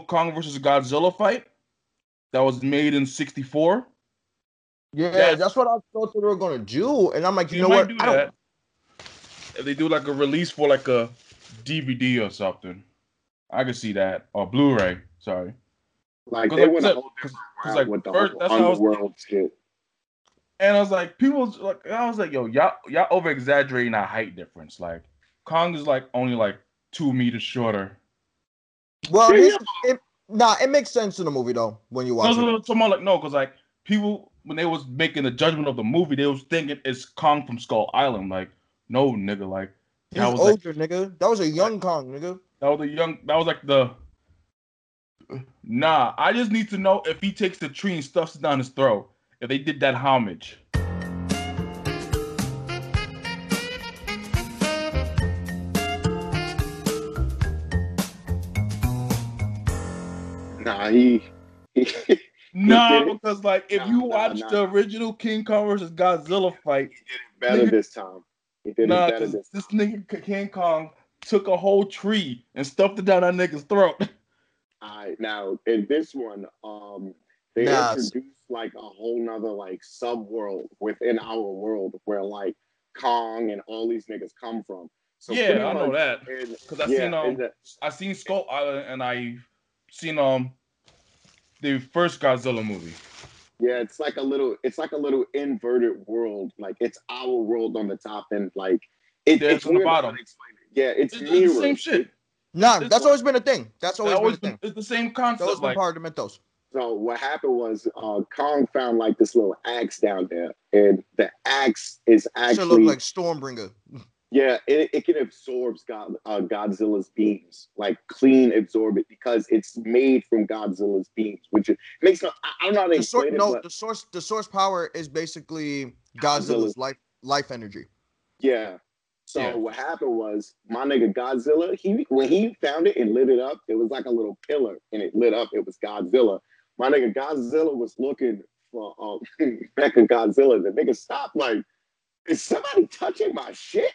Kong versus Godzilla fight that was made in '64. Yeah, That's- that's what I thought they were gonna do, and I'm like, you They know might what? do I don't, that. If they do like a release for like a DVD or something, I could see that or Blu-ray. Sorry. Like 'Cause they like went I a said, whole 'cause- different 'cause, route like, with the first- whole that's how underworld shit. And I was like, people like, I was like, yo, y'all, y'all over exaggerating our height difference. Like, Kong is like only like two meters shorter. Well, Yeah, it, nah, it makes sense in the movie though when you No, watch no, it. no, like no, because like people when they was making the judgment of the movie, they was thinking it's Kong from Skull Island. Like, no, nigga, like He's that was like older, nigga. That was a young Kong, nigga. that was a young, that was like the. Nah, I just need to know if he takes the tree and stuffs it down his throat. If they did that homage. Nah, he. he Nah, because like if Nah, you watch nah. the original King Kong versus Godzilla fight, he did it better Nigga- this time. He did nah, it better 'cause this this nigga King Kong took a whole tree and stuffed it down that nigga's throat. Alright, now in this one, um, they Nah, introduced like a whole nother like sub world within our world where like Kong and all these niggas come from. So yeah, I know that. Cause I yeah, seen um, the- I seen Skull Island and I seen um, the first Godzilla movie. yeah, it's like a little, it's like a little inverted world. Like it's our world on the top and like it, Yeah, it's on the bottom. it. Yeah, it's, It's, it's the same shit. Nah, This that's one- always been a thing. That's That always always been a been, thing. it's the same That's always concept. been Like, part of the Mentos. So what happened was uh Kong found like this little axe down there, and the axe is Should actually look like Stormbreaker. yeah, it, it can absorb God, uh, Godzilla's beams, like clean absorb it because it's made from Godzilla's beams, which it makes no. I, don't know The source, it, no, the source, the source power is basically Godzilla's- Godzilla's life, life energy. yeah. So Yeah. what happened was my nigga Godzilla. He when he found it and lit it up, it was like a little pillar, and it lit up. It was Godzilla. My nigga Godzilla was looking for um, Mecha Godzilla. The nigga stopped like, is somebody touching my shit?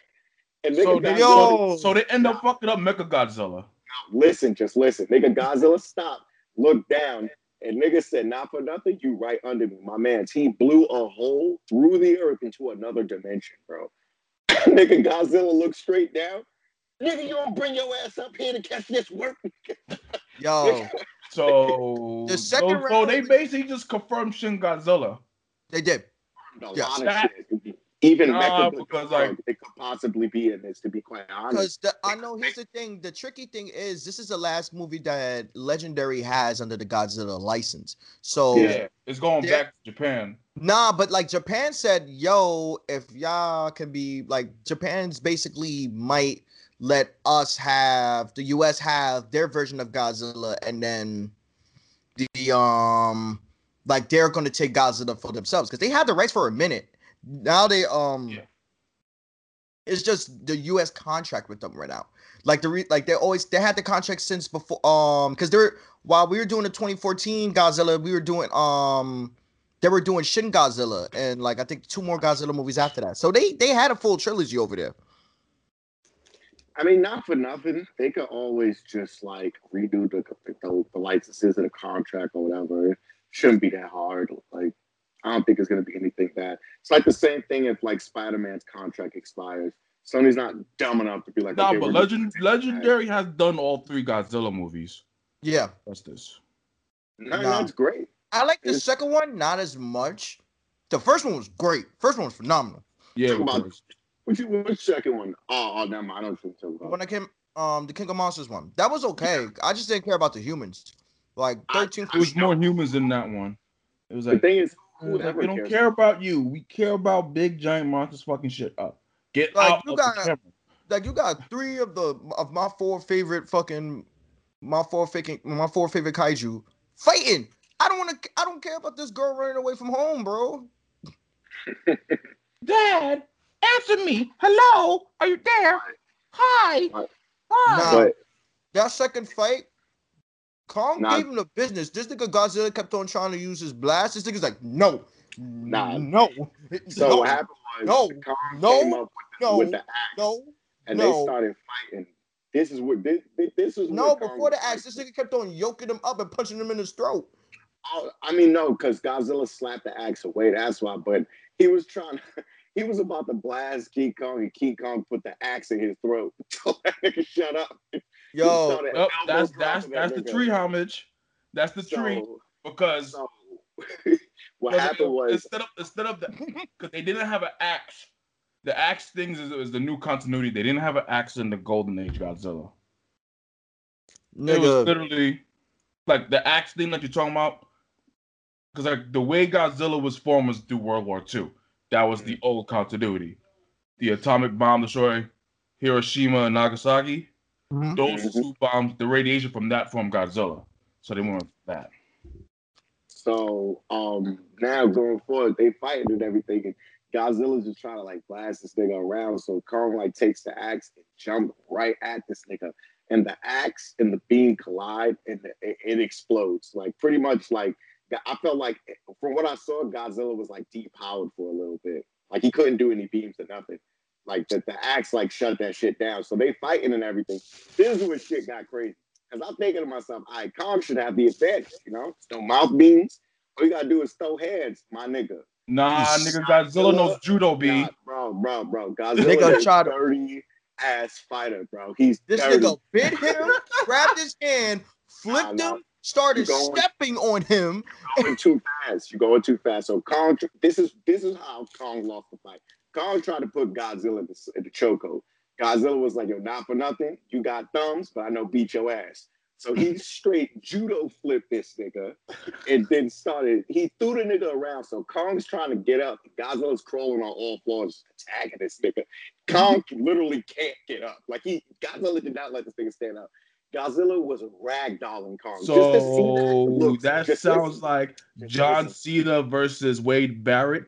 And nigga so, they, Godzilla, Yo. so, so they end up fucking up Mecha Godzilla. listen, just listen. Nigga Godzilla stopped, looked down, and nigga said, not for nothing, you right under me. My man, he blew a hole through the earth into another dimension, bro. nigga Godzilla looked straight down. Nigga, you don't bring your ass up here to catch this work. Yo, So, The second so, so they basically just confirmed Shin Godzilla. they did. A Yes. lot of That- shit. Even Nah, Mecha because, like- it could possibly be in this, to be quite honest. Because I know here's the thing. The tricky thing is this is the last movie that Legendary has under the Godzilla license. So Yeah, it's going back to Japan. nah, but like Japan said, yo, if y'all can be like Japan's basically might let us have the US have their version of Godzilla and then the um like they're gonna take Godzilla for themselves because they had the rights for a minute. Now they um Yeah. it's just the US contract with them right now. Like the re- like they always they had the contract since before um because they're while we were doing the 2014 Godzilla, we were doing um they were doing Shin Godzilla and like I think two more Godzilla movies after that. So they they had a full trilogy over there. I mean, not for nothing. They could always just like redo the the, the licenses and the contract or whatever. It shouldn't be that hard. Like, I don't think it's gonna be anything bad. It's like the same thing if like Spider Man's contract expires. Sony's not dumb enough to be like, Nah, okay, but Legend just gonna take it back. Legendary has done all three Godzilla movies. Yeah. That's this. No, Nah. that's great. I like the It's- second one, not as much. The first one was great. First one was phenomenal. Yeah, Talk about- because Which which second one? Oh, oh, never mind. I don't think so. When I came um the King of Monsters one. That was okay. I just didn't care about the humans. Like 13 it was more humans in that one. It was like The like, thing is, "Uh, we don't cares? care about you. We care about big giant monsters fucking shit up. Get Like, out you of the got- camera. like you got three of the of my four favorite fucking my four faking my four favorite kaiju fighting. I don't want to. I don't care about this girl running away from home, bro. Dad, answer me. Hello, are you there? Hi. Hi. Nah. That second fight, Kong Nah. gave him the business. This nigga Godzilla kept on trying to use his blast. This nigga's like, no, Nah. no, so no, what happened was no, Kong no, came up with the, no, with the axe, no. and no. they started fighting. This is what this, this is. No, before the axe, this nigga kept on yoking him up and punching him in his throat. Oh, I mean, no, because Godzilla slapped the axe away. That's why. But he was trying. to. He was about to blast King Kong, and King Kong put the axe in his throat. Told that nigga shut up. He Yo, started Oh, elbow that's that's that's the nigga. tree homage. That's the tree because so what because happened was instead of instead of the because they didn't have an axe. The axe things is, is the new continuity. They didn't have an axe in the Golden Age Godzilla. It was literally like the axe thing that you're talking about. Because like the way Godzilla was formed was through World War II. That was the mm. old continuity. The atomic bomb destroyed Hiroshima and Nagasaki. Mhm. Those Mhm. two bombs, the radiation from that formed Godzilla. So they went with that. so um now going forward, they fighting and everything, and Godzilla's just trying to like blast this nigga around. So Kong like takes the axe and jump right at this nigga, and the axe and the beam collide, and the, it, it explodes. Like pretty much like I felt like from what I saw, Godzilla was like depowered for a little bit. Like he couldn't do any beams or nothing. Like the, the axe like shut that shit down. So they fighting and everything. This is when shit got crazy. Cause I'm thinking to myself, all right, Kong should have the advantage, you know? No mouth beans. All you gotta do is throw hands, my nigga. Nah, He's- nigga, Godzilla knows judo, B. Nah, bro, bro, bro. Godzilla Nigga is tried to- dirty ass fighter, bro. He's this dirty. nigga bit him, grabbed his hand, flipped Nah, nah. him, started going- stepping on him. going too fast. You're going too fast. So Kong, this is this is how Kong lost the fight. Kong tried to put Godzilla in the, the chokehold. Godzilla was like, "Yo, not for nothing. You got thumbs, but I know beat your ass." So he straight judo flipped this nigga, and then started. He threw the nigga around. So Kong's trying to get up. Godzilla's crawling on all floors, attacking this nigga. Kong literally can't get up. Like he, Godzilla did not let this nigga stand up. Godzilla was ragdolling Kong. Just to see So looks- that sounds like John. Cena versus Wade Barrett.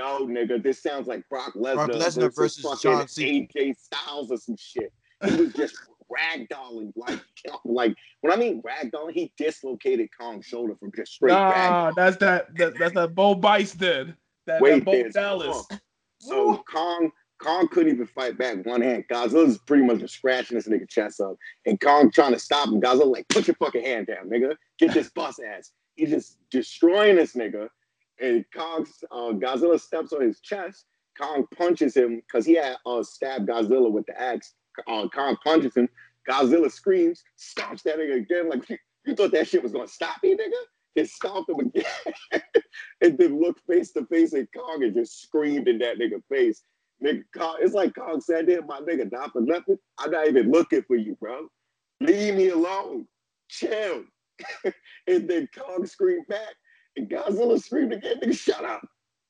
No, nigga, this sounds like Brock Lesnar, Brock Lesnar versus fucking John Cena. AJ Styles or some shit. He was just ragdolling, like, like when I mean ragdolling, he dislocated Kong's shoulder from just straight Nah, ragdoll. that's that, that that's that Bo Bice did. That, Wait, that Bo Dallas. Kong. So Kong, Kong couldn't even fight back one hand. Godzilla's pretty much just scratching this nigga chest up, and Kong trying to stop him. Godzilla like, put your fucking hand down, nigga. Get this bus ass. He's just destroying this nigga, and Kong's uh, Godzilla steps on his chest. Kong punches him because he had uh, stabbed Godzilla with the axe. Uh, Kong punches him. Godzilla screams, stomps that nigga again. Like you, you thought that shit was gonna stop me, nigga? Just stomped him again, and then looked face to face at Kong and just screamed in that nigga face. Nigga, Kong, it's like Kong said there, my nigga, not for nothing. I'm not even looking for you, bro. Leave me alone. Chill. and then Kong screamed back, and Godzilla screamed again, nigga, shut up.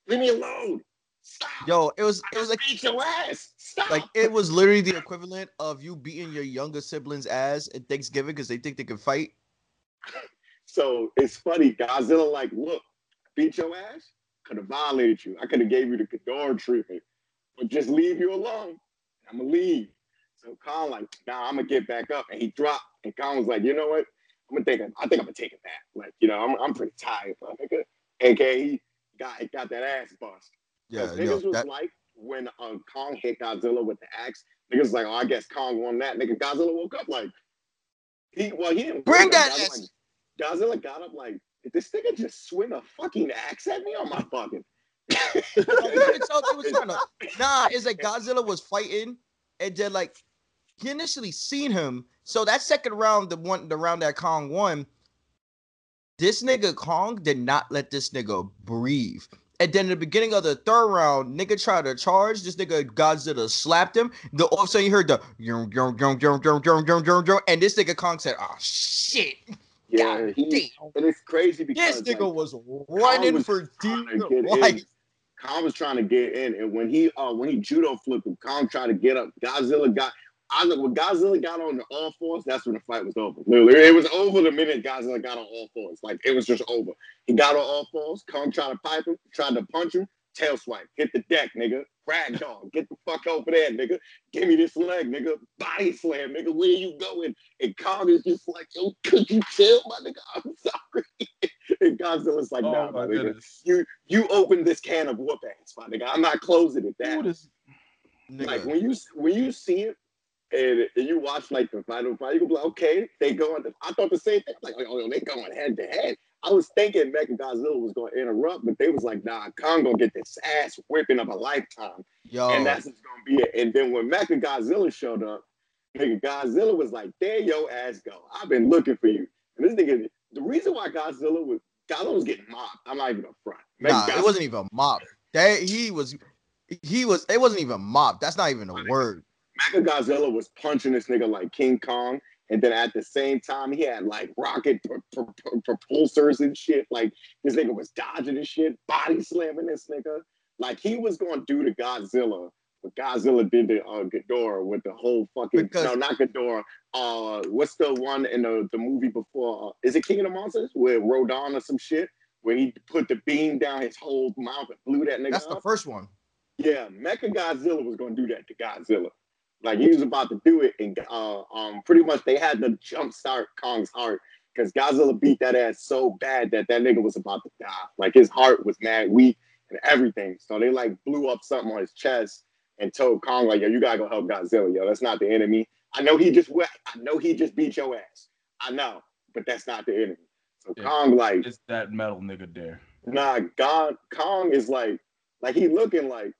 Leave me alone. Stop. Yo, it was it was like beat your ass. Stop. like it was literally the equivalent of you beating your younger sibling's ass at Thanksgiving because they think they can fight. So it's funny. Godzilla like, look, beat your ass. Could have violated you. I could have gave you the Ghidorah treatment, but just leave you alone. I'm gonna leave. So Kong like, nah, I'm gonna get back up, and he dropped. And Kong was like, you know what? I'm gonna take it. I think I'm gonna take it back. Like, you know, I'm, I'm pretty tired, my nigga. AK, he got got that ass bust. Yeah, Cause yo, niggas was that, like when uh, Kong hit Godzilla with the axe. Niggas was like, oh, I guess Kong won that. Nigga, Godzilla woke up like he. Well, he didn't. Bring wake up. that Godzilla, ass. like, Godzilla got up like, did this nigga just swing a fucking axe at me on my fucking? you can tell he was to. Nah, it's like Godzilla was fighting, and then like he initially seen him. So that second round, the one, the round that Kong won, this nigga Kong did not let this nigga breathe. And then in the beginning of the third round, nigga tried to charge. This nigga Godzilla slapped him. The all of a sudden you heard the yum, yum, yum, yum, yum, yum, yum, yum, yum, and this nigga Kong said, "Oh shit!" yeah, God he. And it's crazy because This nigga like, was running was for dear life. Kong was trying to get in, and when he uh when he judo flipped him, Kong tried to get up. Godzilla got. I know when Godzilla got on the all fours, that's when the fight was over. Literally, it was over the minute Godzilla got on all fours. Like it was just over. He got on all fours. Kong tried to pipe him, tried to punch him. Tail swipe, hit the deck, nigga. Ragdoll, get the fuck over there, nigga. Give me this leg, nigga. Body slam, nigga. Where you going? And Kong is just like, yo, could you chill, my nigga? I'm sorry. and Godzilla's like, oh, nah, Oh my my nigga you you open this can of whoop ass, my nigga. I'm not closing it Who down. Like when you when you see it, and, and you watch like the final fight, you go like, okay, they going. I thought the same thing. Like, oh, oh they going head to head. I was thinking Mecha Godzilla was going to interrupt, but they was like, nah, Kong gonna get this ass whipping of a lifetime, Yo, and that's just gonna be it. And then when Mecha Godzilla showed up, nigga Godzilla was like, there your ass go. I've been looking for you. And this nigga, the reason why Godzilla was Godzilla was getting mobbed. I'm not even a front. nah, it wasn't even mob. That he was, he was. It wasn't even mob. That's not even a word. Mecha Godzilla was punching this nigga like King Kong, and then at the same time, he had like rocket pr- pr- pr- propulsors and shit. Like this nigga was dodging and shit, body slamming this nigga. Like he was going to do to Godzilla but Godzilla did to uh, Ghidorah with the whole fucking Because- no, not Ghidorah. Uh, what's the one in the, the movie before? Uh, is it King of the Monsters with Rodan or some shit? Where he put the beam down his whole mouth and blew that nigga That's up. the first one. Yeah, Mecha Godzilla was gonna do that to Godzilla. Like he was about to do it, and uh, um, pretty much they had to jumpstart Kong's heart because Godzilla beat that ass so bad that that nigga was about to die. Like his heart was mad weak and everything. So they like blew up something on his chest and told Kong like, "Yo, you gotta go help Godzilla. Yo, that's not the enemy. I know he just. I know he just beat your ass. I know, but that's not the enemy." So Yeah. Kong like, It's that metal nigga there. Nah, God, Kong is like, like he looking like,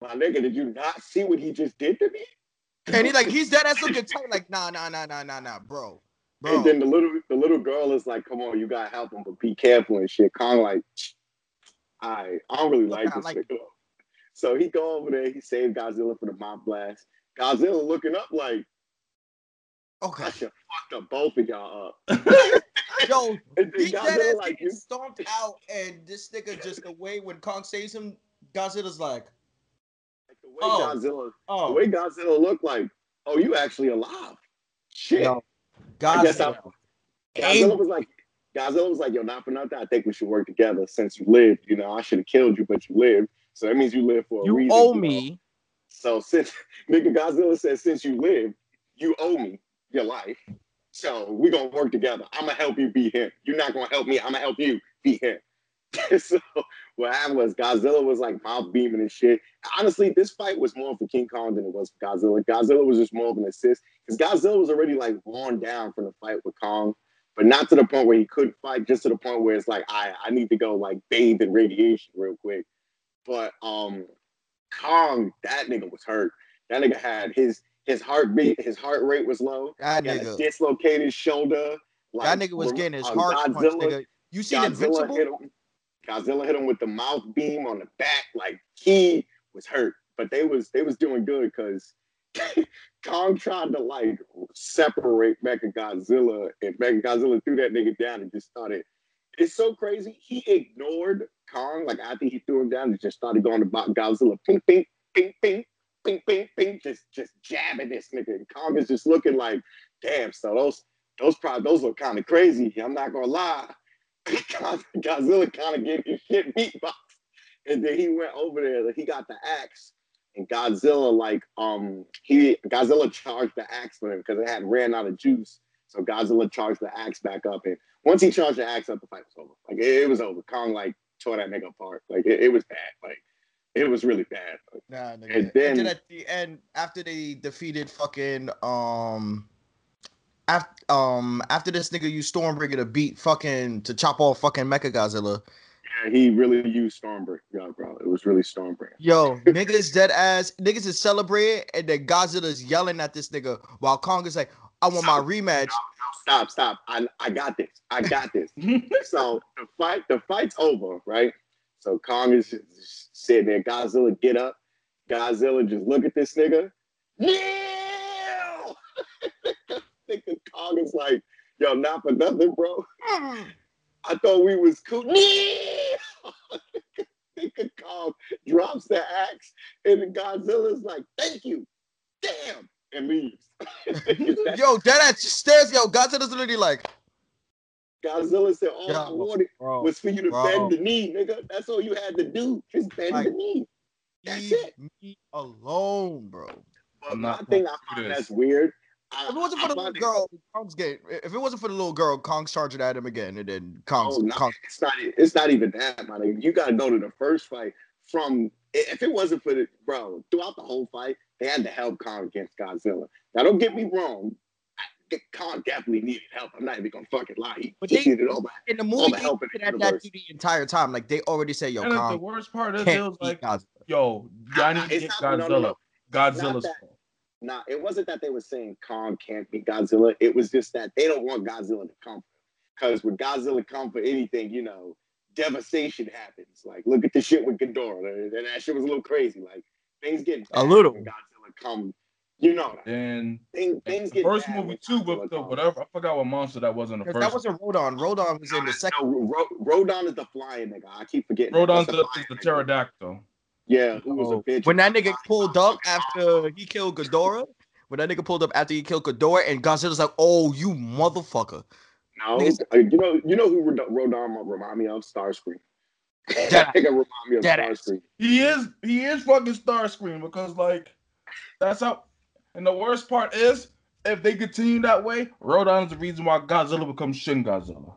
my nigga, did you not see what he just did to me? And he like he's dead ass looking tight. Like nah, nah, nah, nah, nah, nah, bro, bro. And then the little the little girl is like, come on, you gotta help him, but be careful and shit. Kong like, I I don't really Look, like I this like- nigga. So he go over there, he saved Godzilla for the mob blast. Godzilla looking up like, okay, I okay, should fucked up both of y'all up. yo, And then he dead Godzilla ass like, getting you, stomped out, and this nigga just away when Kong saves him, Godzilla's like, like the way Oh. Godzilla, the oh, way Godzilla looked like, oh, you actually alive. Shit. Yo, I I- Godzilla. Godzilla was like, Godzilla was like, yo, not for nothing. I think we should work together since you lived. You know, I should have killed you, but you lived. So that means you live for a You reason. owe know? me. So since nigga Godzilla says since you lived, you owe me your life. So we're gonna work together. I'm gonna help you be him. You're not gonna help me. I'm gonna help you be him. so what happened was Godzilla was like mouth beaming and shit. Honestly, this fight was more for King Kong than it was for Godzilla. Godzilla was just more of an assist because Godzilla was already like worn down from the fight with Kong, but not to the point where he couldn't fight. Just to the point where it's like I I need to go like bathe in radiation real quick. But um, Kong, that nigga was hurt. That nigga had his his heartbeat, his heart rate was low. That He had a nigga, dislocated shoulder. that nigga was getting his heart punched, nigga. You seen Godzilla Invincible? Godzilla hit him with the mouth beam on the back. Like he was hurt, but they was they was doing good because Kong tried to like separate Mecha Godzilla, and Mecha Godzilla threw that nigga down and just started. It's so crazy. He ignored Kong. Like after he threw him down, he just started going about Godzilla. Ping, ping, ping, ping, ping, ping, ping. Just just jabbing this nigga. And Kong is just looking like, damn. So those those probably those look kind of crazy. I'm not gonna lie. Godzilla kind of gave his shit beatbox. And then he went over there, like, he got the axe. And Godzilla, like, um, he Godzilla charged the axe for him because it had ran out of juice. So Godzilla charged the axe back up. And once he charged the axe up, the fight was over. Like it, it was over. Kong like tore that nigga apart. Like it, it was bad. Like it was really bad. Like, Nah, nigga. And And then- then, at the end, after they defeated fucking um, after um after this nigga used Stormbreaker to beat fucking to chop off fucking Mecha Godzilla. yeah, he really used Stormbreaker, yeah, bro. It was really Stormbreaker. Yo, niggas dead ass niggas is celebrating, and then Godzilla's yelling at this nigga while Kong is like, "I want my rematch." Stop, stop. I, I got this. I got this. so the fight, the fight's over, right? So Kong is sitting there. Godzilla get up. Godzilla just look at this nigga. Yeah. Nigga Kong is like, yo, not for nothing, bro. Hmm. I thought we was cool. Yeah. Nigga Kong drops the axe, and Godzilla's like, thank you. Damn. And leaves. Yo, that ass stares. Yo, Godzilla's literally like, Godzilla said, all I Yo, wanted bro, was for you to bro. bend the knee, nigga. That's all you had to do. Just bend Like, the knee. That's it. me alone, bro. But I'm my thing I find that's weird. I, If it wasn't for I the little find it- girl, Kong's getting. If it wasn't for the little girl, Kong's charging at him again, and then Kong's. Oh, no, Kong, it's not. It's not even that, man. You got to go to the first fight. From if it wasn't for the bro, throughout the whole fight, they had to help Kong against Godzilla. Now, don't get me wrong. I, Kong definitely needed help. I'm not even gonna fucking lie. He, But he they- needed all that. In the All movie, the they help in the that universe. the entire time. Like they already said, "Yo, and the worst part is, it was like, Godzilla." yo, y'all need to get not- no, Godzilla. no, no. Godzilla's that. fault. Nah, it wasn't that they were saying Kong can't beat Godzilla. It was just that they don't want Godzilla to come. Because when Godzilla come for anything, you know, devastation happens. Like, look at the shit with Ghidorah. And that shit was a little crazy. Like, things get A little. when Godzilla come. You know, Then things, things the get first movie too, Godzilla with the whatever I forgot what monster that was in the first. that wasn't Rodan. Rodan was in the second. No, Rodan is the flying nigga. I keep forgetting. that. Rodan's That's the, flying is the nigga. pterodactyl. Yeah, who was Oh, a bitch. When that nigga pulled up after he killed Ghidorah, when that nigga pulled up after he killed Ghidorah, and Godzilla's like, "Oh, you motherfucker!" No, Niggas- uh, you know, you know who Rod- Rodan remind me of? Starscream. Dead that nigga remind me of Dead ass. Starscream. He is he is fucking Starscream because like that's how. And the worst part is if they continue that way, Rodan is the reason why Godzilla becomes Shin Godzilla.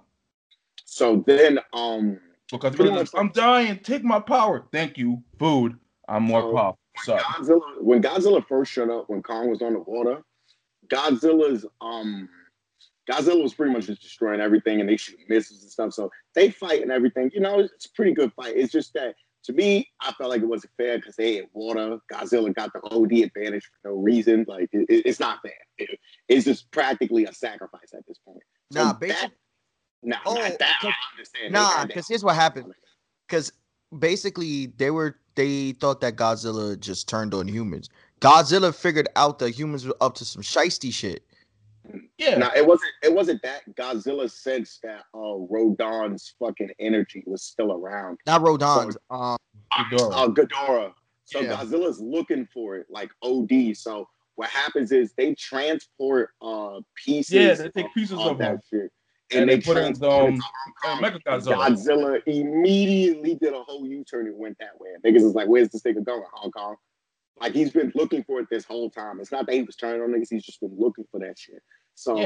So then, um, Because Pretty he's I'm dying, take my power. Thank you, food. I'm more So- powerful. Sorry. Godzilla when Godzilla first showed up when Kong was on the water, Godzilla's um Godzilla was pretty much just destroying everything and they shoot missiles and stuff. So they fight and everything. You know, it's a pretty good fight. It's just that to me, I felt like it wasn't fair because they had water. Godzilla got the OD advantage for no reason. Like it, it- it's not fair. It- it's just practically a sacrifice at this point. So Nah, that- basic. Nah, Oh, not that. I cause- understand. Nah, because here's what happened. Because basically, they were they thought that Godzilla just turned on humans. Godzilla figured out that humans were up to some shisty shit. Yeah. No, it wasn't. It wasn't that. Godzilla sensed that uh, Rodan's fucking energy was still around. Not Rodan's. Um, Ghidorah. Uh, Ghidorah. So Yeah. Godzilla's looking for it, like OD. So what happens is they transport uh pieces. Yeah, they take pieces of of that shit, And they put it in transport um, to Hong Kong. Godzilla immediately did a whole U-turn and went that way. Niggas is like, "Where's this nigga going, Hong Kong?" Like he's been looking for it this whole time. It's not that he was turning on niggas; he's just been looking for that shit. So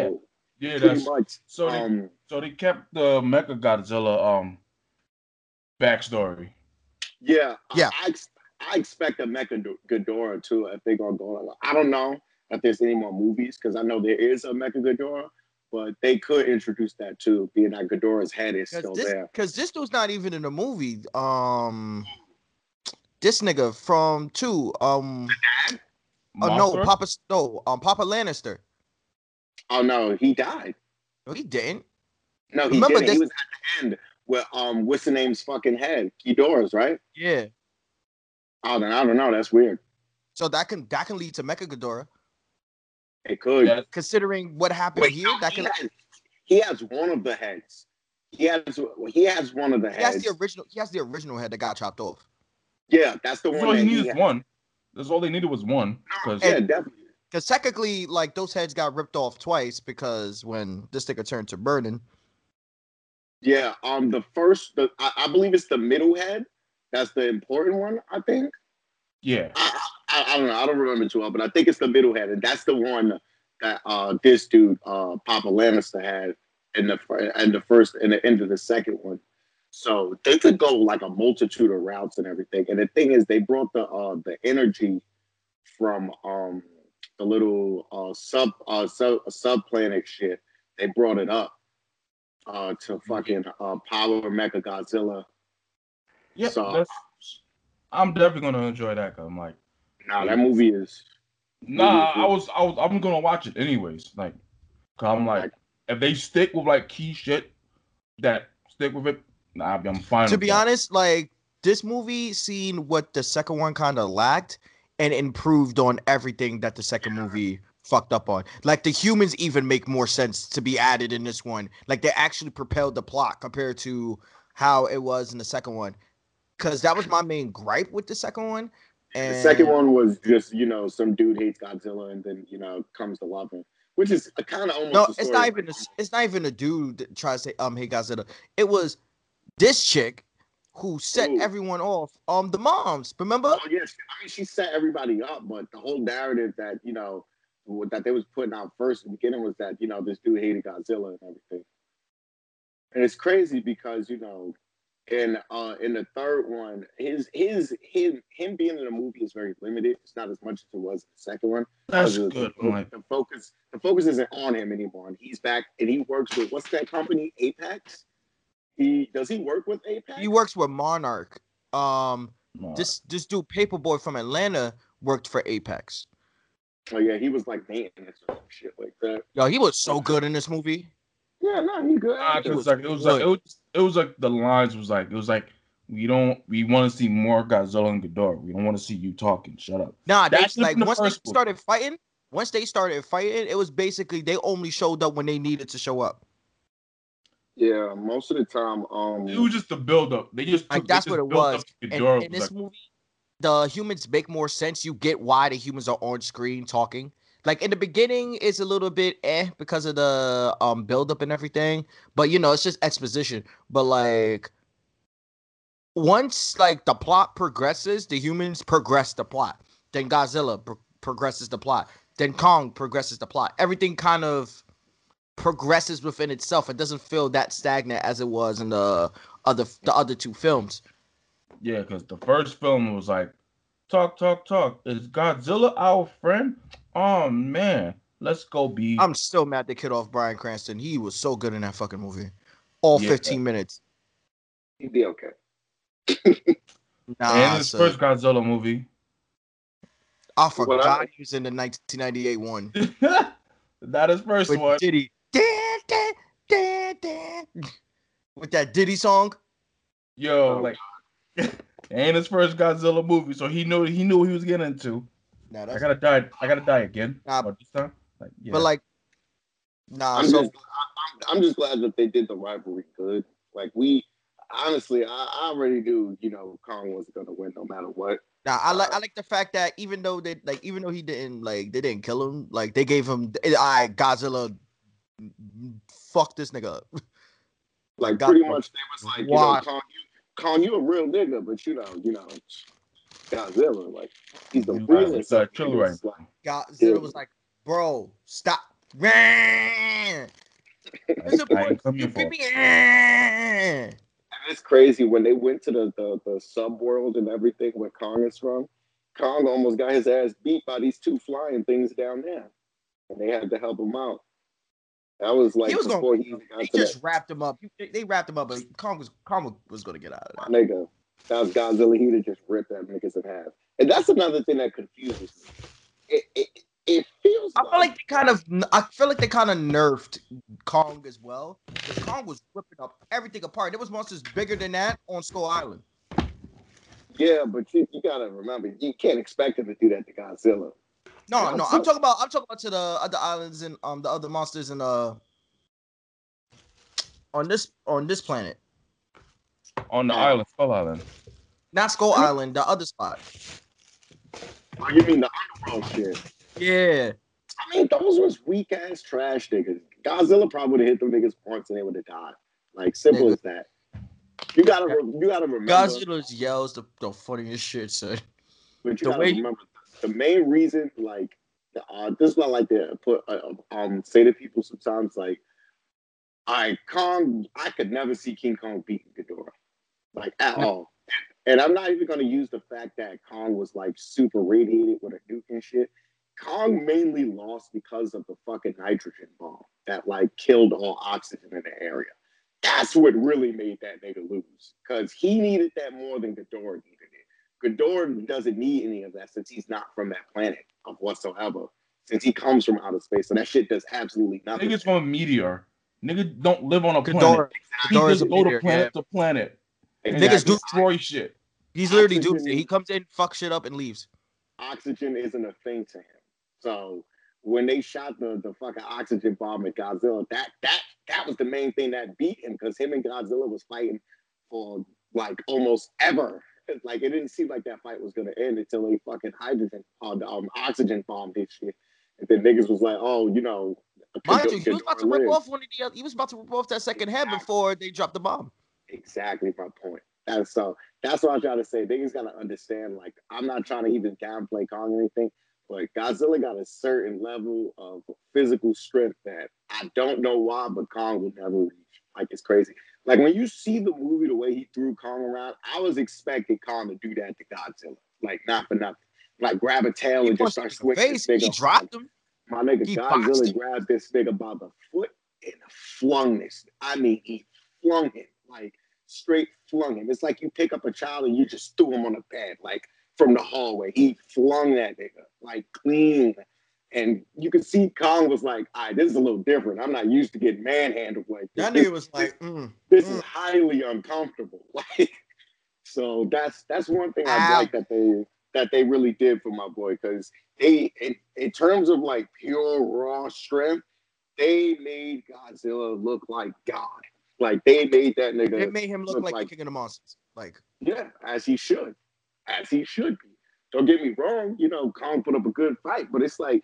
Yeah, Yeah, that's much, so they um, so they kept the Mecha Godzilla um backstory. Yeah, Yeah. I, I, I expect a Mecha Ghidorah too if they're gonna go. I don't know if there's any more movies because I know there is a Mecha Ghidorah, but they could introduce that too, being that Ghidorah's head is Cause still this, there. cause this dude's not even in the movie. Um, this nigga from two. Um, oh no, Papa, no, um, Papa Lannister. Oh no, he died. No, he didn't. No, he Remember didn't. He this- was at the end with um, what's the name's fucking head? Ghidorah's right? Yeah. Oh, then I don't know. That's weird. So that can that can lead to Mecha Ghidorah. It could. Yeah, Considering what happened Wait, here, no, that he, can. has, he has one of the heads. He has he has one of the He has the original. He has the original head that got chopped off. yeah, that's the That's one. all that he he needed one. That's all they needed was one. Because Yeah, definitely. Because technically, like those heads got ripped off twice because when this nigga turned to burning. Yeah, um, the first, the I, I believe it's the middle head. That's the important one, I think. yeah, I, I, I don't know, I don't remember too well, but I think it's the middle head, and that's the one that uh this dude, uh, Papa Lannister had in the and the first and the end of the second one. So they could go like a multitude of routes and everything. And the thing is, they brought the uh the energy from um the little uh sub uh sub sub planet shit. They brought it up uh to fucking uh power Mecha Godzilla. yeah. So- I'm definitely gonna enjoy that. Cause I'm like, Nah, that movie is nah, Mhm. I was, I was, I'm gonna watch it anyways. Like, cause I'm like, if they stick with like key shit that stick with it, nah, I'm fine. To be that. honest, like this movie seen what the second one kind of lacked and improved on everything that the second movie fucked up on. Like the humans even make more sense to be added in this one. Like they actually propelled the plot compared to how it was in the second one. Cause that was my main gripe with the second one. And The second one was just you know some dude hates Godzilla and then you know comes to love him, which is kind of almost. No, it's not even a, it's not even a dude that tries to say um hey Godzilla. It was this chick who set Ooh. everyone off. Um the moms, remember? Oh yes, I mean she set everybody up, but the whole narrative that you know that they was putting out first in the beginning was that you know this dude hated Godzilla and everything. And it's crazy because you know And uh, in the third one, his his him him being in the movie is very limited. It's not as much as it was in the second one. That's Because good. The, Like, the focus the focus isn't on him anymore. And he's back and he works with what's that company? Apex. He does he work with Apex? He works with Monarch. Um, no. this this dude Paperboy from Atlanta worked for Apex. Oh yeah, he was like maintenance or shit like that. Yo, he was so good in this movie. Yeah, no, he good. Nah, It 'cause was like it was like it was it was like the lines was like it was like we don't we want to see more Godzilla and Ghidorah. We don't want to see you talking. Shut up. Nah, they, That like the once they first one. started fighting, once they started fighting, it was basically they only showed up when they needed to show up. Yeah, most of the time, um, It was just the build up. They just Like, that's they what it was. up And Ghidorah. in this like, movie, the humans make more sense. You get why the humans are on screen talking. Like in the beginning, it's a little bit eh because of the um build up and everything. But you know, it's just exposition. But like once like the plot progresses, the humans progress the plot. Then Godzilla pro- progresses the plot. Then Kong progresses the plot. Everything kind of progresses within itself. It doesn't feel that stagnant as it was in the other the other two films. yeah, because the first film was like talk, talk, talk. Is Godzilla our friend? Oh man, let's go be. I'm still mad they killed off Bryan Cranston. He was so good in that fucking movie. All Yeah. 15 minutes. he'd be okay. Nah, and his son. first Godzilla movie. I What forgot I- he was in the 1998 one. Not his first With one. Diddy. Dan, dan, dan, dan. With that Diddy song. Yo, Oh, like, and his first Godzilla movie, so he knew he knew what he was getting into. Nah, I gotta die. I gotta die again. Nah. Or this time, like, yeah. But like, nah. I'm so just, I, I'm, I'm just glad that they did the rivalry good. Like we, honestly, I, I already knew, you know, Kong was gonna win no matter what. Nah, I like uh, I like the fact that even though they like even though he didn't like they didn't kill him, like they gave him eh, I Godzilla fuck this nigga up. Like God- pretty much, they was like, you know, Why? Kong, you, Kong, you a real nigga, but you know, you know, Godzilla, like he's the You realest. guys are of killer right like, Godzilla was like, bro, stop. I, There's a I ain't You beat me. And it's crazy when they went to the the, the sub world and everything where Kong is from. Kong almost got his ass beat by these two flying things down there, and they had to help him out. That was like He was gonna- before he even got They to just that. wrapped him up. They, they wrapped him up, but Kong was Kong was gonna get out of My that. nigga, that was Godzilla. He'd have just ripped that niggas in half. And that's another thing that confuses me. It it, it feels I feel like they kind of I feel like they kind of nerfed Kong as well. Because Kong was ripping up everything apart. There was monsters bigger than that on Skull Island. yeah, but you, you gotta remember, you can't expect him to do that to Godzilla. No, Yeah, no, I'm talking about I'm talking about to the other islands and um the other monsters in uh on this on this planet. On the Yeah. island, Skull Island. Not Skull Island, the other spot. Oh, you mean the underworld shit? Yeah. I mean, those was weak ass trash niggas. Godzilla probably would have hit them niggas once and they would have died. Like simple Nigga. as that. You gotta, re- you gotta remember. Godzilla's yells the, the funniest shit, son. But you The gotta way remember the main reason, like, the, uh, this is what I like to put, uh, um, say to people sometimes, like, I Kong, I could never see King Kong beating Ghidorah, like at all. And I'm not even gonna use the fact that Kong was like super radiated with a nuke and shit. Kong mainly lost because of the fucking nitrogen bomb that like killed all oxygen in the area. That's what really made that nigga lose. Cause he needed that more than Ghidorah needed it. Ghidorah doesn't need any of that since he's not from that planet of whatsoever. Since he comes from outer space. So that shit does absolutely nothing. Niggas from a meteor. Niggas don't live on a planet. Ghidorah, He just go to planet yeah. to planet. And Niggas just do- destroy shit. He's literally Oxygen- doomsday. He comes in, fuck shit up, and leaves. oxygen isn't a thing to him. So when they shot the, the fucking oxygen bomb at Godzilla, that that that was the main thing that beat him because him and Godzilla was fighting for like almost ever. Like it didn't seem like that fight was gonna end until they fucking hydrogen uh, the, um, oxygen bombed his shit. And then niggas was like, oh, you know, Mind you, he was about to rip lived. off one of the. other, He was about to rip off that second head before they dropped the bomb. Exactly my point. And so that's what I'm trying to say. Niggas gotta understand, like, I'm not trying to even downplay Kong or anything, but Godzilla got a certain level of physical strength that I don't know why, but Kong will never reach. like it's crazy. Like when you see the movie, the way he threw Kong around, I was expecting Kong to do that to Godzilla. Like not for nothing. Like grab a tail He and just start him in the swinging. face. He dropped him. My nigga He Godzilla grabbed this nigga by the foot and flung this. I mean, he flung him like straight flung him. It's like you pick up a child and you just threw him on the bed, like from the hallway. He flung that nigga like clean. And you could see Kong was like, all right, this is a little different. I'm not used to getting manhandled like this. That nigga was like, mm. this Mm. is highly uncomfortable. Like, so that's that's one thing I like that they that they really did for my boy because they in, in terms of like pure raw strength, they made Godzilla look like God. Like they made that nigga, it made him look look like, like- the king of the monsters. Like, yeah, as he should, as he should be. Don't get me wrong, you know, Kong put up a good fight, but it's like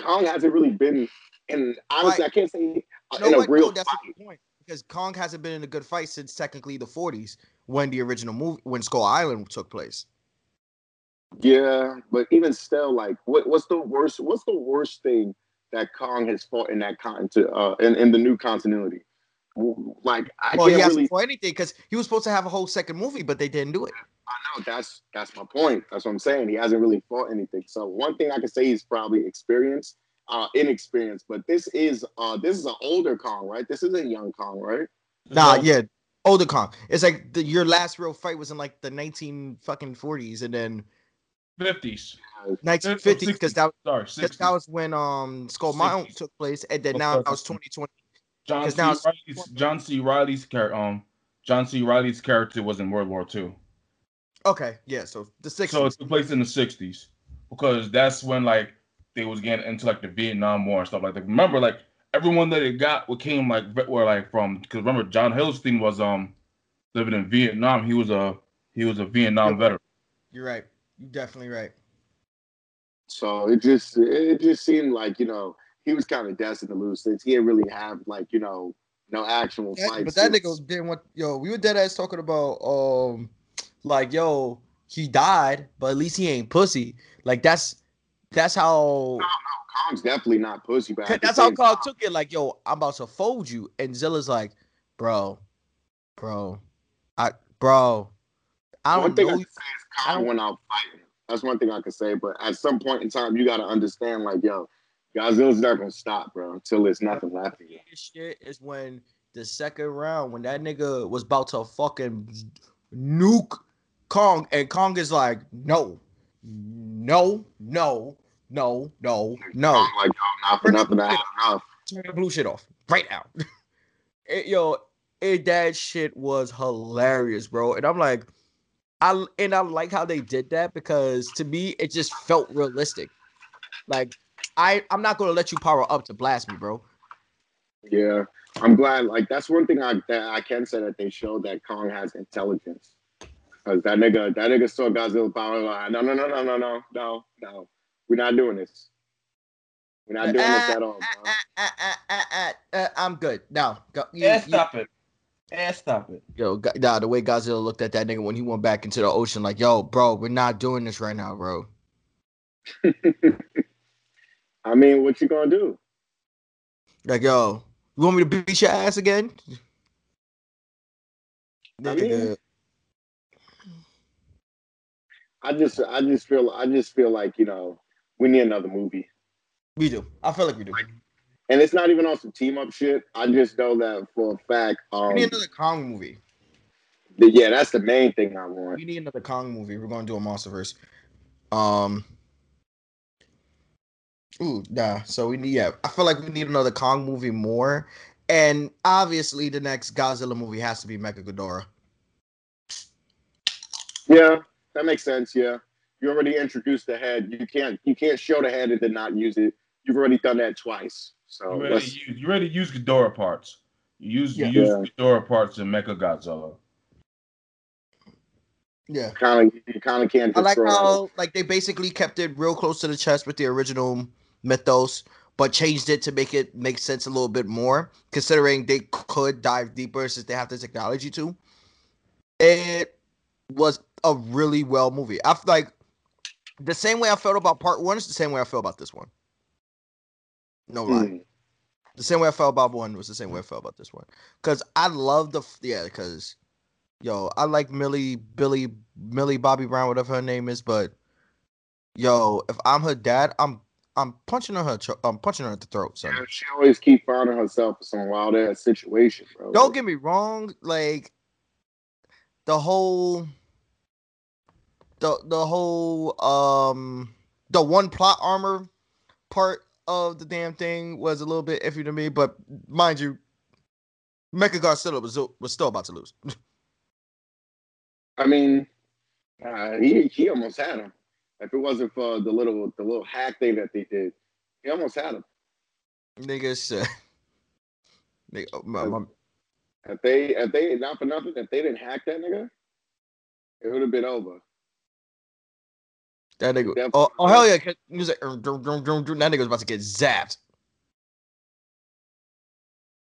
Kong hasn't really been, and honestly, I can't say you know in a what? real No, that's fight. a good point because Kong hasn't been in a good fight since technically the 40s when the original movie when Skull Island took place. Yeah, but even still, like, what, what's the worst? What's the worst thing that Kong has fought in that con to, uh in, in the new continuity? Like, I well, he can't hasn't really. for anything because he was supposed to have a whole second movie, but they didn't do it. I know that's that's my point. That's what I'm saying. He hasn't really fought anything. So one thing I can say is probably experience, uh, inexperienced. But this is uh this is an older Kong, right? This isn't young Kong, right? Nah, So, yeah, older Kong. It's like the, your last real fight was in like the 19 fucking 40s and then 50s. 1950s because that, Sorry, 'cause 60s. that was when um Skull 60s. Mountain took place, and then Oh, now sorry. that was 2020. John 'cause C. now Riley's John C. Reilly's character. Um, John C. Reilly's character was in World War II, Okay, yeah, so the 60s. so it took place in the '60s because that's when like they was getting into like the Vietnam War and stuff like that. Remember, like everyone that it got what came like ve- were like from because remember John Hillstein was um living in Vietnam. He was a he was a Vietnam Yep. veteran. You're right. You're definitely right. So it just it just seemed like you know he was kind of destined to lose since he didn't really have like you know no actual That- fights. but that nigga didn't what yo. We were dead ass talking about um, like yo, he died, but at least he ain't pussy. Like that's that's how No, no, Kong's definitely not pussy, but at that's how Carl took it. Like yo, I'm about to fold you, and Zilla's like, bro, bro, I bro, I one don't thing I know. can say is Kong went out fighting. That's one thing I can say. But at some point in time, you got to understand, like, yo, Godzilla's not gonna stop, bro, until there's nothing left of you. This shit is when the second round, when that nigga was about to fucking nuke Kong, and Kong is like, no, no, no, no, no, no. I'm like, yo, not for nothing. I had enough. Turn the blue shit off right now. It- yo, it, that shit was hilarious, bro. And I'm like, I and I like how they did that because to me it just felt realistic. Like I, I'm not gonna let you power up to blast me, bro. Yeah, I'm glad. Like, that's one thing I that I can say that they showed that Kong has intelligence. Cause that nigga, that nigga saw Godzilla power line. No, no, no, no, no, no, no, no. We're not doing this. We're not doing this at all, bro. Ah, ah, ah, ah, ah, ah, I'm good. Now, go, you, Yeah, you- stop it. Yeah, stop it. yo, Go- nah, the way Godzilla looked at that nigga when he went back into the ocean, like, yo, bro, we're not doing this right now, bro. I mean, what you gonna do? Like, yo, you want me to beat your ass again? I mean- I just, I just feel, I just feel like you know, we need another movie. we do. I feel like we do. And it's not even on some team up shit. I just know that for a fact. Um, we need another Kong movie. yeah, that's the main thing I want. We need another Kong movie. We're gonna do a MonsterVerse. Um. Ooh, nah. So we need. Yeah, I feel like we need another Kong movie more, and obviously the next Godzilla movie has to be Mecha Ghidorah. Yeah, that makes sense. Yeah, you already introduced the head. You can't, you can't show the head and then not use it. You've already done that twice. So You already let's, use you already use Ghidorah parts. You use Yeah. you use Yeah. Ghidorah parts in Mecha Godzilla. Yeah. kind of, you kind of can't. I like how like they basically kept it real close to the chest with the original mythos, but changed it to make it make sense a little bit more, considering they could dive deeper since they have the technology to. It was a really well movie. I feel like the same way I felt about part one is the same way I feel about this one. No lie. Mm. The same way I felt about one was the same way I felt about this one. Cause I love the yeah, because yo, I like Millie, Billy, Millie, Bobby Brown, whatever her name is, but yo, if I'm her dad, I'm I'm punching her, her I'm punching her at the throat, son. Yeah, she always keep finding herself in some wild ass situation, bro. Don't get me wrong, like the whole the the whole um the one plot armor part of the damn thing was a little bit iffy to me, but mind you, Mecha Godzilla was was still about to lose. I mean, uh, he he almost had him. If it wasn't for the little the little hack thing that they did, he almost had him. Niggas, uh, nigga, oh, my, my, If they if they not for nothing, if they didn't hack that nigga, it would have been over. that nigga. Definitely. Oh, oh hell yeah! He was like, that nigga was about to get zapped.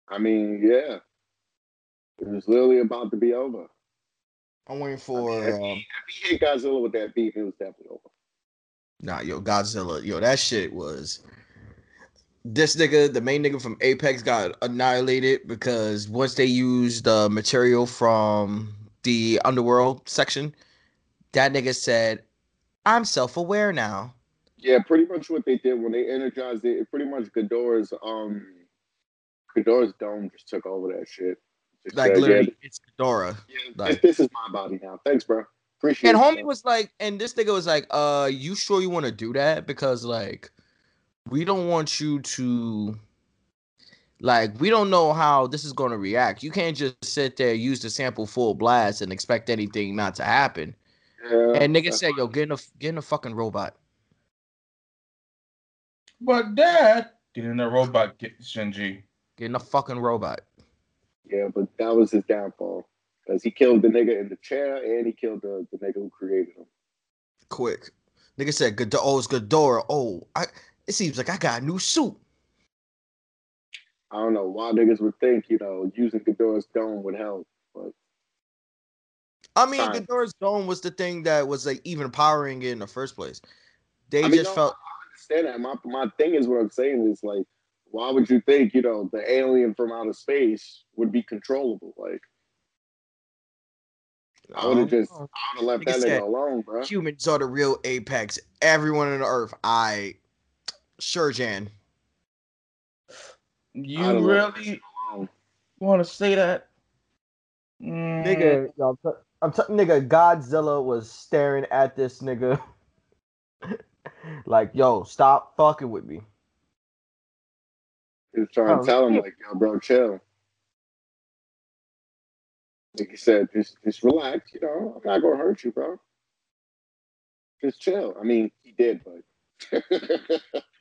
I mean, yeah, it was literally about to be over. I'm waiting if, for. he, Um, if he hit Godzilla with that beat, it was definitely over. Nah, yo, Godzilla, yo, that shit was. This nigga, the main nigga from Apex, got annihilated because once they used the material from the underworld section, that nigga said, "I'm self-aware now." Yeah, pretty much what they did when they energized it. it pretty much Ghidorah's um, Ghidorah's dome just took over that shit. Just Like said, literally, it's Ghidorah. yeah, yeah, like- this is my body now. Thanks, bro. Appreciate And homie bro. was like, and this nigga was like, "Uh, you sure you want to do that? Because like, we don't want you to." Like we don't know how this is going to react. You can't just sit there, use the sample full blast, and expect anything not to happen. Yeah, And nigga said, "Yo, get in a get in a fucking robot." But dad, get in the robot, get Shinji. Get in a fucking robot. Yeah, but that was his downfall. Because he killed the nigga in the chair and he killed the, the nigga who created him. Quick. Nigga said, "Good. Oh, it's Ghidorah. Oh, I. It seems like I got a new suit." I don't know why niggas would think, you know, using Ghidorah's dome would help. But I mean, Fine. Ghidorah's dome was the thing that was like even powering it in the first place. They I mean, just no, felt. I understand that. My, my thing is what I'm saying is like, why would you think, you know, the alien from outer space would be controllable? Like, I would have just, I would have left Nigga that said- nigga alone, bro. Humans are the real apex. Everyone on Earth. I. Sure, Jan. You I'd have left that really want to say that? Mm, Nigga, yo, I'm, t- I'm t- nigga. Godzilla was staring at this nigga. like, yo, stop fucking with me. He was trying Oh, to tell him, like, yo, bro, chill. Like he said, just just relax, you know. I'm not gonna hurt you, bro. Just chill. I mean, he did, but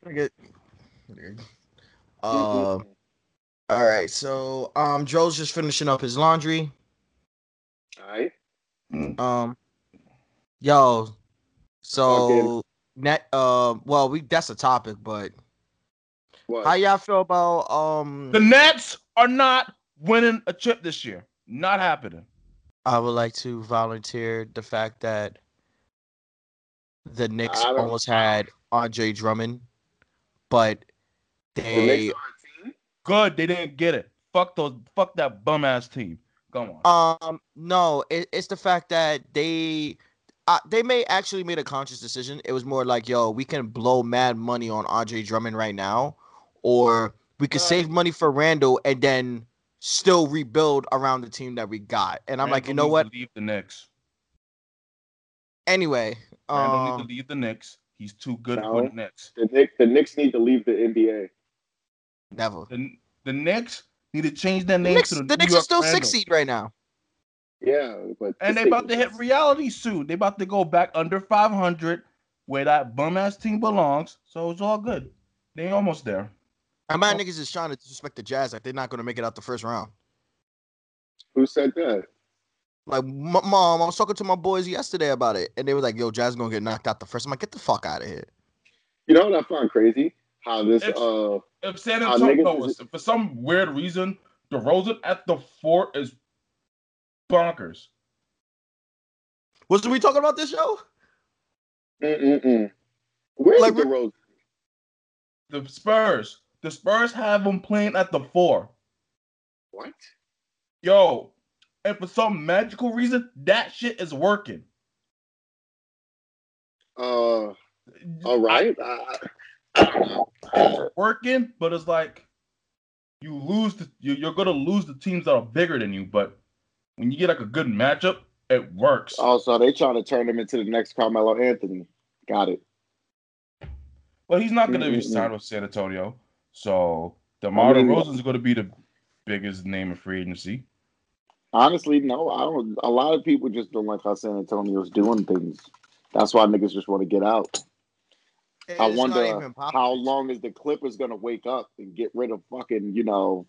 Nigga. Uh, all right. So, um, Joe's just finishing up his laundry. all right. Um, yo, so net. Uh, well, we that's a topic, but What? how y'all feel about um? The Nets are not winning a chip this year. Not happening. I would like to volunteer the fact that the Knicks almost had Andre Drummond, but they Knicks are a team? Good, they didn't get it. Fuck those. Fuck that bum ass team. Go on. um no, it, it's the fact that they uh, they may actually made a conscious decision. It was more like, yo, we can blow mad money on Andre Drummond right now, or we could Uh, save money for Randall and then still rebuild around the team that we got. And I'm like, you know what? Leave the Knicks. Anyway, Randall um, needs to leave the Knicks. He's too good No. for the Knicks. The Knicks, the Knicks need to leave the NBA. never. The, the Knicks need to change their The name Knicks, to the, the New Knicks are still Randall. six seed right now. Yeah, but And this they about to hit reality soon. They about to go back under 500 where that bum ass team belongs. So it's all good. They almost there. And my Oh. niggas is trying to disrespect the Jazz like they're not going to make it out the first round. Who said that? Like, m- mom, I was talking to my boys yesterday about it, and they were like, "Yo, Jazz gonna get knocked out the first. I'm like, "Get the fuck out of here." You know what I find crazy? How this It's- uh If San Antonio, niggas no, is- for some weird reason, DeRozan at the fort is bonkers. Wasn't we talking about this show? mm mm mm. Where's Like, the Rose? The Spurs, The Spurs have him playing at the four. What? Yo, and for some magical reason, that shit is working. Uh, all right. I, I don't know. It's working, but it's like you lose. The, you, you're gonna lose the teams that are bigger than you. But when you get like a good matchup, it works. Also, they trying to turn him into the next Carmelo Anthony. Got it. Well, he's not gonna be Mm-mm-mm. signed with San Antonio. So DeMar I mean- DeRozan's gonna be the biggest name in free agency. Honestly, no. I don't. A lot of people just don't like how San Antonio's doing things. That's why niggas just want to get out. I It's not wonder how long is the Clippers gonna wake up and get rid of fucking, you know,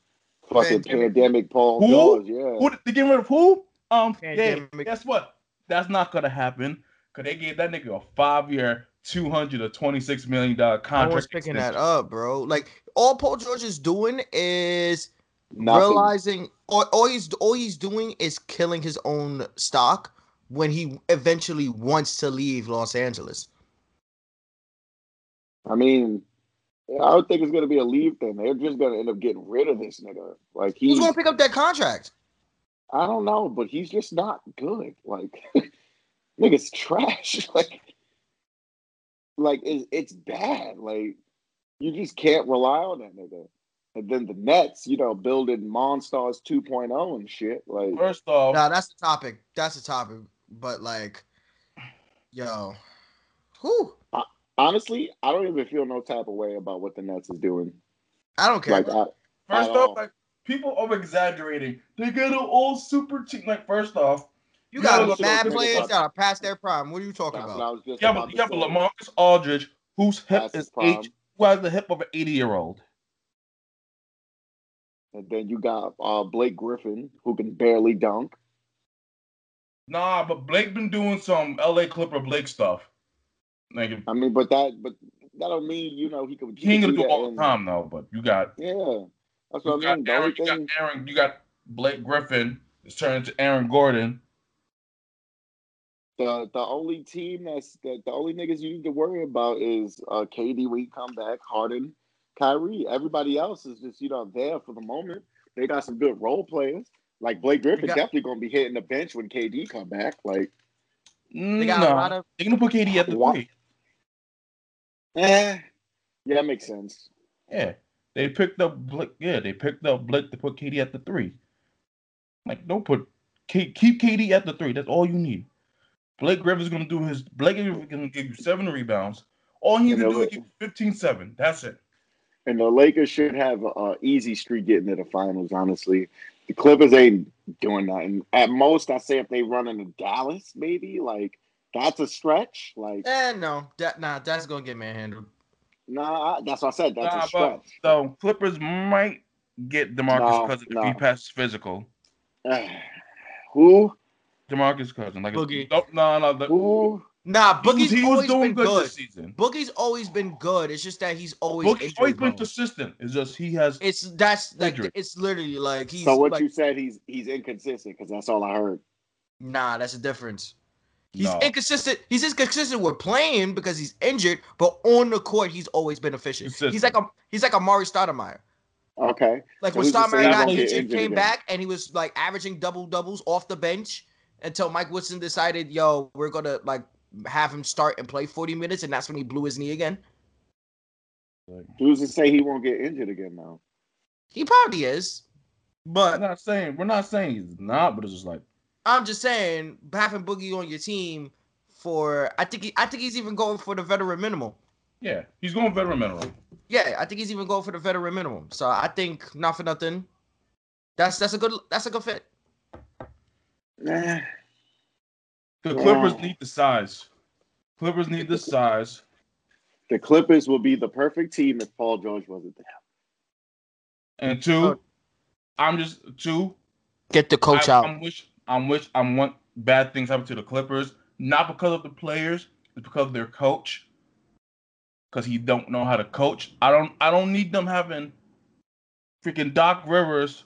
fucking Pandemic. pandemic Paul Who? George? Yeah. Who they getting rid of who? Um, yeah. Pandemic. Guess what? That's not gonna happen. Cause they gave that nigga a five year, two hundred or twenty six million dollar No one's contract. picking extension. that up, bro. Like all Paul George is doing is Nothing. realizing all, all he's all he's doing is killing his own stock when he eventually wants to leave Los Angeles. I mean, I don't think it's gonna be a leave thing. They're just gonna end up getting rid of this nigga. Like Who's he's, gonna pick up that contract? I don't know, but he's just not good. Like, nigga's trash. Like, like it's it's bad. Like, you just can't rely on that nigga. And then the Nets, you know, building Monstars 2.0 and shit. Like, First off, Nah, that's the topic. That's the topic. But like, yo, who? honestly, I don't even feel no type of way about what the Nets is doing. I don't care. Like, I, First at all. off, like people over exaggerating. They got an old super team. Like first off, you you got gotta mad look- players that are past their prime. What are you talking that's about? I was just you have, about a- to you have. Lamarcus Aldridge whose hip Past his is prime. Has the hip of an eighty year old. And then you got uh, Blake Griffin, who can barely dunk. Nah, but Blake been doing some L.A. Clipper Blake stuff. Like I mean, but that, but that don't mean you know he could. he ain't gonna could do all the time though. But you got Yeah, that's what I got mean. Aaron, you got Aaron, you got Blake Griffin. It's turned to Aaron Gordon. The the only team that's the, the only niggas you need to worry about is uh, KD when he come back, Harden, Kyrie. Everybody else is just you know there for the moment. They got some good role players. Like Blake Griffin got- definitely gonna be hitting the bench when KD come back. Like, They got no, a lot of they're gonna put KD at the What? three. eh, yeah, that makes sense. Yeah, they picked up Blake. Yeah, they picked up Blake to put KD at the three. Like, don't put K, keep KD at the three. That's all you need. Blake Griffin's gonna do his. Blake Griffin's gonna give you seven rebounds. All he needs to do is give you 15-7. That's it. And the Lakers should have an easy streak getting to the finals. Honestly, the Clippers ain't doing nothing. At most, I say if they run into Dallas, maybe like that's a stretch. Like, Eh, no, that nah, that's gonna get manhandled. nah, I- that's what I said. That's Nah, a but stretch. the Clippers might get Demarcus No, Cousins if no. he passes physical. Who? Demarcus Cousins, like Boogie. No, no, no. The, Who? Nah, he was, Boogie's he was always doing been good, good. this season. Boogie's always been good. It's just that he's always Boogie's injury always been prone. consistent. It's just he has. It's that's like Injury. it's literally like he's So what like you said? He's he's inconsistent because that's all I heard. nah, that's a difference. He's No. inconsistent. He's inconsistent with playing because he's injured, but on the court he's always been efficient. He's like a he's like a Mari Stoudemire. Okay. Like So when who's Stoudemire got injured, injured came again? back, and he was like averaging double doubles off the bench until Mike Woodson decided, yo, we're gonna like have him start and play 40 minutes, and that's when he blew his knee again. Who's to say he won't get injured again now? He probably is, I'm but not saying we're not saying he's not, but it's just like I'm just saying having Boogie on your team for I think he, I think he's even going for the veteran minimum. yeah, he's going veteran minimum. Yeah, I think he's even going for the veteran minimum. So I think not for nothing. That's that's a good that's a good fit. Nah. The Yeah. Clippers need the size. Clippers need the size. The Clippers will be the perfect team if Paul George wasn't there. And two, oh. I'm just two. Get the coach I, out. I'm wish I'm wish I want bad things happen to the Clippers, not because of the players, it's because of their coach. Because he don't know how to coach. I don't I don't need them having freaking Doc Rivers,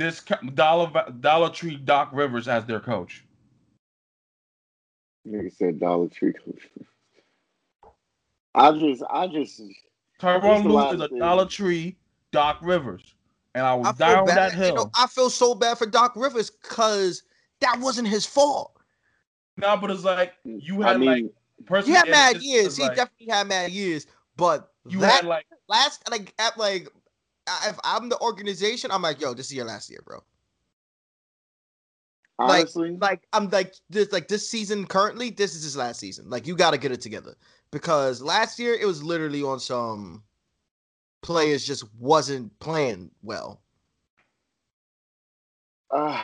this Dollar Dollar Tree Doc Rivers as their coach. Nigga said Dollar Tree coach. I just, I just, Tyronn Who's Lue is a thing? Dollar Tree Doc Rivers, and I was I feel down bad. that you hill. know, I feel so bad for Doc Rivers because that wasn't his fault. No, but it's like you I had mean, like person. He had mad years. it's He like, definitely had mad years. But you that had like last like at like if I'm the organization, I'm like, yo, this is your last year, bro. like- honestly, Like I'm like this like this season currently, this is his last season. Like you gotta get it together. Because last year it was literally on some players just wasn't playing well. uh,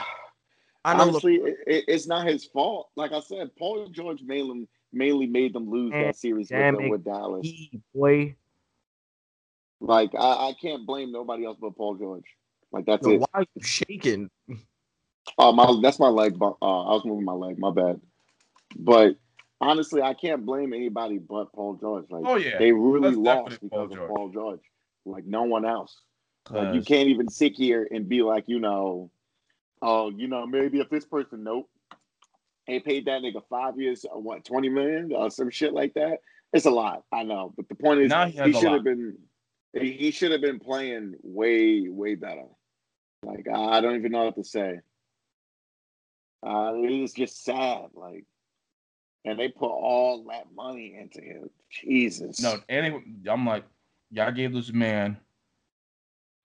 I know honestly, it, it- it's not his fault. Like I said, Paul George mainly mainly made them lose that series with, damn with Dallas. boy. Like I, I can't blame nobody else but Paul George. Like that's it. why are you shaking? Oh my, that's my leg. Uh, I was moving my leg. My bad. But honestly, I can't blame anybody but Paul George. Like oh yeah, they really that's lost definitely Paul because of George. Paul George. Like no one else. Like you can't even sit here and be like, you know, oh, you know, maybe if this person, nope, they paid that nigga five years, uh, what, twenty million or some shit like that. It's a lot, I know, but the point is, he he, should have been, he should have been playing way, way better. Like I don't even know what to say. Uh, was just sad, like, and they put all that money into him. Jesus, No, anyway, I'm like, y'all gave this man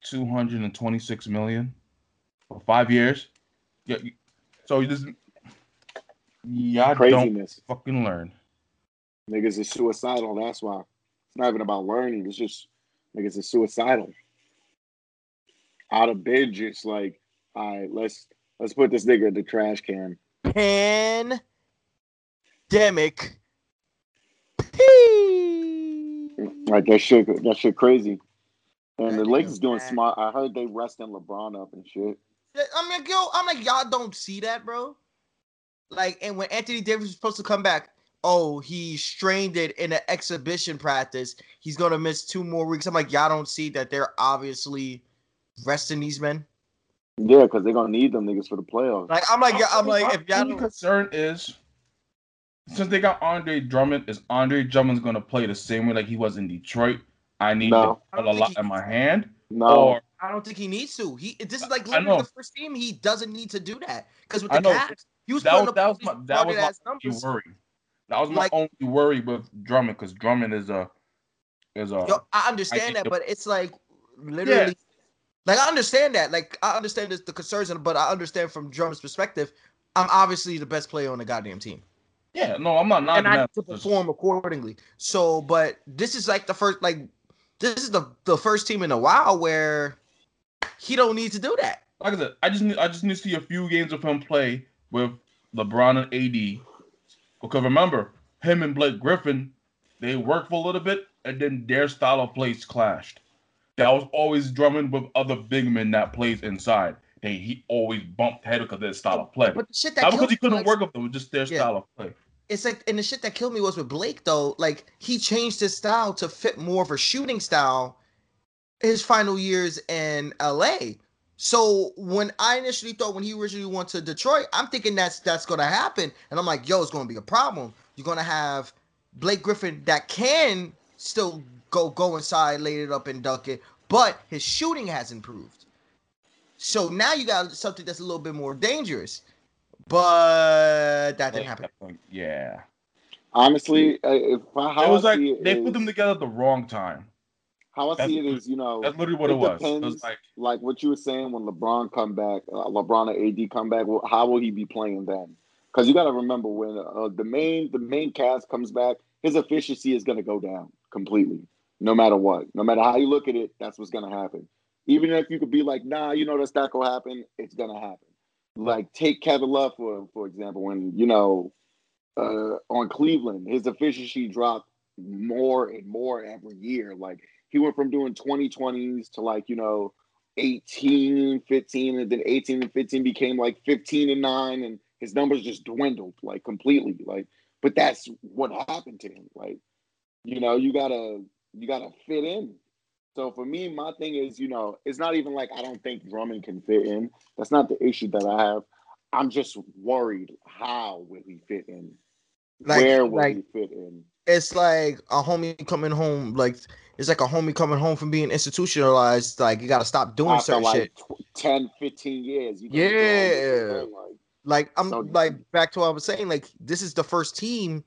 two hundred and twenty-six million for five years. Yeah, so just y'all don't craziness. fucking learn. Niggas is suicidal. That's why. It's not even about learning. It's just niggas is suicidal. Out of binge, it's like, all right, let's let's put this nigga in the trash can. Pandemic. Like that shit. That shit crazy. And the Lakers doing smart. I heard they resting LeBron up and shit. I'm like, yo, I'm like, y'all don't see that, bro. Like, and when Anthony Davis was supposed to come back, oh, he strained it in an exhibition practice. He's gonna miss two more weeks. I'm like, y'all don't see that they're obviously resting these men. Yeah, because they're gonna need them niggas for the playoffs. Like, I'm like, yeah, I'm like, My if y'all don't, concern is since they got Andre Drummond, is Andre Drummond's gonna play the same way like he was in Detroit? I need No. to I a lot he- in my hand, no, or I don't think he needs to. He this is like I literally know. the first team. He doesn't need to do that because with the know. Cavs, he was that putting was up that was my that was my ass only numbers. worry. That was my Like- only worry with Drummond because Drummond is a is a Yo, I understand get that, the- but it's like literally, like I understand that. Like I understand this, the concerns, but I understand from Drummond's perspective. I'm obviously the best player on the goddamn team, yeah. No, I'm not knocking and I that. need to perform accordingly. So, but this is like the first, like this is the the first team in a while where he don't need to do that. like I said, I just need I just need to see a few games of him play with LeBron and AD. Because remember, him and Blake Griffin, they worked for a little bit, and then their style of plays clashed. That was always Drummond with other big men that plays inside. They he always bumped head because of their style of play. But the shit that Not because he couldn't work with them, it was just their Yeah. style of play. it's like and the shit that killed me was with Blake though. Like he changed his style to fit more of a shooting style his final years in LA. So when I initially thought when he originally went to Detroit, I'm thinking that's that's gonna happen. And I'm like, yo, it's gonna be a problem. You're gonna have Blake Griffin that can still go go inside, lay it up and dunk it, but his shooting has improved. So now you got something that's a little bit more dangerous. But that didn't happen. Yeah. honestly, uh, if I, how it was I like see it they is- put them together at the wrong time. How I That's see it is, you know, That's literally what it, It was. It was like like what you were saying when LeBron come back, uh, LeBron or AD come back. Well, how will he be playing then? Because you got to remember when uh, the main the main cast comes back, his efficiency is going to go down completely, no matter what. No matter how you look at it, that's what's going to happen. Even if you could be like, nah, you know that's not going to happen, it's going to happen. Like take Kevin Love for for example, when you know uh, on Cleveland, his efficiency dropped more and more every year. Like he went from doing 2020s to like, you know, 18, 15, and then 18 and 15 became like 15 and 9, and his numbers just dwindled like completely. Like, but that's what happened to him. Like, you know, you gotta you gotta fit in. So for me, my thing is, you know, it's not even like I don't think Drummond can fit in. That's not the issue that I have. I'm just worried how will he fit in? Like- Where will like- he fit in? It's like a homie coming home. Like it's like a homie coming home from being institutionalized. Like you got to stop doing After certain like shit. tw- 10, 15 years. You Yeah. do all this thing, like, Like I'm So- like back to what I was saying. Like this is the first team.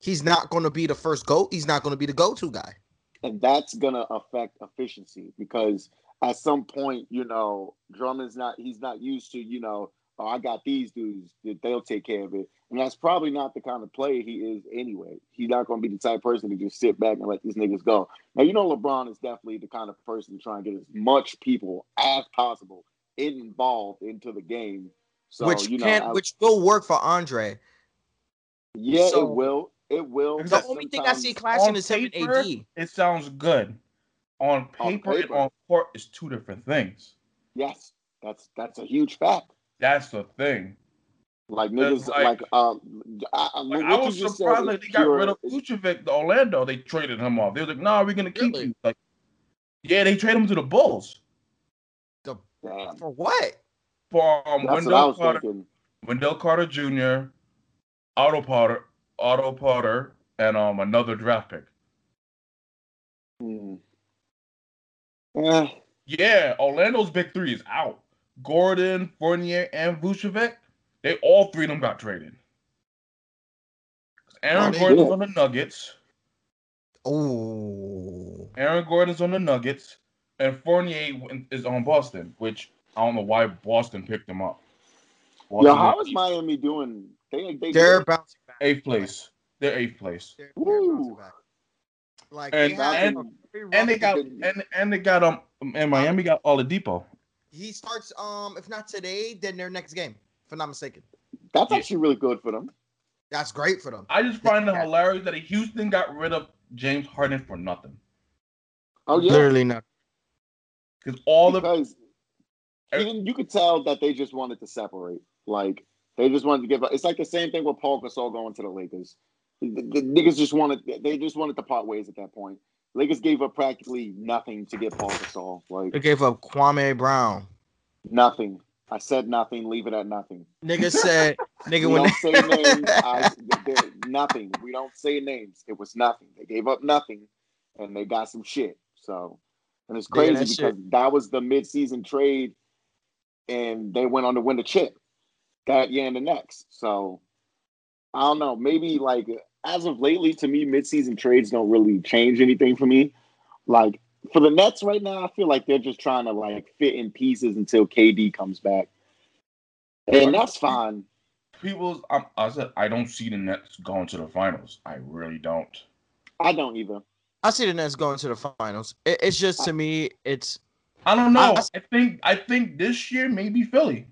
He's not going to be the first go. He's not going to be the go-to guy. and that's gonna affect efficiency because at some point, you know, Drummond's not he's not used to, you know, oh, I got these dudes that they'll take care of it. And that's probably not the kind of player he is anyway. He's not gonna be the type of person to just sit back and let these niggas go. Now you know LeBron is definitely the kind of person to try and get as much people as possible involved into the game. So which you know, can I- which will work for Andre. yeah, so- it will. It will. The The only thing I see clashing is him and paper, AD. It sounds good. On paper, and paper. and on court is two different things. Yes, that's that's a huge fact. That's the thing. Like niggas, like- like, um, I, I, Like, I was just surprised is that they got pure- rid of Vucevic to Orlando. They traded him off. They was like, "Nah, we're gonna keep Really? you." Like, yeah, they traded him to the Bulls The, Damn, for what? for um, that's what I Wendell was Carter, thinking. Wendell Carter Jr., Otto Porter, Otto Porter, and um another draft pick. Hmm. Eh, Yeah, Orlando's big three is out. Gordon, Fournier, and Vucevic. They all three of them got traded. Aaron Oh, they Gordon's did. on the Nuggets. Oh, Aaron Gordon's on the Nuggets, and Fournier is on Boston, which I don't know why Boston picked him up. yo, Boston how is is Miami doing? They they they're good? bouncing back. eighth place. They're eighth place, They're, they're bouncing Like And- they have and- and they got division. and and they got um and Miami got Oladipo. He starts um if not today, then their next game, if I'm not mistaken. That's Yeah. actually really good for them. That's great for them. I just find it Yeah. hilarious that Houston got rid of James Harden for nothing Oh yeah, Literally not. because all the because even you could tell that they just wanted to separate. Like they just wanted to give. up. It's like the same thing with Paul Gasol going to the Lakers. The, the niggas just wanted. They just wanted to part ways at that point. Lakers gave up practically nothing to get Paul Gasol. Like They gave up Kwame Brown. nothing. I said nothing. Leave it at nothing. Nigga said, nigga when don't say names. I, nothing. We don't say names. It was nothing. They gave up nothing, and they got some shit. So, and it's Yeah, crazy that because that was the midseason trade, and they went on to win the chip that year and the next. So, I don't know. Maybe like as of lately, to me, midseason trades don't really change anything for me. Like for the Nets right now, I feel like they're just trying to like fit in pieces until KD comes back, and that's fine. people's. Um, I said I don't see the Nets going to the finals. I really don't. I don't either. I see the Nets going to the finals. It, it's just to me, it's I don't know. I- I, think I think this year maybe Philly.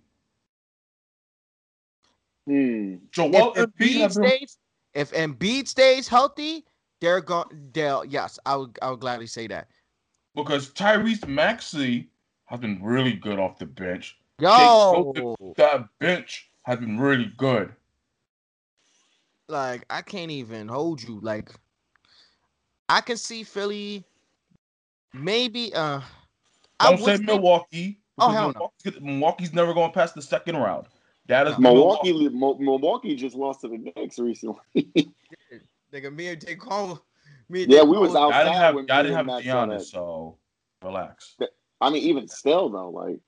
Hmm. Joel if Embiid Embiid has stays, if Embiid stays healthy, they're going. They'll yes, I would. I would gladly say that. because Tyrese Maxey has been really good off the bench. Yo, That bench has been really good. like I can't even hold you. Like I can see Philly. Maybe. Uh, I Don't say Milwaukee. Oh, hell no. Milwaukee's, Milwaukee's never going past the second round. That is No. Milwaukee, Milwaukee just lost to the Knicks recently. Nigga, me and Daquan. Me and Yeah, Daquan we was out- I didn't outside have when I didn't have and Max Giannis, so relax. I mean, even still though, like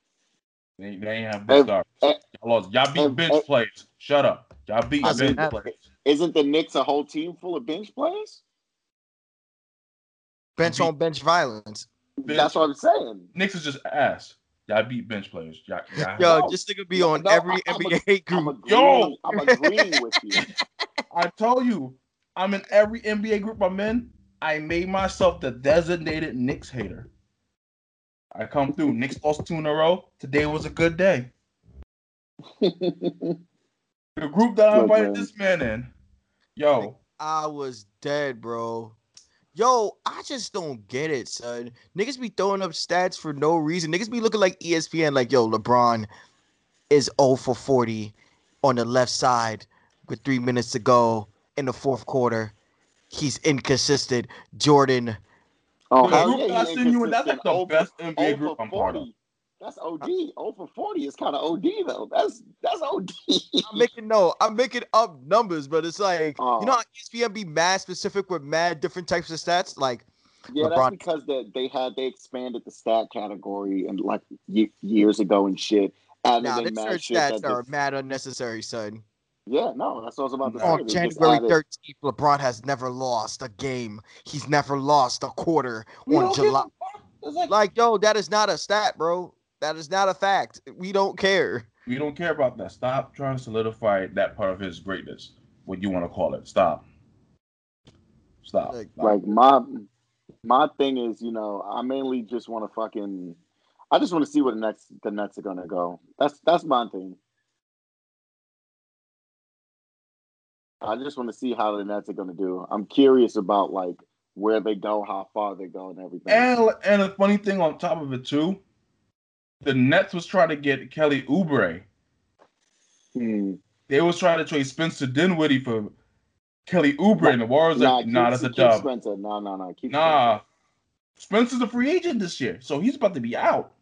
They, they ain't have And- big stars. Y'all lost. Y'all beat and- bench and- players. Shut up. Y'all beat I bench said that. players. isn't the Knicks a whole team full of bench players? bench on bench violence. Bench- That's what I'm saying. Knicks is just ass. Y'all beat bench players. Y'all, y'all Yo, No. this nigga be No, on no, every I- I'm a- NBA I'm group. agreeing, Yo! I'm agreeing with you. I told you, I'm in every NBA group I'm in. I made myself the designated Knicks hater. I come through. Knicks lost two in a row. Today was a good day. The group that I invited man. this man in, yo, I was dead, bro. Yo, I just don't get it, son. Niggas be throwing up stats for no reason. Niggas be looking like ESPN, like, yo, LeBron is 0 for 40 on the left side with three minutes to go in the fourth quarter. He's inconsistent. Jordan, Oh, The group yeah, I he send you in, that's like the best NBA oh, group I'm part of. 40. That's OD. 0 for 40 is kind of OD though. That's that's OD. I'm making no, I'm making up numbers, but it's like Oh. you know uh-huh. how E ESPN be mad specific with mad different types of stats. Like Yeah, LeBron- that's because they, they had they expanded the stat category and like ye- years ago and shit. Added now, in the mad shit stats are mad unnecessary, son. yeah, no, that's what I was about to oh, say. On January 13th, LeBron has never lost a game. He's never lost a quarter We on don't give a July. Like, Like, yo, that is not a stat, bro. That is not a fact. We don't care. we don't care about that. Stop trying to solidify that part of his greatness. What you want to call it? Stop. Stop. Like- Stop. like my my thing is, you know, I mainly just want to fucking I just want to see where the Nets the Nets are gonna go. That's that's my thing. I just want to see how the Nets are gonna do. I'm curious about like where they go, how far they go, and everything. And and a funny thing on top of it too, the Nets was trying to get Kelly Oubre. Hmm. They was trying to trade Spencer Dinwiddie for Kelly Oubre, and the Warriors Nah, like, nah, keep- that's a dub. Spencer. No, no, no. Keep Nah, Spencer. Spencer's a free agent this year, so he's about to be out.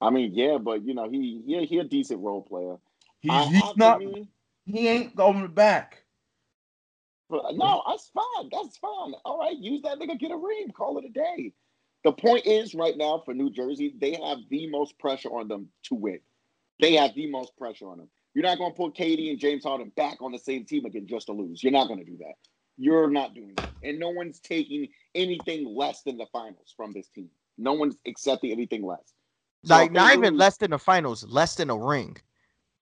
I mean, yeah, but you know, he yeah, he a decent role player. He's I- he's I- not. me, He ain't going back. But no, that's fine. That's fine. All right, use that nigga, get a ring, call it a day. The point is, right now for New Jersey, they have the most pressure on them to win. They have the most pressure on them. You're not going to put KD and James Harden back on the same team again just to lose. You're not going to do that. You're not doing that, and no one's taking anything less than the finals from this team. No one's accepting anything less. So Like, not even less than the finals, less than a ring.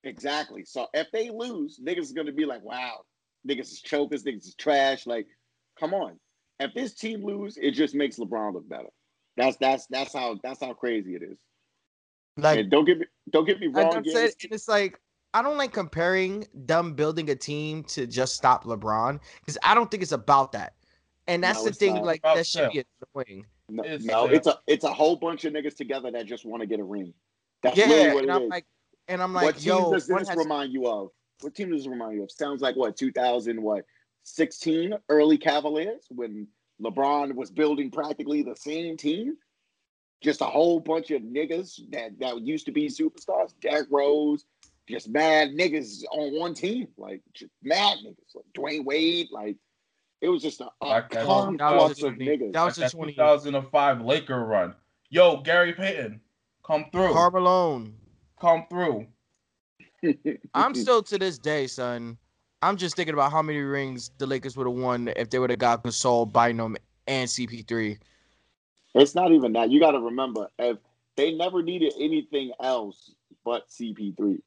Exactly. So if they lose, niggas is gonna be like, wow, niggas is chokers, niggas is trash. Like, come on. If this team lose, it just makes LeBron look better. That's that's that's how that's how crazy it is. Like, and don't get me don't get me Like wrong. I'm yeah, saying, this- and it's like I don't like comparing them building a team to just stop LeBron because I don't think it's about that. And that's No, the thing, not. like that should be annoying. no, it's, no, it's a it's a whole bunch of niggas together that just want to get a ring. That's yeah, really what and it I'm is. like, and I'm like, what like, team does this has- remind you of? What team does this remind you of? Sounds like what 2000 what 16 early Cavaliers when LeBron was building practically the same team. Just a whole bunch of niggas that that used to be superstars. Derrick Rose, just mad niggas on one team, like just mad niggas. Like Dwyane Wade, like it was just a, a Like that- conflux that was of just- niggas. that was Like just that 20 2005 Laker run. Yo, Gary Payton, come through. Carmelo. come through. I'm still to this day, son. I'm just thinking about how many rings the Lakers would have won if they would have got Gasol, Bynum, and CP3. It's not even that. You got to remember, if they never needed anything else but CP3.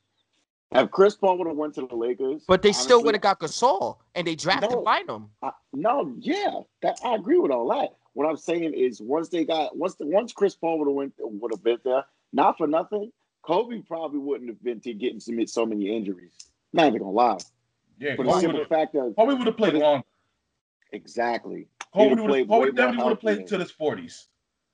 If Chris Paul would have went to the Lakers, But they still would have got Gasol, and they drafted No. Bynum. I- no, yeah, that I agree with all that. What I'm saying is, once they got once the once Chris Paul would have went would have been there, not for nothing, Kobe probably wouldn't have been to getting many, so many injuries. Not even gonna lie. Yeah, For the simple fact of have played long. exactly. Kobe would've would played have Kobe way definitely would have played healthier. into his 40s.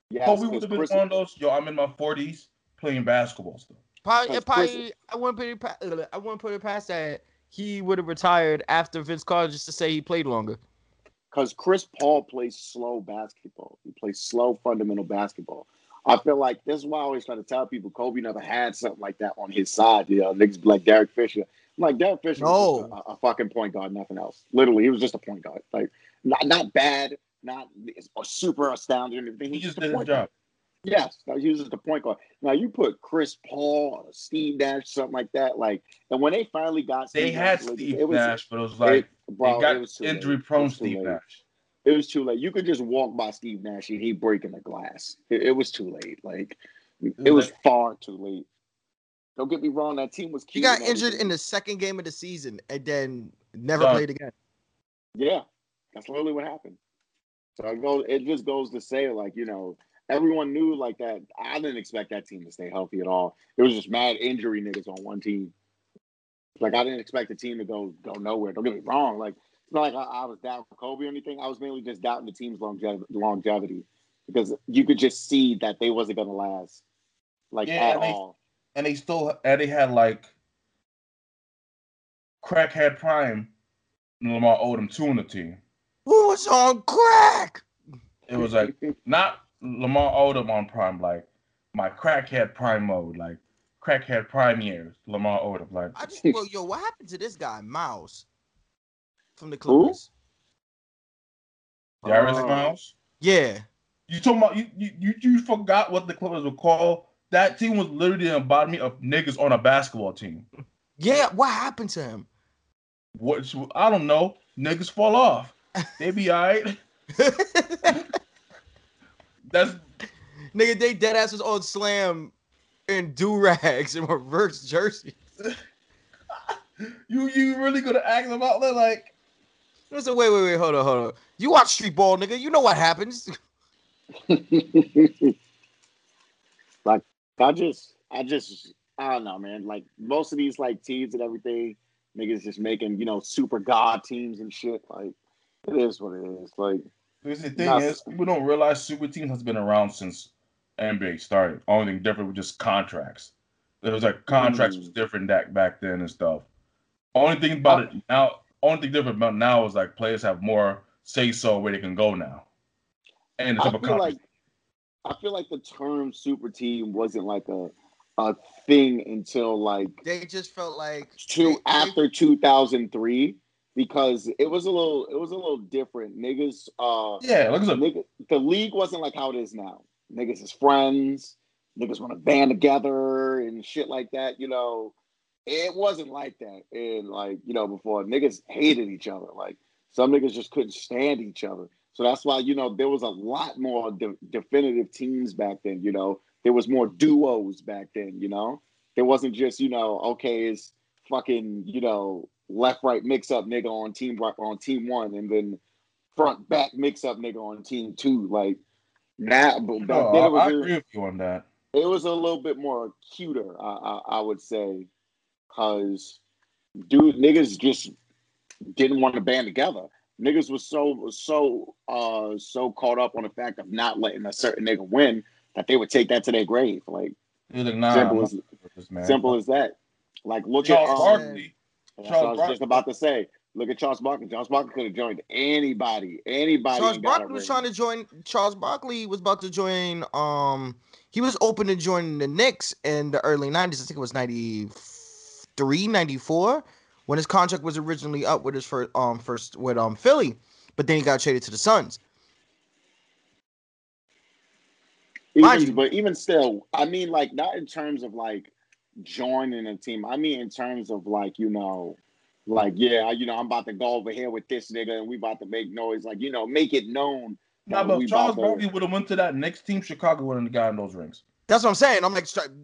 Yes, Kobe would 'cause have been Chris- one of those. Yo, I'm in my 40s playing basketball still. Probably, probably I wouldn't put it. pa- uh, I wouldn't put it past that he would have retired after Vince Carter just to say he played longer. because Chris Paul plays slow basketball. He plays slow fundamental basketball. I feel like this is why I always try to tell people Kobe never had something like that on his side. You know, niggas like Derek Fisher. I'm like Derek Fisher was No. just a, a fucking point guard, nothing else. Literally, he was just a point guard. Like not not bad, not super astounding or anything. He He just just a did his point guard. job. Yes, no, he was just a point guard. Now you put Chris Paul, Steve Nash, something like that. Like, and when they finally got They Steve had Nash, Steve it was, Nash, but it was like it, bro, they got it was too late. injury-prone Steve late Nash. it was too late. You could just walk by Steve Nash and he breaking the glass. It, it was too late. Like it was far too late. Don't get me wrong. That team was He got injured in the second game of the season and then never Done. played again. Yeah, that's literally what happened. So it goes. It just goes to say, like you know, everyone knew like that. I didn't expect that team to stay healthy at all. It was just mad injury niggas on one team. Like I didn't expect the team to go go nowhere. Don't get me wrong. Like it's not like I, I was down for Kobe or anything. I was mainly just doubting the team's longevity, longevity because you could just see that they wasn't gonna last, like Yeah, at they- all. And they still and they had like crackhead prime and Lamar Odom two on the team. Who was on crack? It was like not Lamar Odom on prime, like my crackhead prime mode, like crackhead prime years, Lamar Odom. Like I just well, yo, what happened to this guy, Miles, from the Clippers? Darius Oh. Uh, Miles. Yeah, You talking about you, you you you forgot what the Clippers were called? That team was literally the embodiment of niggas on a basketball team. yeah. What happened to him? What I don't know. Niggas fall off. They be alright. That's Nigga, they dead ass was on slam in do rags and reverse jerseys. you you really gonna ask about that like So wait, wait, wait, hold on, hold on. You watch street ball, nigga. You know what happens. like I just, I just, I don't know, man. Like most of these like teams and everything, niggas just making you know super god teams and shit. Like it is what it is. Like Because the thing Nah. is, people don't realize super teams has been around since NBA started. Only thing different was just contracts. There was like contracts was Mm. different back back then and stuff. Only thing about it now, only thing different about now is like players have more say so where they can go now. And the I feel like. I feel like the term super team wasn't like a a thing until like They just felt like two they- they- after 2003 because it was a little it was a little different. Niggas uh yeah, look at the nigga, the league wasn't like how it is now. Niggas is friends. Niggas want to band together and shit like that you know. It wasn't like that and like you know before. Niggas hated each other. Like some niggas just couldn't stand each other so that's why you know there was a lot more de- definitive teams back then you know there was more duos back then you know there wasn't just you know okay it's fucking you know left right mix up nigga on team on team one and then front back mix up nigga on team two like now but back No, oh, then it was I a- agree with you on that. it was a little bit more cuter, I, I, I would say, because dude, niggas just didn't want to band together. Niggas was so so uh so caught up on the fact of not letting a certain nigga win that they would take that to their grave. Like like, nah, simple as not man. simple as that. Like look Charles at um, Barkley. that's Charles what I was just about to say. Look at Charles Barkley. Charles Barkley could have joined anybody. Anybody. Charles ain't got a Barkley was trying to join. Charles Barkley was about to join. Um, he was open to join the Knicks in the early '90s. I think it was '93, '94, when his contract was originally up with his first, um, first with um Philly, but then he got traded to the Suns. Even, you- but even still, I mean, like not in terms of like joining a team. I mean, in terms of like you know, like yeah, you know, I'm about to go over here with this nigga, and we about to make noise. Like you know, make it known. Nah, but Charles about Barkley would have went to that next team, Chicago would have gotten those rings. That's what I'm saying. I'm like, stri-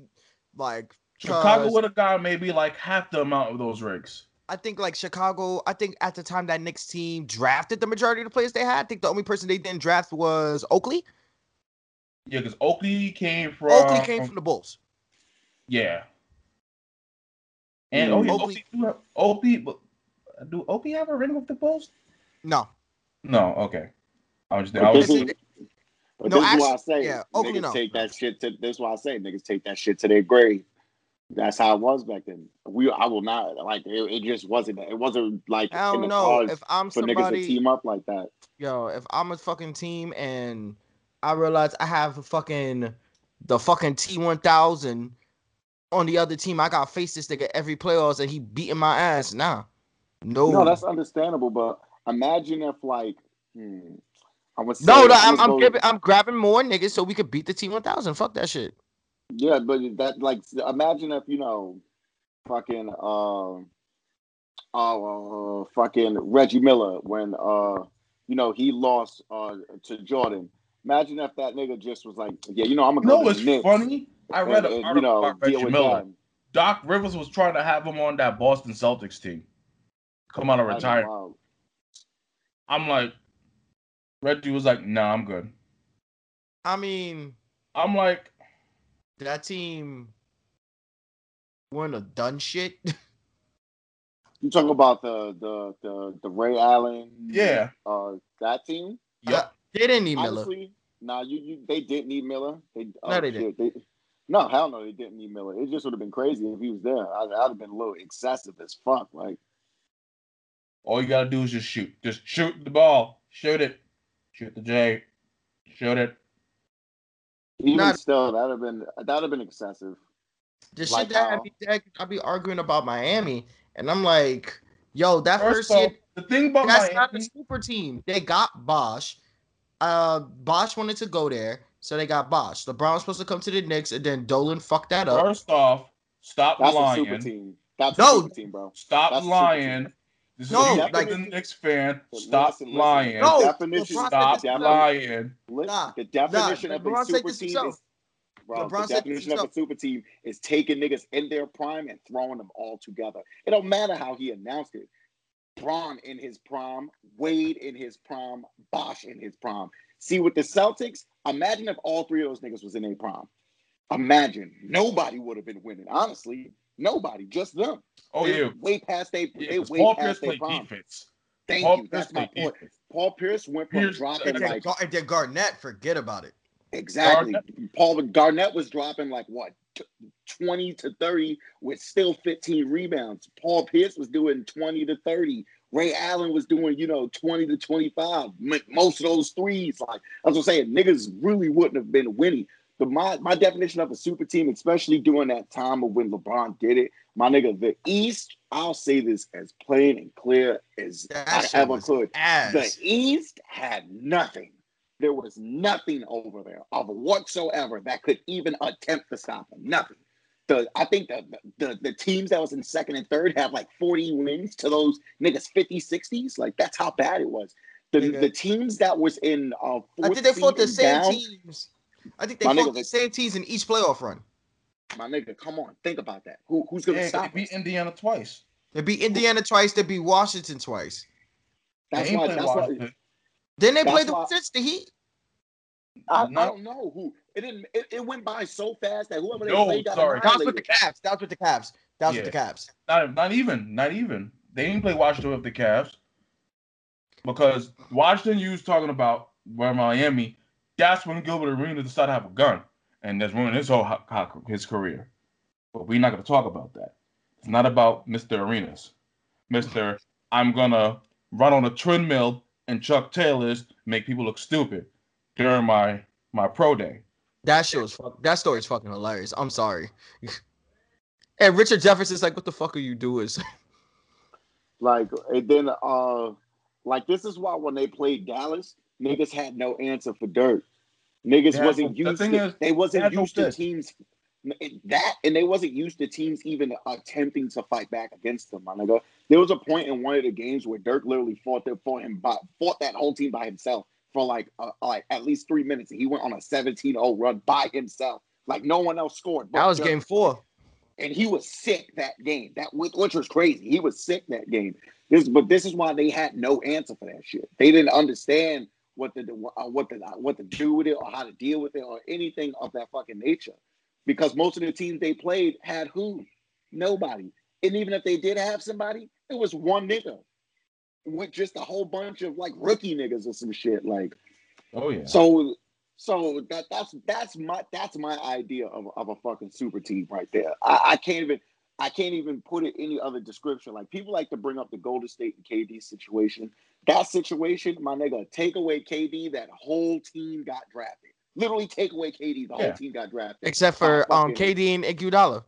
like Chicago 'cause would have got maybe like half the amount of those rings. I think like Chicago. I think at the time that Knicks team drafted the majority of the players they had. I think the only person they didn't draft was Oakley. Yeah, because Oakley came from Oakley came from the Bulls. yeah. And. Oakley, Oakley- Oakley, do have, Oakley, but uh, do Oakley have a ring with the Bulls? No, No, okay. I was just, I But was this Listen, is, but no, this is why I say yeah, Oakley, niggas no. take that shit to. This is why I say niggas take that shit to their grave. That's how it was back then. We, I will not like it. It just wasn't. It wasn't like I don't know if I'm for niggas to team up like that. Yo, if I'm a fucking team and I realize I have a fucking the fucking T1000 on the other team, I got face this nigga every playoffs and he beating my ass. Nah, no, No, that's understandable, but imagine if like, hmm, I say, no, no. I'm, I'm, giving, I'm grabbing more niggas so we could beat the T1000. Fuck that shit. Yeah, but that like, imagine if you know, fucking, uh, uh, fucking Reggie Miller when uh, you know, he lost uh to Jordan. Imagine if that nigga just was like, yeah, you know, I'm you gonna go know to what's Knicks funny? I read and- an article you know, about Reggie Miller. them. Doc Rivers was trying to have him on that Boston Celtics team. Come out of That's retirement. I'm like, Reggie was like, nah, I'm good. I mean, I'm like, that team wouldn't have done shit. You talking about the the the the Ray Allen? yeah. Uh, that team. Yeah. they didn't need Miller. Honestly, nah, you, you they didn't need Miller. They, oh, No, they didn't. They, no, hell no, they didn't need Miller. It just would have been crazy if he was there. I'd, I'd have been a little excessive as fuck. Like, All you gotta do is just shoot. Just shoot the ball. Shoot it. Shoot the J. Shoot it. Even Not- still, that'd have been that'd have been excessive. The Like shit that I how- be, that I be arguing about Miami, and I'm like, yo, that First first, year, the thing about that's not a super team. They got Bosh. Uh, Bosh wanted to go there, so they got Bosh. LeBron was supposed to come to the Knicks, and then Dolan fucked that up. first off, stop That's a lying. super team. That's No. a super team, bro. Stop That's a super lying. This No, is like- like, Knicks fan. Stop listen, listen. lying. No, definition, LeBron Stop the, lying. li- Nah, the definition of LeBron a super team himself. is bro, the definition of a super team is taking niggas in their prime and throwing them all together. It don't matter how he announced it. Bron in his prime, Wade in his prime, Bosh in his prime. See with the Celtics, imagine if all three of those niggas was in a prime. Imagine nobody would have been winning. Honestly, nobody, just them. Oh They yeah. way past they, Yeah, they 'cause way Paul Pierce past their played prime. defense. Thank Paul you. Pierce That's my point. defense. Paul Pierce went from Pierce- dropping And then, like Gar- and then Garnett, forget about it. Exactly. Paul Garnett was dropping like what 20 to 30 with still 15 rebounds. Paul Pierce was doing 20 to 30. Ray Allen was doing, you know, 20 to 25. Most of those threes, like I was saying, niggas really wouldn't have been winning. The my my definition of a super team, especially during that time of when LeBron did it, my nigga, the East, I'll say this as plain and clear as That I ever could. Ass. The East had nothing. There was nothing over there of whatsoever that could even attempt to stop them. Nothing. The I think the, the the teams that was in second and third have like 40 wins to those niggas 50, 60s. Like that's how bad it was. The Nigga. the teams that was in uh fourth I think they fought the same down, teams. I think they My fought the same teams in each playoff run. My nigga, come on, think about that. Who who's gonna Yeah, they beat? Indiana twice. They beat Indiana twice. They beat Washington twice. That's ain't why. played That's why. Then they That's played the why- since the Heat. I, I don't know who. It didn't. It, it went by so fast that whoever they No, played got sorry. That was with the annihilated. Cavs. That was with the Cavs. That was with the Cavs. Not, not even. Not even. They didn't play Washington with the Cavs because Washington. You was talking about where Miami. That's when Gilbert Arenas decided to have a gun, and that's ruined his whole ho- ho- his career. But we're not going to talk about that. It's not about Mr. Arenas. Mr. I'm gonna run on a treadmill and Chuck Taylors make people look stupid during my my pro day. That shit was fuck. That story is fucking hilarious. I'm sorry. and Richard Jefferson's like, "What the fuck are you doing?" Like and then uh like this is why when they played Dallas, niggas had no answer for Dirk. Niggas They wasn't no- the used thing to is, they they wasn't had no used to teams that and they wasn't used to teams even attempting to fight back against them, my nigga. There was a point in one of the games where Dirk literally fought them fought him by fought that whole team by himself for like uh, like at least three minutes. He went on a 17-0 run by himself. Like no one else scored. that was Dirk game four. and he was sick that game. That which which was crazy. He was sick that game. This, but this is why they had no answer for that shit. They didn't understand what to do, uh, what to what to do with it, or how to deal with it, or anything of that fucking nature. Because most of the teams they played had who? Nobody. And even if they did have somebody, it was one nigga with just a whole bunch of like rookie niggas or some shit. Like Oh yeah. so, so that that's that's my that's my idea of, of a fucking super team right there. I, I can't even I can't even put it any other description. Like people like to bring up the Golden State and KD situation. That situation, my nigga, take away KD, that whole team got drafted. Literally take away KD, the Yeah. whole team got drafted. Except for Oh, um fucking- KD and Iguodala.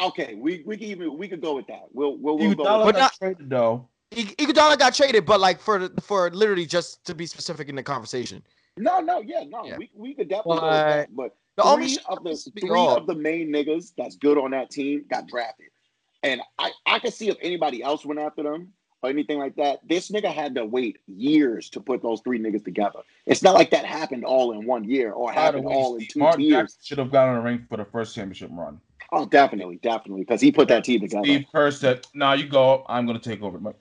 Okay, we we can even we could go with that. We'll we'll, we'll go. Iguodala With But got not- traded though. Ig- Iguodala got traded, but like for for literally just to be specific in the conversation. no, no, yeah, no, Yeah. we, we could definitely go with that. But The three only shit of the three off- of the main niggas that's good on that team got drafted, and I I could see if anybody else went after them or anything like that. This nigga had to wait years to put those three niggas together. It's not like that happened all in one year or By the happened way, all in two Mark years. Should have gotten a ring for the first championship run. Oh, definitely, definitely, because he put that team together. Steve Kerr said, "Now you go. I'm going to take over." But,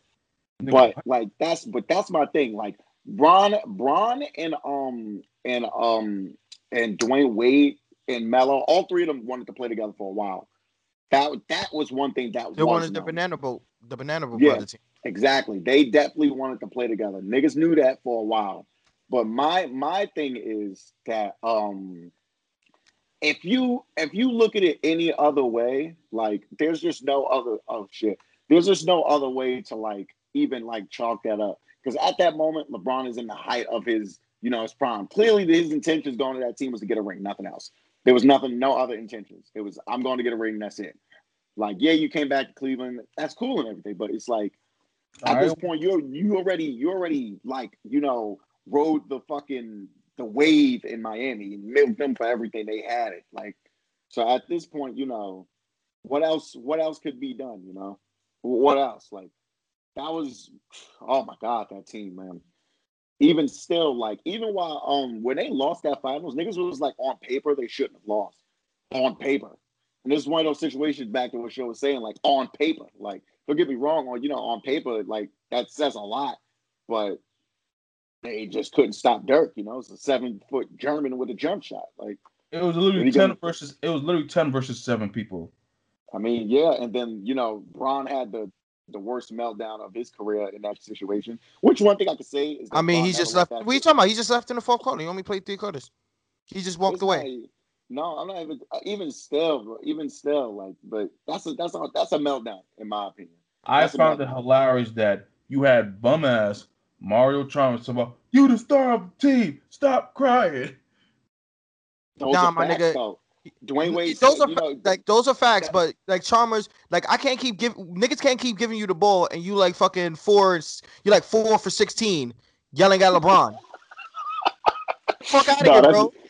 But like that's but that's my thing. Like Bron, Bron and um and um and Dwyane Wade and Melo, all three of them wanted to play together for a while. That that was one thing that They was wanted the banana boat, the banana boat Yeah. part of the team. Exactly. They definitely wanted to play together. Niggas knew that for a while. But my my thing is that um if you if you look at it any other way, like there's just no other oh shit. There's just no other way to like even like chalk that up. Because at that moment, LeBron is in the height of his you know, his prime. Clearly, his intentions going to that team was to get a ring, nothing else. There was nothing, no other intentions. It was, I'm going to get a ring, that's it. Like, yeah, you came back to Cleveland, that's cool and everything, but it's like at this point, you're you already you already like you know rode the fucking the wave in Miami and milked them for everything they had it. Like, so at this point, you know, what else? What else could be done? You know, what else? Like, that was, oh my god, that team, man. Even still, like, even while um when they lost that finals, niggas was like on paper they shouldn't have lost on paper. And this is one of those situations back to what Show was saying, like on paper, like don't get me wrong, on you know, on paper, like that says a lot, but they just couldn't stop Dirk. You know, it's a seven foot German with a jump shot. Like it was literally ten gonna, versus it was literally ten versus seven people. I mean, yeah, and then you know, Bron had the the worst meltdown of his career in that situation. Which one thing I could say is, I mean, he just left. What are you talking about? He just left in the fourth quarter. He only played three quarters. He just walked away. no, I'm not even. Uh, even still, even still, like, but that's a that's a that's a meltdown in my opinion. I found it hilarious that you had bum ass Mario Chalmers about you the star of the team. Stop crying. Those nah, my facts, nigga. Though. Dwyane Wade. Those said, are know, like those are facts, but like Chalmers, like I can't keep giving niggas can't keep giving you the ball, and you like fucking four. You like four for sixteen, yelling at LeBron. Fuck out of no, here, bro.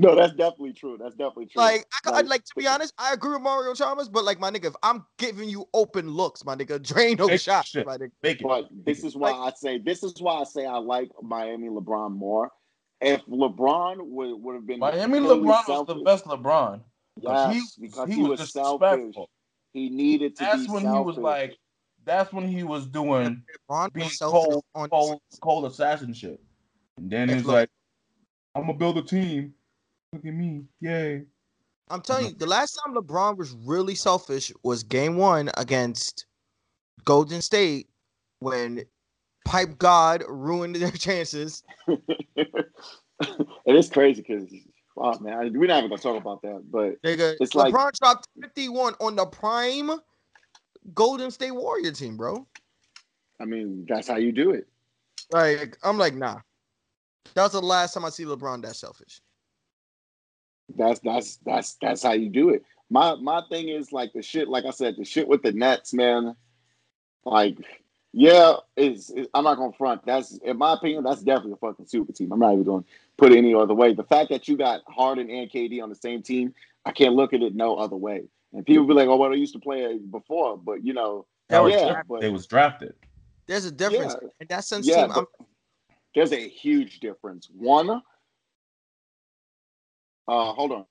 No, that's definitely true. That's definitely true. Like, I, like, like to be honest, I agree with Mario Chalmers, but like my nigga, if I'm giving you open looks, my nigga, drain those shots, shit. my nigga. Make it. But this is why like, I say this is why I say I like Miami LeBron more. If LeBron would would have been Miami LeBron selfish, was the best LeBron. Yes, he, because he, he was, was selfish. He needed to. Be. That's when selfish. he was like. That's when he was doing LeBron being cold, cold, cold assassin shit. And then he's like, "I'm gonna build a team." Look at me. Yay. I'm telling you, the last time LeBron was really selfish was game one against Golden State when Pipe God ruined their chances. it is crazy because, wow, man, we're not even gonna talk about that. But Nigga, it's LeBron like, dropped 51 on the prime Golden State Warrior team, bro. I mean, that's how you do it. Like, I'm like, nah. That was the last time I see LeBron that selfish. That's that's that's that's how you do it. My my thing is like the shit, like I said, the shit with the Nets, man. Like, yeah, is I'm not gonna front. That's in my opinion, that's definitely a fucking super team. I'm not even gonna put it any other way. The fact that you got Harden and KD on the same team, I can't look at it no other way. And people be like, "Oh, well, I used to play before," but you know, that was yeah, but, it was drafted. There's a difference yeah, in that sense. Yeah, team, there's a huge difference. One, uh, hold on.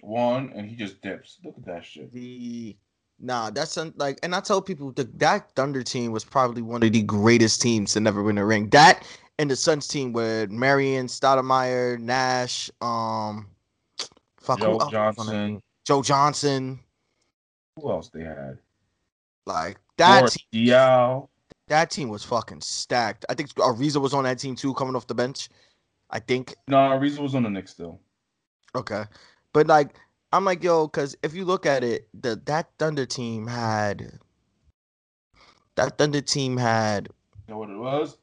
One, and he just dips. Look at that shit. The nah, that's un- like, and I tell people the, that Thunder team was probably one of the greatest teams to never win a ring. That and the Suns team with Marion, Stoudemire, Nash, um, fuck, Joe Johnson, Joe Johnson. Who else they had? Like that team, Diaw. That team was fucking stacked. I think Ariza was on that team too, coming off the bench. I think. No, Ariza was on the Knicks still. Okay, but like I'm like yo, because if you look at it, the that Thunder team had that Thunder team had. You know what it was?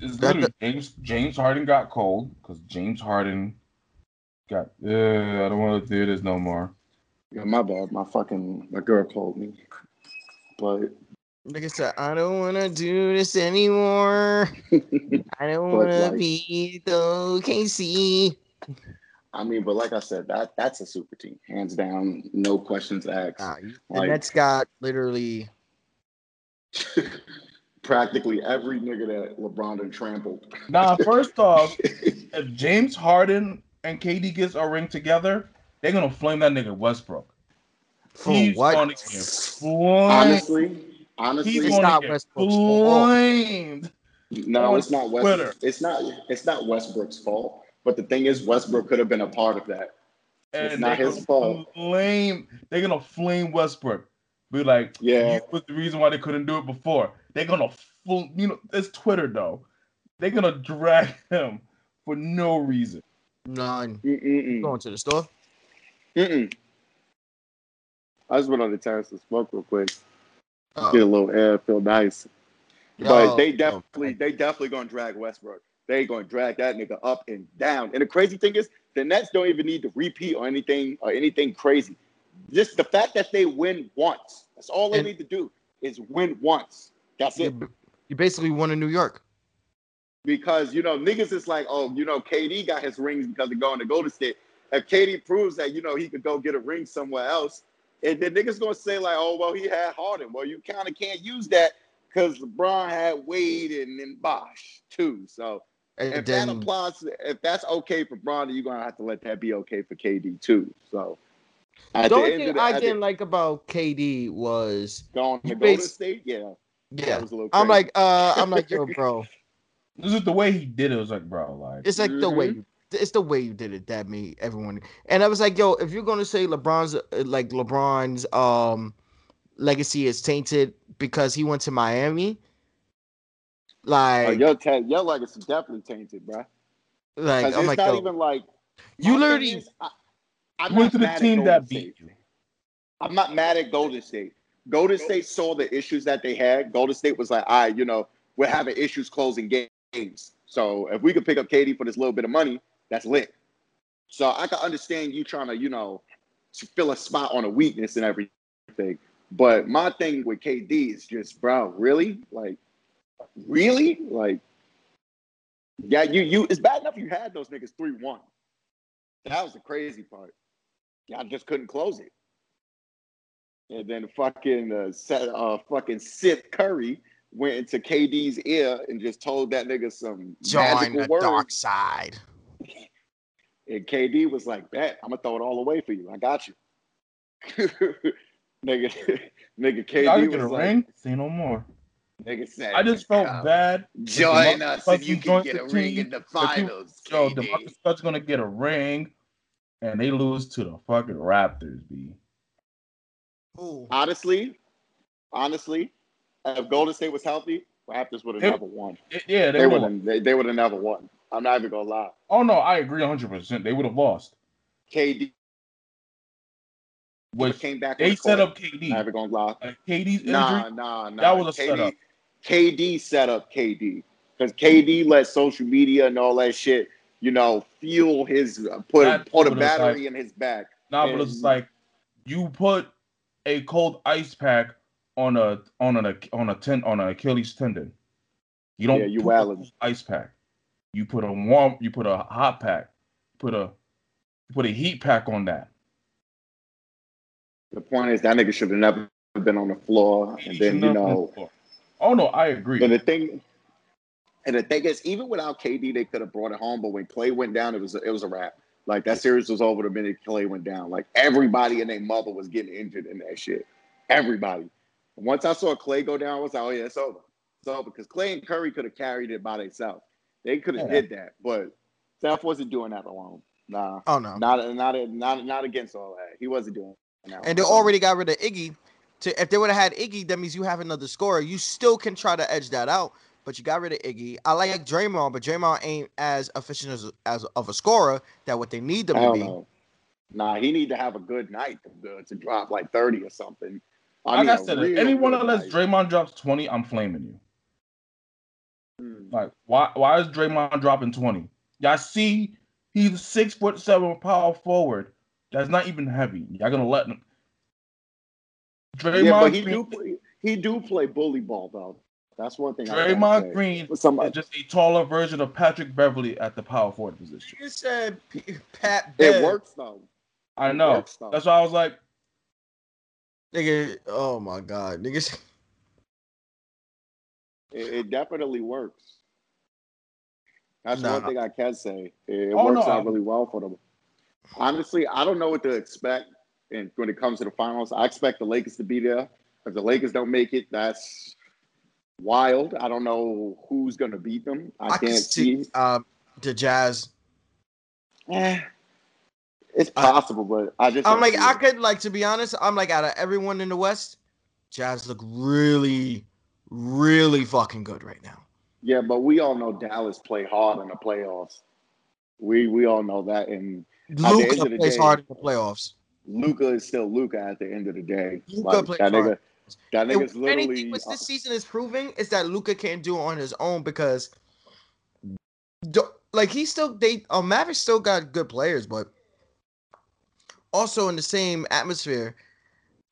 It's literally James James Harden got cold because James Harden got. Uh, I don't want to do this no more. Yeah, my bad. My fucking my girl called me, but like I said, I don't want to do this anymore. I don't want to like, be the OKC. I mean, but like I said, that that's a super team, hands down, no questions asked. Nah, the like, Nets got literally practically every nigga that LeBron done trampled. Nah, first off, if James Harden and KD gets a ring together, they're gonna flame that nigga Westbrook. For He's what? Honestly, Honestly, it's not Westbrook's fault. No, it's not Westbrook. It's not. It's not Westbrook's fault. But the thing is, Westbrook could have been a part of that. And it's not his fault. Flame. They're gonna flame Westbrook. Be like, yeah, you was the reason why they couldn't do it before. They're gonna, full, you know, it's Twitter though. They're gonna drag him for no reason. None. Mm-mm-mm. Going to the store. Mm-mm. I just went on the terrace to smoke real quick. Uh-oh. Get a little air, feel nice. but they yo, definitely, they definitely gonna drag Westbrook. They gonna drag that nigga up and down. And the crazy thing is, the Nets don't even need to repeat or anything or anything crazy. Just the fact that they win once. That's all they And- need to do is win once. That's it. you, basically won in New York. because you know niggas is like, oh, you know, KD got his rings because of going to Golden State. If KD proves that you know he could go get a ring somewhere else, and then niggas gonna say like, oh, well, he had Harden. Well, you kind of can't use that because LeBron had Wade and, and Bosh too. So And if then that applies, if that's okay for Bron, then you're gonna have to let that be okay for KD too. So at the only thing the- I didn't like about KD was going to you Golden State, yeah, yeah. that was a little I'm like uh I'm like yo bro. This is the way he did it. it Was like, bro, like It's like the way Mhm. you it's the way you did it that made everyone and I was like yo if you're gonna say LeBron's uh, like LeBron's um legacy is tainted because he went to Miami Oh, like your ta- your legacy definitely tainted, bro. like Because I'm it's like not yo, even like you my literally is, I, I'm went to the team that State. beat you. I'm not mad at Golden State. Golden State saw the issues that they had. Golden State was like, all right, you know, we're having issues closing games. So if we could pick up KD for this little bit of money, that's lit. So I can understand you trying to, you know, to fill a spot on a weakness and everything. But my thing with KD is just, bro, really? Like, really? Like, yeah, you you it's bad enough you had those niggas 3-1. That was the crazy part. Y'all just couldn't close it. And then fucking uh, set, uh fucking Sith Curry went into KD's ear and just told that nigga some join magical the words. dark side. And KD was like, "Bet I'm gonna throw it all away for you. I got you." nigga, nigga, KD get a was like, ring. Say no more. "Nigga said, I just felt "Come, bad. Join The us, and you can get a the ring team, in the the people- finals." Yo, KD. the Marcus Scott's gonna get a ring, and they lose to the fucking Raptors, b. Ooh. honestly, honestly, if Golden State was healthy, Raptors would have never won. It- yeah, they, They would. would have. They, they would have never won. I'm not even gonna lie. Oh no, I agree 100. percent They would have lost. KD Which came back. they the set court. up KD. Not even gonna lie. Like KD's injury. Nah, nah, nah. that was a KD, setup. KD set up KD because KD let social media and all that shit, you know, fuel his uh, put That put a battery like- in his back. Nah, but it's like you put a cold ice pack on a on an on a ten on an Achilles tendon. You don't Yeah, you put ice pack. You put a warm. You put a hot pack. Put a put a heat pack on that. The point is that nigga should have never been on the floor, and then you know. Oh no, I agree. And the thing, and the thing is, even without KD, they could have brought it home. But when Clay went down, it was a, it was a wrap. Like that series was over the minute Clay went down. Like everybody and their mother was getting injured in that shit. Everybody. And once I saw Clay go down, I was like, oh yeah, it's over. It's over because Clay and Curry could have carried it by themselves. They could have Yeah. did that, but Steph wasn't doing that alone. Nah, Oh no. not not not not against all that. He wasn't doing that. And they already got rid of Iggy. To if they would have had Iggy, that means you have another scorer. You still can try to edge that out, but you got rid of Iggy. I like Draymond, but Draymond ain't as efficient as, as of a scorer that what they need them I to don't be. know. Nah, he need to have a good night to, to drop like 30 or something. I like mean, I a said, real if anyone good unless night. Draymond drops 20, I'm flaming you. Hmm. Like, why why is Draymond dropping 20? Y'all see he's six foot seven power forward. That's not even heavy. Y'all gonna let him. Draymond Yeah, but he Green, do play, he do play bully ball though. That's one thing. I Draymond say. Green somebody, is just a taller version of Patrick Beverly at the power forward position. You said P- Pat. it works though. I It know. works, though. That's why I was like, Nigga, oh my god, niggas. It, it definitely works. That's Nah. one thing I can say. It, it Oh, works no, out I- really well for them. Honestly, I don't know what to expect. And when it comes to the finals, I expect the Lakers to be there. If the Lakers don't make it, that's wild. I don't know who's gonna beat them. I, I can can't see see. um the Jazz. Eh, it's possible, but I just. I'm like, I could like to be honest. I'm like, out of everyone in the West, Jazz look really, really fucking good right now. Yeah, but we all know Dallas play hard in the playoffs. We we all know that, and Luka plays day- hard in the playoffs. Luka is still Luka at the end of the day. Luka like that nigga, hard. That And nigga's if anything literally. which uh, this season is proving is that Luka can't do it on his own because, like he still they uh, Mavericks still got good players, but also in the same atmosphere,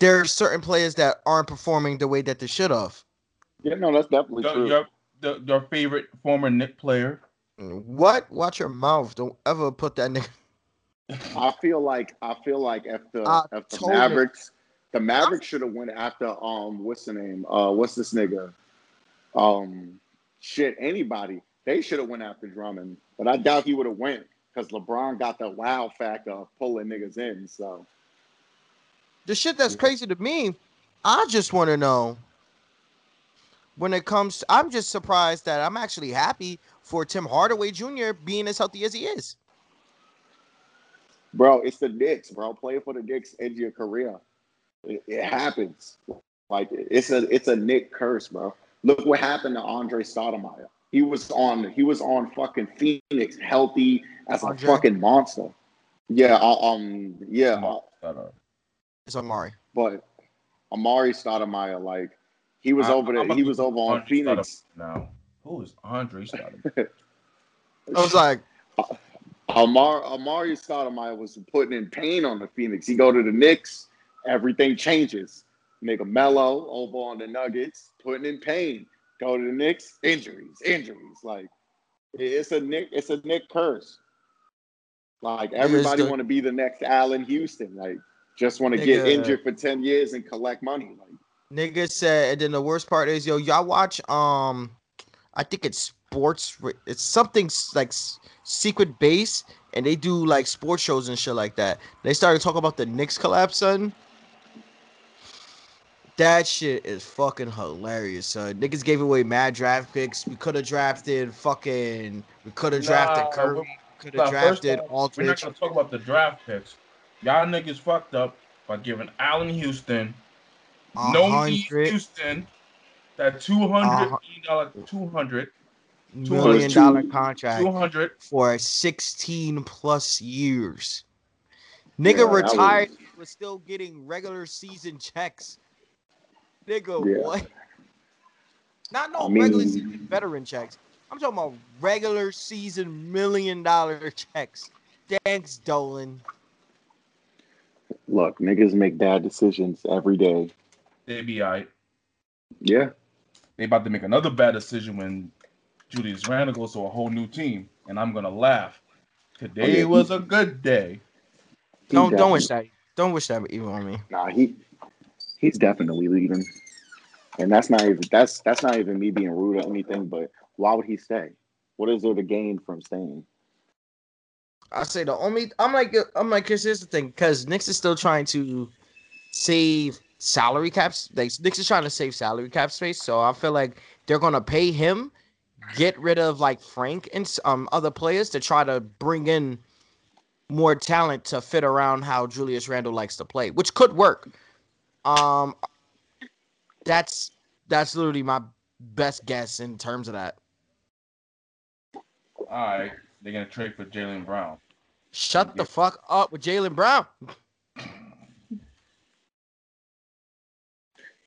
there are certain players that aren't performing the way that they should have. yeah, no, that's definitely Your, true. your, the, your favorite former Knick player. What? Watch your mouth! Don't ever put that nigga. I feel like I feel like if the I if the. Mavericks the Mavericks should have went after um what's the name uh what's this nigga um shit anybody they should have went after Drummond but I doubt he would have went because LeBron got the wow factor of pulling niggas in so The shit that's crazy to me, I just want to know. When it comes, I'm just surprised that I'm actually happy for Tim Hardaway Jr. being as healthy as he is. Bro it's the Knicks bro playing for the Knicks ends your career it, it happens like it's a it's a Knick curse bro look what happened to Andre Stoudemire he was on he was on fucking Phoenix healthy as a Andre? fucking monster yeah uh, um yeah uh, Shut up. It's Amar'e. but Amar'e Stoudemire, like he was I- over there, he was over on Andre Phoenix. Now, who is Andre Stoudemire? I was like, Amar Amar'e Stoudemire was putting in pain on the Phoenix. He go to the Knicks, everything changes. Nigga Melo over on the Nuggets, putting in pain. Go to the Knicks, injuries, injuries. Like it's a Knick, it's a Knick curse. Like everybody want to be the next Allan Houston. Like just want to get injured for ten years and collect money. Like nigga said, and then the worst part is, yo, y'all watch, um, I think it's sports, it's something like secret base, and they do like sports shows and shit like that. They started talking about the Knicks collapse, son. That shit is fucking hilarious, son. Niggas gave away mad draft picks. We could have drafted fucking. We could have drafted Nah, Curry. Could have first drafted off, We're not gonna talk about the draft picks. Y'all niggas fucked up by giving Allan Houston, no hundred Houston, that two hundred dollar, two hundred, million two- dollar contract. two hundred. for 16 plus years. Nigga that retired, was- was... still getting regular season checks. Nigga, Yeah. what? Not no I mean- regular season veteran checks. I'm talking about regular season million dollar checks. Thanks, Dolan. look, niggas make bad decisions every day. They be alright. Yeah. They about to make another bad decision when Julius Randle goes to a whole new team, and I'm gonna laugh. Today Oh, yeah, was he- a good day. He Don't don't wish that. Don't wish that evil on me. Nah, he he's definitely leaving. And that's not even that's that's not even me being rude or anything, but why would he stay? What is there to gain from staying? I say the only I'm like I'm like cause here's the thing because Knicks is still trying to save salary caps. Like Knicks is trying to save salary cap space, so I feel like they're gonna pay him, get rid of like Frank and s- um other players to try to bring in more talent to fit around how Julius Randle likes to play, which could work. Um, that's that's literally my best guess in terms of that. All right, they're gonna trade for Jaylen Brown. Shut the fuck up with Jaylen Brown.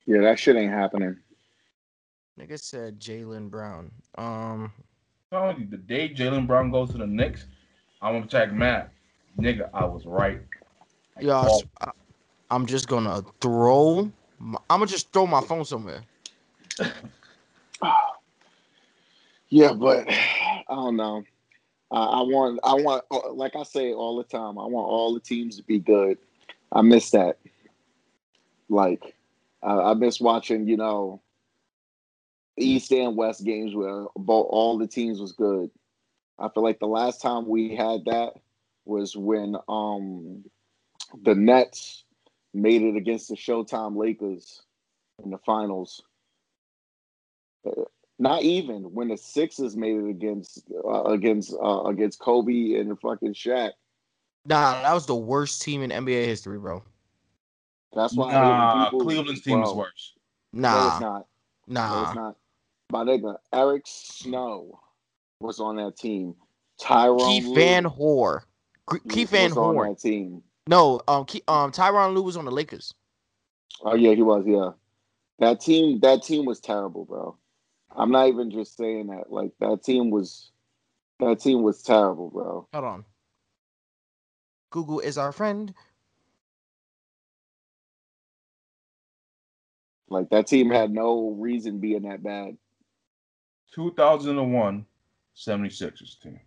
Yeah, that shit ain't happening. Nigga said Jaylen Brown. Um, Telling you, the day Jaylen Brown goes to the Knicks, I'm gonna tag Matt. Nigga, I was right. I yeah, called. I, I'm just gonna throw. My, I'm gonna just throw my phone somewhere. Yeah, but I don't know. I, I want I want like I say all the time, I want all the teams to be good. I miss that. Like I, I miss watching, you know, East and West games where both all the teams was good. I feel like the last time we had that was when um the Nets made it against the Showtime Lakers in the finals. Uh, Not even when the Sixers made it against uh, against uh, against Kobe and fucking Shaq. Nah, that was the worst team in NBA history, bro. That's why I hate when Nah, people, Cleveland's team is Bro, worse. No, Nah, it's not. No, nah. it's not. My nigga, Eric Snow was on that team. Tyrone Keith Lue Van Horn. Gr- Keith Van was on that team. No, um, um, Tyronn Lue was on the Lakers. Oh yeah, he was. Yeah, That team, that team was terrible, bro. I'm not even just saying that. Like that team was, that team was terrible, bro. Hold on. Google is our friend. Like that team had no reason being that bad. 2001 76ers team.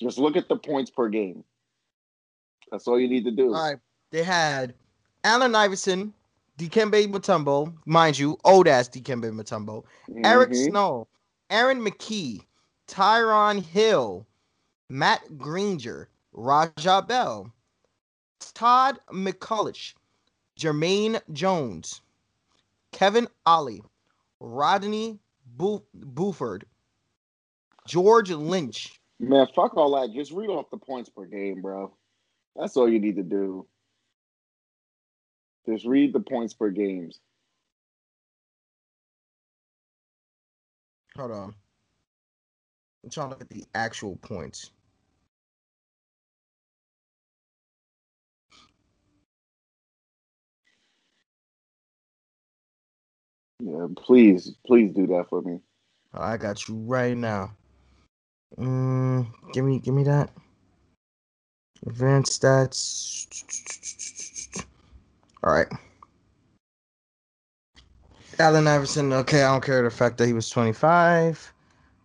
Just look at the points per game. That's all you need to do. All right. They had Allen Iverson, Dikembe Mutombo, mind you, old ass Dikembe Mutombo, Eric Mhm. Snow, Aaron McKie, Tyrone Hill, Matt Granger, Raja Bell, Todd McCulloch, Jumaine Jones, Kevin Ollie, Rodney Bu- Buford, George Lynch. Man, fuck all that. Just read off the points per game, bro. That's all you need to do. Just read the points per games. Hold on. I'm trying to look at the actual points. Yeah, please, please do that for me. I got you right now. Mm, give me, give me that. Advanced stats. All right. Allen Iverson. Okay, I don't care the fact that he was 25.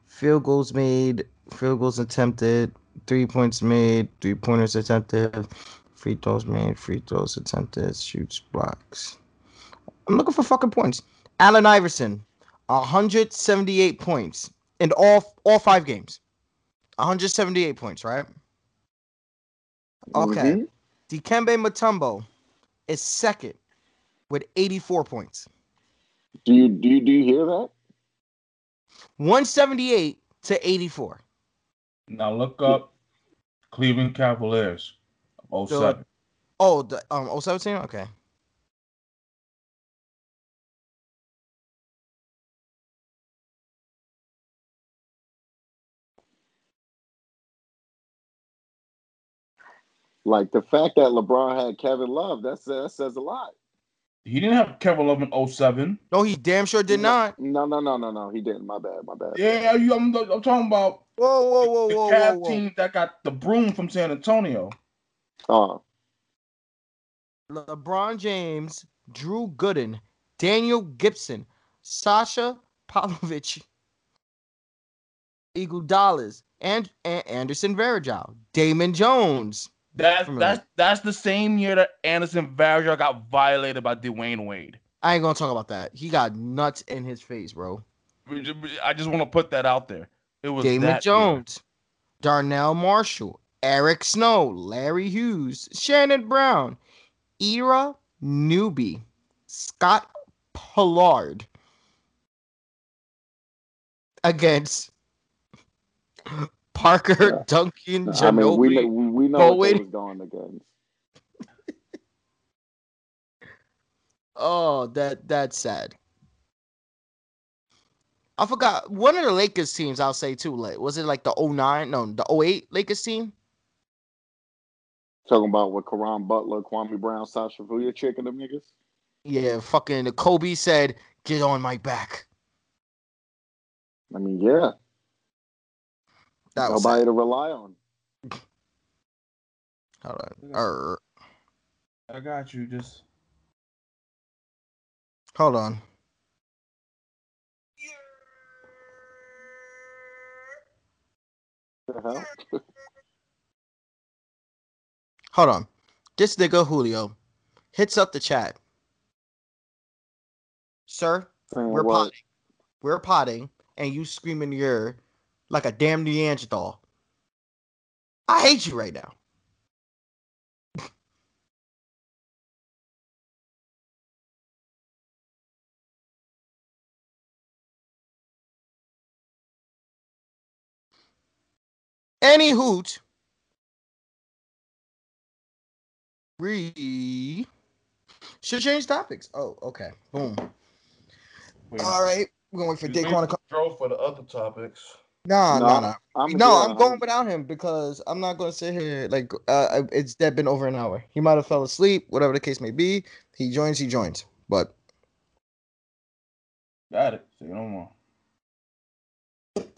Field goals made. Field goals attempted. Three points made. Three pointers attempted. Free throws made. Free throws attempted. Shoots blocks. I'm looking for fucking points. Allen Iverson, 178 points in all all five games. 178 points, right? Okay. Mhm. Dikembe Mutombo is second with 84 points. Do you do you do you hear that? 178 to 84. Now look up Cleveland Cavaliers of 07. Oh, the um 017? Okay. Like the fact that LeBron had Kevin Love, that's that says a lot. He didn't have Kevin Love in 07. No, he damn sure did not. No, no, no, no, no. He didn't. My bad. My bad. Yeah, you, I'm, I'm talking about Whoa, whoa, whoa, the whoa, whoa, Cav whoa. team that got the broom from San Antonio. Oh, LeBron James, Drew Gooden, Daniel Gibson, Sasha Pavlovic, Iguodala, and, and Anderson Varejao, Damon Jones. That's Familiar. that's that's the same year that Anderson Varejao got violated by Dwyane Wade. I ain't gonna talk about that. He got nuts in his face, bro. I just want to put that out there. It was Damon that year. Jones, Donyell Marshall, Eric Snow, Larry Hughes, Shannon Brown, Ira Newble, Scott Pollard against Parker Yeah. Duncan I mean, we we know Oh, what was going against. Oh, that that's sad. I forgot one of the Lakers teams. I'll say too. Like, was it like the 09? No, the 08 Lakers team. Talking about what Caron Butler, Kwame Brown, Sasha Vujacic, and them niggas. Yeah, fucking Kobe said, "Get on my back." I mean, yeah, That was nobody sad. to rely on. Hold on. Er, I got you. Just hold on. The hell? Hold on. This nigga Julio hits up the chat. Sir, Saying we're what? potting. We're potting, and you screaming your like a damn Neanderthal. I hate you right now. Any hoot. We should change topics. Oh, okay. Boom. wait. All right. We're gonna wait for Daquan to come. Joe for the other topics. Nah, No, nah, nah. I'm No, yeah, I'm going without him because I'm not going to sit here like uh, it's dead been over an hour. He might have fell asleep, whatever the case may be. He joins, he joins. But Got it. Say no more.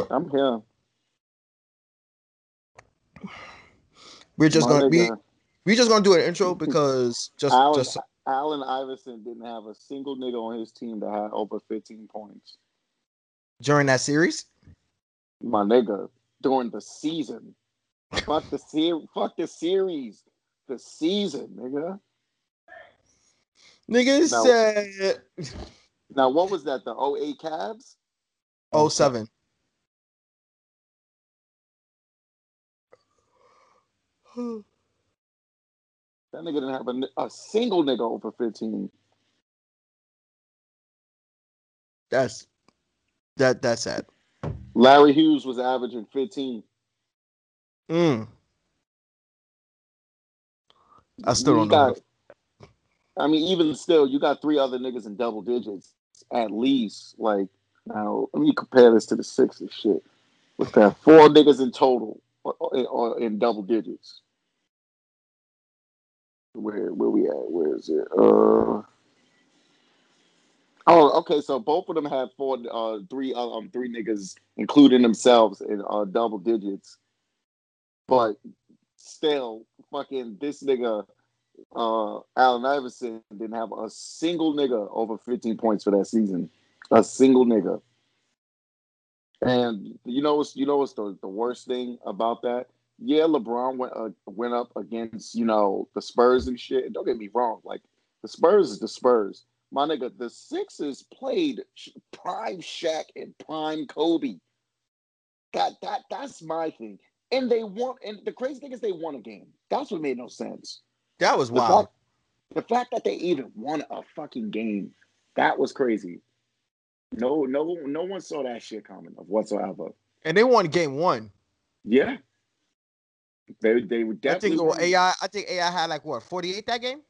I'm here. We're just My gonna be. we nigga, we just gonna do an intro because just Allen, just Allen Iverson didn't have a single nigga on his team that had over 15 points. during that series. My nigga, during the season. fuck the ser- fuck the series. The season, nigga. Nigga said Now what was that? The 08 Cavs? oh seven. That nigga didn't have a, a single nigga over 15. That's that that's sad. Larry Hughes was averaging 15. Mm. I still You don't know. got- I mean, even still, you got three other niggas in double digits at least. Like, now let me compare this to the Sixers shit. What's that? Four niggas in total, or, or- or in double digits. Where where we at? Where is it? Uh. Oh, okay. So both of them had four, uh, three, uh, um, three niggas, including themselves, in uh, double digits. But still, fucking this nigga, uh, Allen Iverson didn't have a single nigga over 15 points for that season. A single nigga. And you know what's you know what's the, the worst thing about that? Yeah, LeBron went uh, went up against you know the Spurs and shit. Don't get me wrong, like the Spurs is the Spurs. My nigga, the Sixers played prime Shaq and prime Kobe. That that that's my thing. And they won. And the crazy thing is, they won a game. That's what made no sense. That was The wild. fact, the fact that they even won a fucking game, that was crazy. No, no, no one saw that shit coming of whatsoever. And they won game one. Yeah, they they would definitely. I think AI I think AI had like what 48 that game?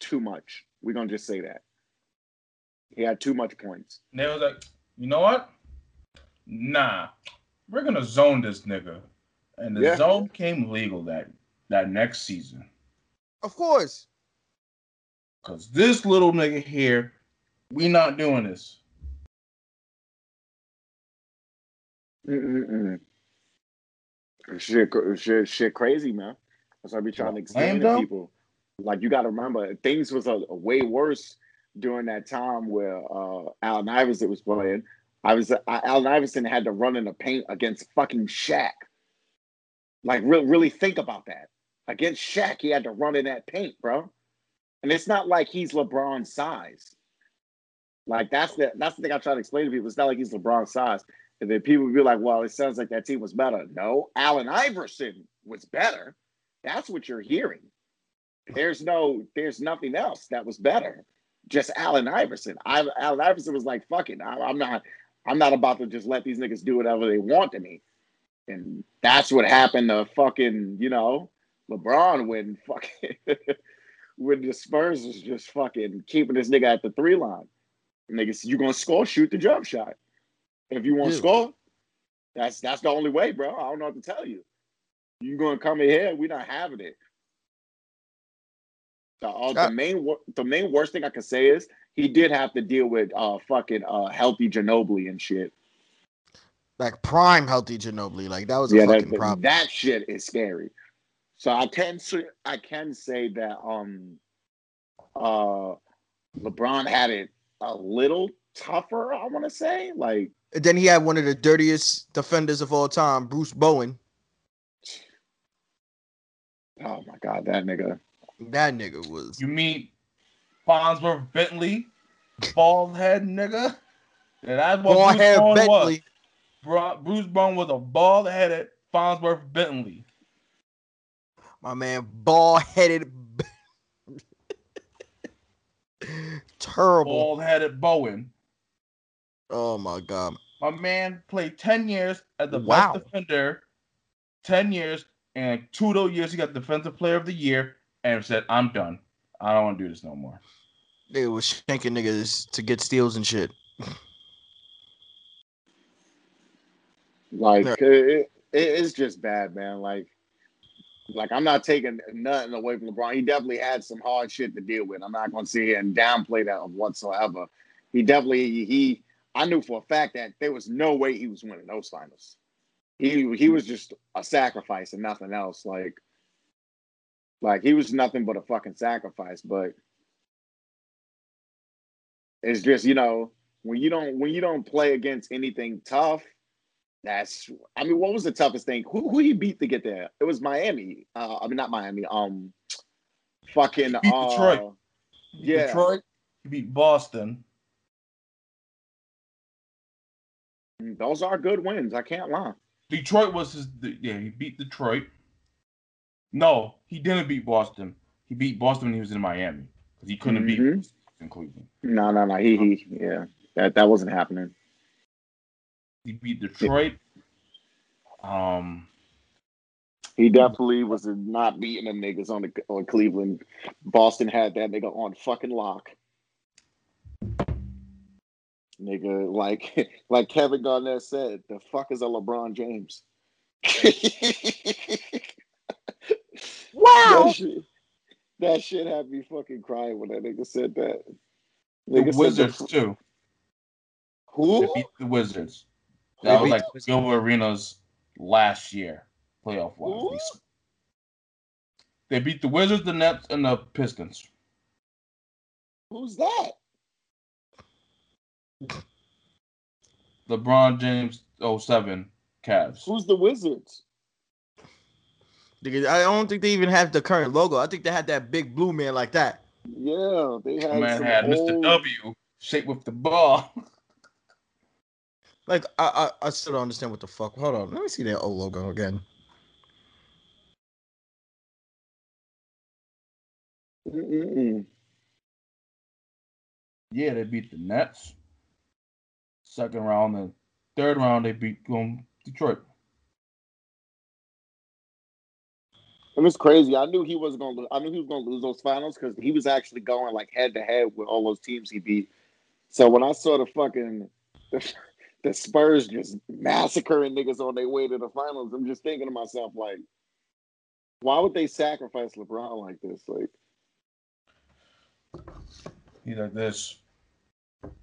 too much. We're gonna just say that he had too much points. And they was like, you know what? Nah, we're gonna zone this nigga. And the Yeah. zone came legal that that next season. Of course. Cause this little nigga here, we not doing this. Mm-mm-mm. Shit, shit, shit, crazy, man. That's what I be trying to explain to people. Like you got to remember, things was a, a way worse during that time where uh, Allen Iverson was playing. I was uh, Allen Iverson had to run in the paint against fucking Shaq. Like, really, really think about that. Against Shaq, he had to run in that paint, bro. And it's not like he's LeBron's size. Like that's the that's the thing I try to explain to people. It's not like he's LeBron's size. And then people would be like, well, it sounds like that team was better. No, Allen Iverson was better. That's what you're hearing. There's no, there's nothing else that was better. Just Allen Iverson. I, Allen Iverson was like, fuck it. I, I'm not, I'm not about to just let these niggas do whatever they want to me. And that's what happened to fucking, you know, LeBron when fucking when the Spurs was just fucking keeping this nigga at the three line. Niggas, you gonna score, shoot the jump shot. If you want to score, that's that's the only way, bro. I don't know what to tell you. You gonna come in here? We're not having it. The, uh, the main the main worst thing I can say is he did have to deal with uh fucking uh healthy Ginobili and shit. Like prime healthy Ginobili. Like that was a yeah, fucking that, problem. that shit is scary. So I can say I can say that um uh LeBron had it a little tougher, I want to say. Like And then he had one of the dirtiest defenders of all time, Bruce Bowen. oh my god, that nigga. That nigga was You meet Fonzworth Bentley, bald head nigga. And that's what bald Bruce head was. Bentley. Bro, Bruce Bowen was a bald headed Fonzworth Bentley. My man, bald headed. Terrible. Bald headed Bowen. Oh my god. My man played 10 years as the Wow. best defender. 10 years. And two of those years he got defensive player of the year and said, I'm done. I don't want to do this no more. They was shanking niggas to get steals and shit. Like Yeah. it, it, it's just bad, man. Like like I'm not taking nothing away from LeBron. He definitely had some hard shit to deal with. I'm not gonna sit here and downplay that of whatsoever. He definitely he I knew for a fact that there was no way he was winning those finals. He he was just a sacrifice and nothing else. Like, like he was nothing but a fucking sacrifice. But it's just you know when you don't when you don't play against anything tough. That's I mean, what was the toughest thing? Who who he beat to get there? It was Miami. Uh, I mean, not Miami. Um, fucking He beat uh, Detroit. Yeah. Detroit. He beat Boston. Those are good wins. I can't lie. Detroit was his. Yeah, he beat Detroit. No, he didn't beat Boston. He beat Boston when he was in Miami because he couldn't beat Mhm. Boston in Cleveland. No, no, no. He he yeah. That that wasn't happening. He beat Detroit. Um, He definitely was not beating them niggas on the on Cleveland. Boston had that nigga on fucking lock. Nigga, like like Kevin Garnett said, the fuck is a LeBron James? Wow. That shit, that shit had me fucking crying when that nigga said that. the Nigga said Wizards the- too. They Who? beat the Wizards. They That was like the Wizards. Gilbert Arenas last year, playoff wise. They beat the Wizards, the Nets, and the Pistons. Who's that? LeBron James 07 Cavs. Who's the Wizards? Nigga, I don't think they even have the current logo. I think they had that big blue man like that. Yeah, they had man some had Mr. W shaped with the ball. Like I, I, I still don't understand what the fuck. Hold on, let me see that old logo again. Mm-mm-mm. yeah, they beat the Nets. Second round and third round they beat um, Detroit. It was crazy. I knew he was gonna. lo- I knew he was gonna lose those finals because he was actually going like head to head with all those teams he beat. So when I saw the fucking the, the Spurs just massacring niggas on their way to the finals, I'm just thinking to myself like, why would they sacrifice LeBron like this? Like, He's like this.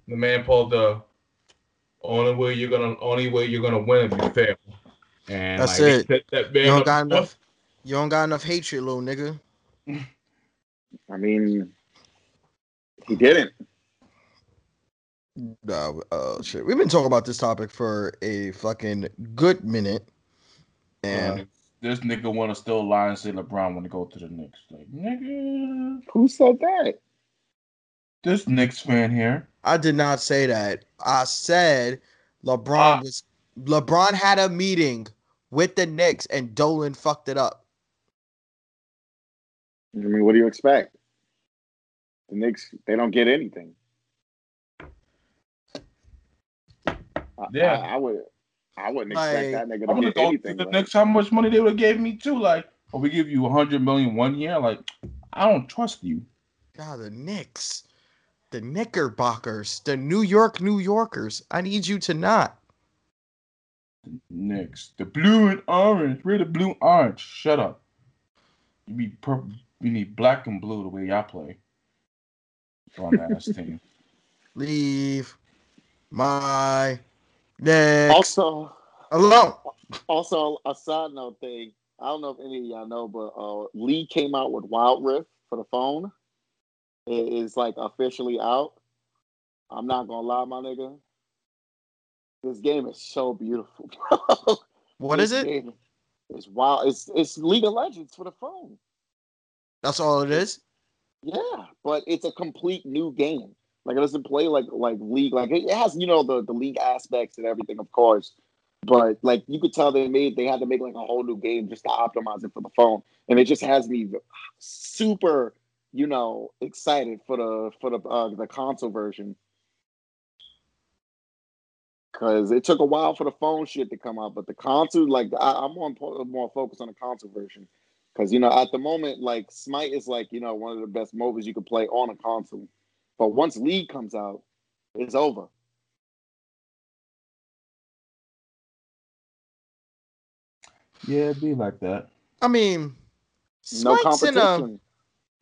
The man pulled the only way you're gonna only way you're gonna win if you fail. And That's like, it. That, that man You don't got enough. You don't got enough hatred, little nigga. I mean, he didn't. No, uh, shit. We've been talking about this topic for a fucking good minute, and Uh, this nigga wanna still lie and say LeBron wanna go to the Knicks. Like, nigga. Who said that? This Knicks fan here. I did not say that. I said LeBron Ah. was LeBron had a meeting with the Knicks, and Dolan fucked it up. I mean, what do you expect? The Knicks, they don't get anything. Yeah. I, I would. I wouldn't Like, expect that nigga to would have get thought anything. the like- Knicks how much money they would have gave me too. Like, oh, we give you a hundred million one year. Like, I don't trust you. God, the Knicks, the Knickerbockers, the New York New Yorkers. I need you to not. Knicks. The blue and orange. We're the blue and orange. Shut up. You be purple. You need black and blue the way y'all play. On ass team. Leave my Knicks Also, alone. also a side note thing. I don't know if any of y'all know, but uh, Lee came out with Wild Rift for the phone. It is like officially out. I'm not gonna lie, my nigga. This game is so beautiful, bro. What This is it? game It's wild. It's it's League of Legends for the phone. That's all it is. Yeah, but it's a complete new game. Like it doesn't play like like League. Like it has you know the the League aspects and everything, of course. But like you could tell they made they had to make like a whole new game just to optimize it for the phone, and it just has me super you know excited for the for the uh, the console version. Cause it took a while for the phone shit to come out, but the console, like I, I'm more more focused on the console version. Because you know, at the moment, like Smite is like you know one of the best MOBAs you can play on a console. But once League comes out, it's over. Yeah, it'd be like that. I mean, No Smite's in competition.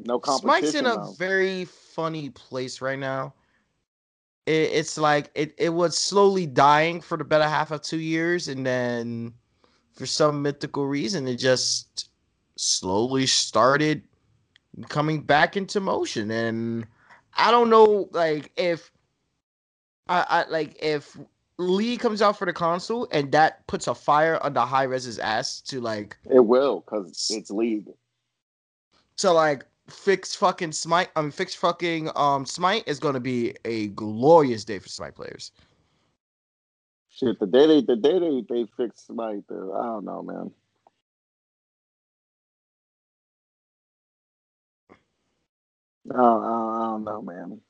a no competition. Smite's in a though. very funny place right now it, it's like it, it was slowly dying for the better half of two years, and then for some mythical reason, it just slowly started coming back into motion. And I don't know, like if I, I like if Lee comes out for the console and that puts a fire under Hi-Rez's ass to like It will, because it's league. So like fix fucking Smite. I mean, fix fucking um Smite is gonna be a glorious day for Smite players. Shit, the day they the day they, they fix Smite, I don't know, man. I don't, I don't, know, man.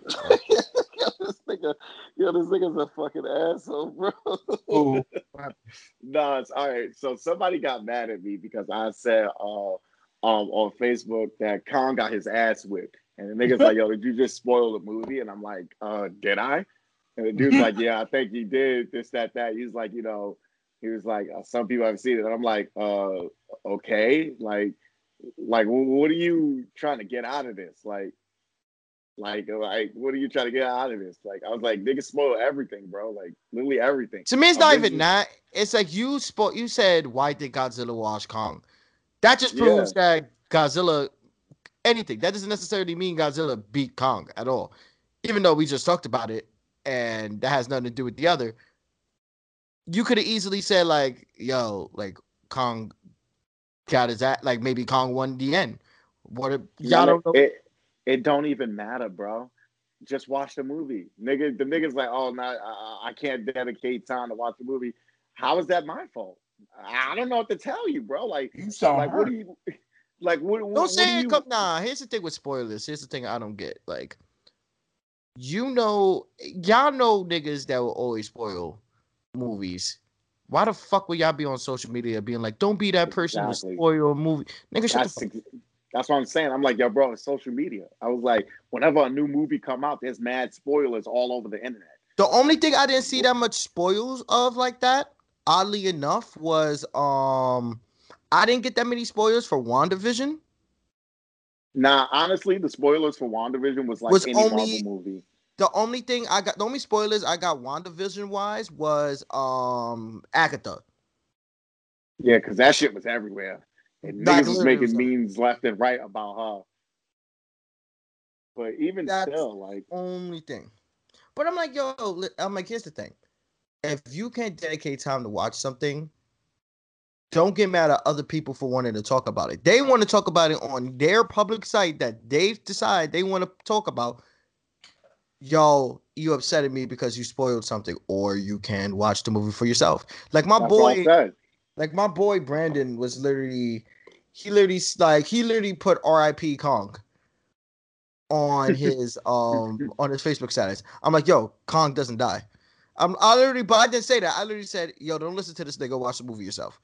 yo, this nigga, yo, this nigga's a fucking asshole, bro. No, it's all right. So somebody got mad at me because I said uh um on Facebook that Kong got his ass whipped. And the nigga's like, yo, did you just spoil the movie? And I'm like, uh, did I? And the dude's like, yeah, I think you did, this, that, that. He's like, you know, he was like, uh, some people haven't seen it. And I'm like, uh, okay. Like, like what are you trying to get out of this? Like, like, like, what are you trying to get out of this? Like, I was like, niggas spoil everything, bro. Like, literally everything. To me, it's not even Avengers- that. It's like you spoke. You said, "Why did Godzilla wash Kong?" That just proves that Godzilla, anything that doesn't necessarily mean Godzilla beat Kong at all. Even though we just talked about it, and that has nothing to do with the other. You could have easily said like, "Yo, like Kong got his at like maybe Kong won the end." What if y'all don't know? It, it don't even matter, bro. Just watch the movie, nigga. The nigga's like, oh, no, I, I can't dedicate time to watch the movie. How is that my fault? I don't know what to tell you, bro. Like, you sound like, hurt. what do you, like, what? what Don't what say do it. you- Come, nah, here's the thing with spoilers. Here's the thing I don't get. Like, you know, y'all know niggas that will always spoil movies. Why the fuck would y'all be on social media being like, "Don't be that person to Exactly. spoil a movie"? Nigga, shut That's the fuck. that's what I'm saying. I'm like, yo, bro, it's social media. I was like, whenever a new movie come out, there's mad spoilers all over the internet. The only thing I didn't see that much spoils of like that, oddly enough, was um, I didn't get that many spoilers for WandaVision. Nah, honestly, the spoilers for WandaVision was like Was any only- Marvel movie. The only thing I got, the only spoilers I got WandaVision wise was um Agatha. Yeah, because that shit was everywhere. And Like, niggas was making memes left and right about her. But even That's- still, like, only thing. But I'm like, yo, I'm like, here's the thing. If you can't dedicate time to watch something, don't get mad at other people for wanting to talk about it. They want to talk about it on their public site that they decide they want to talk about. Yo, you upset at me because you spoiled something, or you can watch the movie for yourself. Like my that's boy, like my boy Brandon was literally, he literally like he literally put R.I.P. Kong on his um on his Facebook status. I'm like, yo, Kong doesn't die. I'm I literally, but I didn't say that. I literally said, yo, don't listen to this nigga. Watch the movie yourself.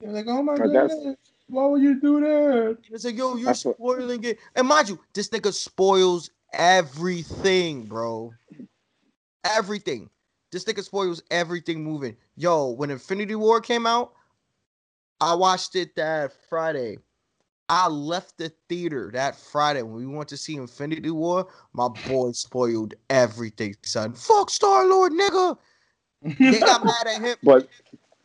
You're like, oh my god, why would you do that? It's like, yo, you're That's what- spoiling it. And mind you, this nigga spoils everything, bro. Everything. This nigga spoils everything moving. Yo, when Infinity War came out, I watched it that Friday. I left the theater that Friday when we went to see Infinity War. My boy spoiled everything, son. Fuck Star Lord, nigga. They got mad at him. But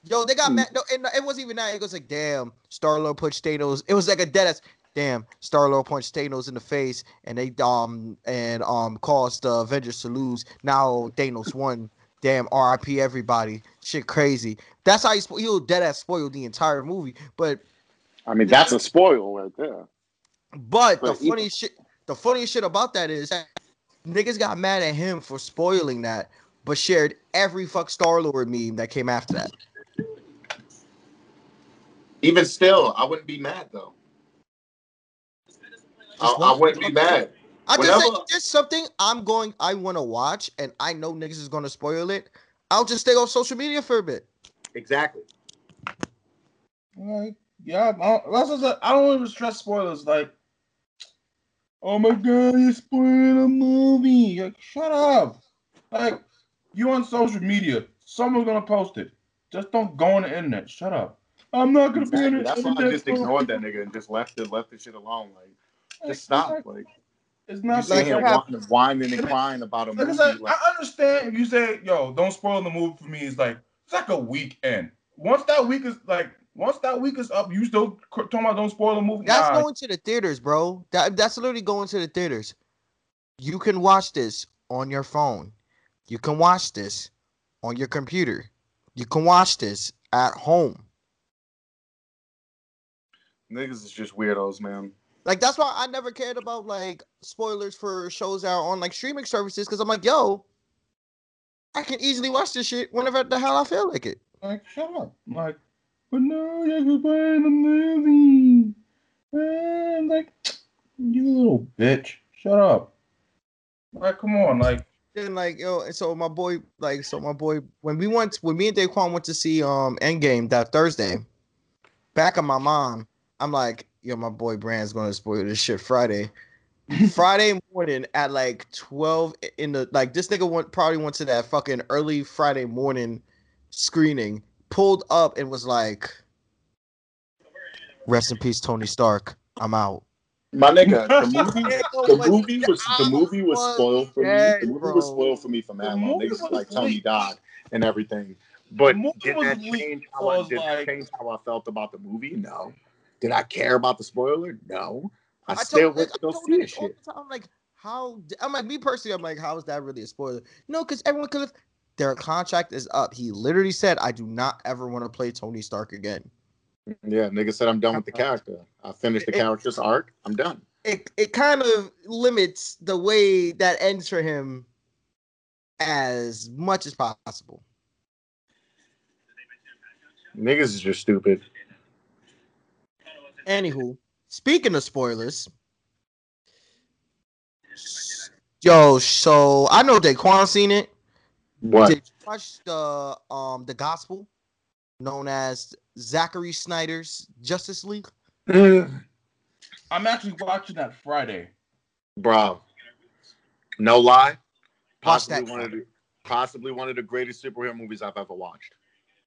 Yo, they got Hmm. mad. No, and it wasn't even that. It was like, damn, Star Lord punched Thanos. It was like a dead ass. Damn, Star Lord punched Thanos in the face, and they um and um caused the Avengers to lose. Now Thanos won. Damn, R.I.P. Everybody. Shit, crazy. That's how he spo- he'll dead ass spoiled the entire movie. But I mean, that's a spoil right there. but the But even- funny shit, the funniest shit about that is that niggas got mad at him for spoiling that, but shared every fuck Star Lord meme that came after that. Even still, I wouldn't be mad though. I, I wouldn't be mad. I just say Whenever- there's something I'm going, I want to watch, and I know niggas is gonna spoil it. I'll just stay off social media for a bit. Exactly. Like, yeah, I don't, that's what I don't even stress spoilers. Like, oh my god, you spoiled a movie. Like, shut up. Like, you on social media, someone's gonna post it. Just don't go on the internet. Shut up. I'm not gonna be on Exactly. the That's why I just ignored that nigga and just left it, left the shit alone. Like, just stop. Like, It's not sitting like here what happened- whining, whining and crying about a Like I movie. said, Like, I understand if you say, "Yo, don't spoil the movie for me." It's like it's like a weekend. Once that week is like, once that week is up, you still talking about don't spoil the movie. That's Nah, going to the theaters, bro. That that's literally going to the theaters. You can watch this on your phone. You can watch this on your computer. You can watch this at home. niggas is just weirdos, man. Like that's why I never cared about like spoilers for shows that are on like streaming services because I'm like, yo, I can easily watch this shit whenever the hell I feel like it. like shut up. Like, but no, you can play the movie. And like, you little bitch, shut up. Like, come on, like, Then like yo, and so my boy, like so my boy, when we went, when me and Daquan went to see um Endgame that Thursday, back of my mom, I'm like, yo, my boy Brand's gonna spoil this shit Friday. Friday morning at like 12 in the like this nigga went probably went to that fucking early Friday morning screening, pulled up and was like, Rest in peace, Tony Stark. I'm out. My nigga, the movie, the was movie was the movie was was spoiled for me. The movie was spoiled for me for mad long. Niggas like Tony leaked. died and everything. But The movie did that change how I did that like- change how I felt about the movie? No. Did I care about the spoiler? No. I, I still went to go see this shit. I'm like, how? I'm like, me personally, I'm like, how is that really a spoiler? No, because everyone could have. Their contract is up. He literally said, "I do not ever want to play Tony Stark again." Yeah, nigga said I'm done with the uh-huh. character. I finished the It- character's arc. I'm done. It it kind of limits the way that ends for him as much as possible. Niggas is just stupid. Anywho, speaking of spoilers, yo, so I know Daquan seen it. What? Did you watch the um the gospel known as Zachary Snyder's Justice League? Mm, I'm actually watching that Friday. Bro, no lie. Watch Possibly that one of the possibly one of the greatest superhero movies I've ever watched.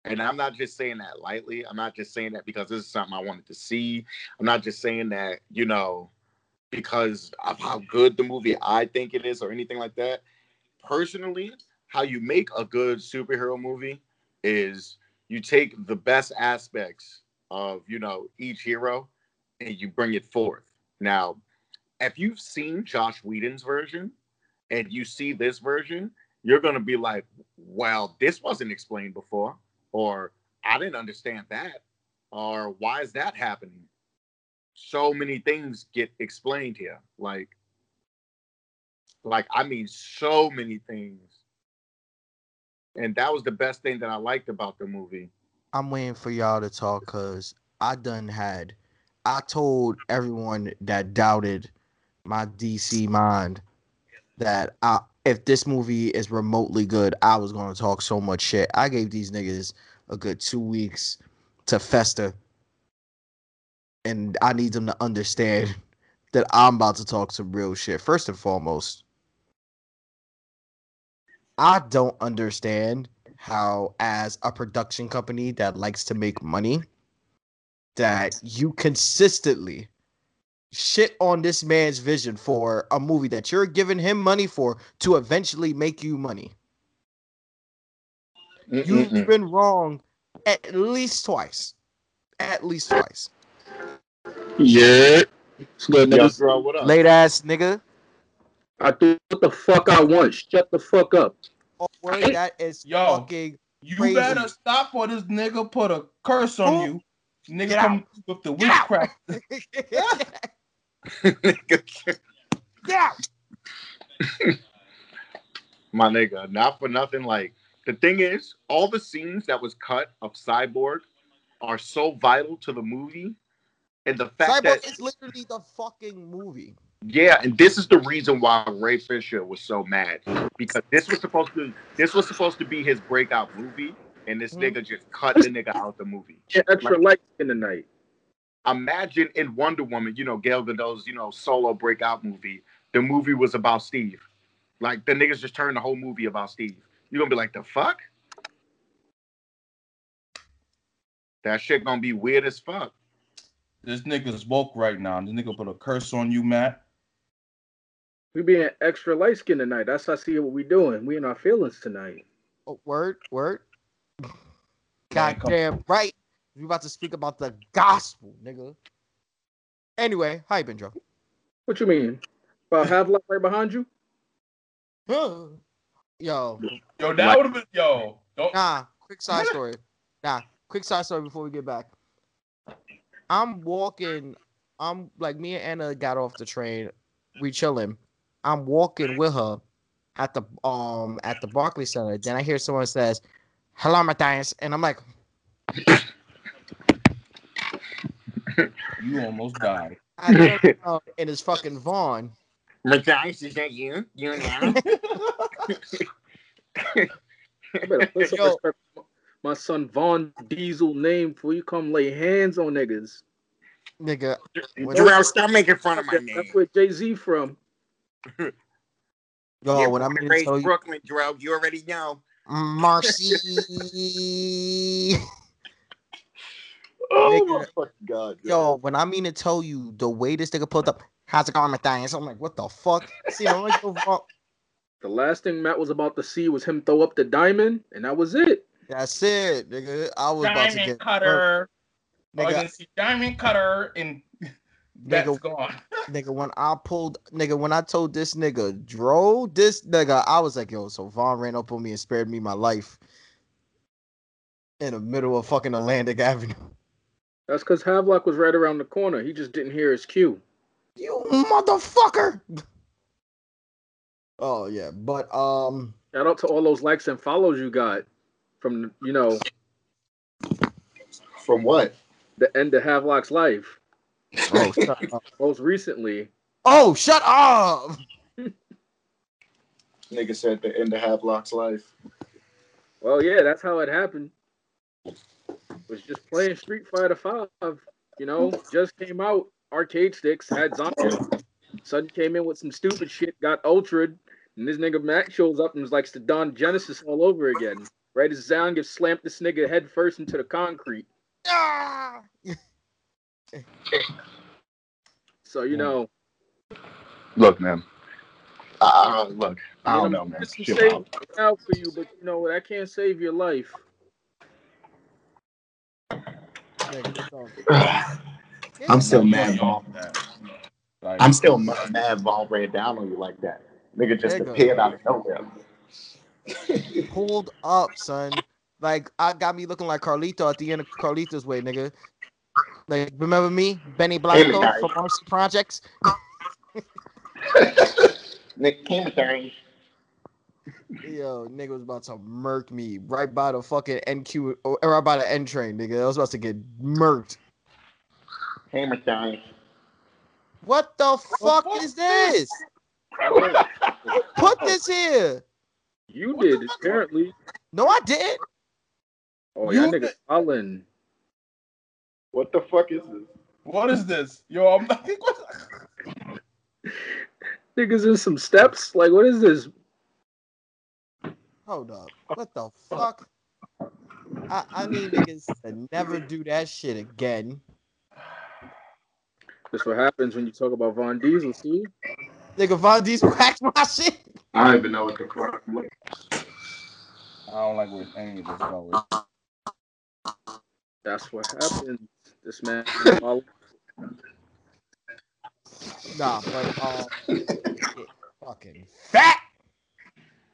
And I'm not just saying that lightly. I'm not just saying that because this is something I wanted to see. I'm not just saying that, you know, because of how good the movie I think it is or anything like that. Personally, how you make a good superhero movie is you take the best aspects of, you know, each hero and you bring it forth. Now, if you've seen Joss Whedon's version and you see this version, you're going to be like, well, this wasn't explained before, or I didn't understand that, or why is that happening? So many things get explained here. Like, like I mean, so many things. And that was the best thing that I liked about the movie. I'm waiting for y'all to talk because I done had. I told everyone that doubted my DC mind that I, if this movie is remotely good, I was to talk so much shit. I gave these niggas a good two weeks to fester. And I need them to understand that I'm about to talk some real shit. First and foremost, I don't understand how, as a production company that likes to make money, that you consistently shit on this man's vision for a movie that you're giving him money for to eventually make you money. You've Mm-mm-mm. been wrong at least twice. At least twice. Yeah. Yo, niggas. what up? Late ass nigga. I do what the fuck I want. Shut the fuck up. Oh, word, that is Yo. fucking You Crazy. better stop or this nigga put a curse on Who? you. Nigga Get come with the Get out. witchcraft. yeah. My nigga, not for nothing. Like the thing is, all the scenes that was cut of Cyborg are so vital to the movie, and the fact that it's literally the fucking movie. yeah, and this is the reason why Ray Fisher was so mad because this was supposed to this was supposed to be his breakout movie, and this Mhm. nigga just cut the nigga out the movie. Yeah, extra light in the night. Imagine in Wonder Woman, you know, Gal Gadot's, you know, solo breakout movie. The movie was about Steve. Like the niggas just turned the whole movie about Steve. You're gonna be like, the fuck? That shit gonna be weird as fuck. This nigga's woke right now. This nigga put a curse on you, Matt. We being extra light skinned tonight. That's how I see what we doing. We in our feelings tonight. Oh, word, word. Man, God damn right. We about to speak about the gospel, nigga. Anyway, how you been, Joe? What you mean? About Havelock right behind you? Yo, Yo, that would have been yo. Don't nah. Quick side story. Nah, quick side story before we get back. I'm walking. I'm like me and Anna got off the train. We chilling. I'm walking with her at the um at the Barclay Center. Then I hear someone says, "Hello, Matthias," and I'm like, you almost died. I turn around and it's fucking Vaughn. Matthias, is that you? You now? I better put some Yo. respect on my son Vaughn Diesel name before you come lay hands on niggas. Nigga, What- stop making fun of my name. That's where Jay Z from. yo, Yeah, when I'm born gonna raised tell you, Brooklyn, Jarrell, you already know. Marcy. Oh Nigga. my fucking god. Yo, when I mean to tell you the way this nigga pulled up, how's it going, Matthias? I'm like, what the fuck? See, I'm like, yo, Vaughn- The last thing Matt was about to see was him throw up the diamond, and that was it. that's it, nigga. I was about to Diamond get cutter. Nigga, can see diamond cutter and that's Nigga. gone. nigga, when I pulled, nigga, when I told this nigga drove this nigga, I was like, yo, so Vaughn ran up on me and spared me my life in the middle of fucking Atlantic Avenue. That's because Havelock was right around the corner. He just didn't hear his cue. You motherfucker. Oh yeah, but um, Shout out to all those likes and follows you got from you know From what? the end of Havelock's life. oh shut up. Most recently, Oh shut up. Nigga said the end of Havelock's life. well, yeah, that's how it happened. Was just playing Street Fighter Five. You know, just came out. Arcade sticks had zombies. Sudden came in with some stupid shit, got ultra, and this nigga Mac shows up and was like Don Genesis all over again. Right as Zangief slammed this nigga head first into the concrete. Ah! So you know, Look, man. Uh, look, I don't know, man. this can Chill save out. out for you, but you know what? I can't save your life. Nigga, I'm still mad, yo, Vaughn. that. Like, I'm still mad, mad Vaughn ran down on you like that. Nigga just Nigga. appeared out of nowhere. pulled up, son. Like I got me looking like Carlito at the end of Carlito's way, nigga. Like remember me, Benny Blanco Hey, from RC Projects? Nick came thing. Yo, nigga was about to murk me right by the fucking NQ or right by the N train, nigga. I was about to get murked. Hammer thing. What the fuck fuck is this? Put this here. You What did the fuck? apparently. No, I didn't. Oh, You y'all did- niggas hollering. What the fuck is this? what is this? Yo, I'm like, what? Niggas in some steps. Like, what is this? Hold up. What the fuck? I, I need niggas to never do that shit again. That's what happens when you talk about Von Diesel. See, Nigga Von Diesel hacked my shit. I don't even know what the fuck. I don't like where any of this going. that's what happens. This man. Nah, but um, fucking fat.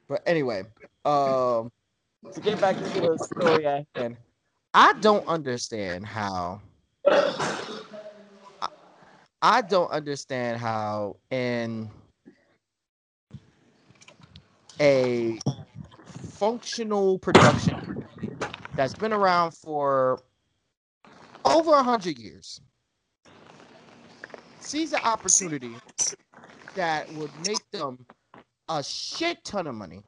But anyway, um, to get back to the story at hand, I don't understand how. I, I don't understand how in a functional production that's been around for over a hundred years sees an opportunity that would make them a shit ton of money.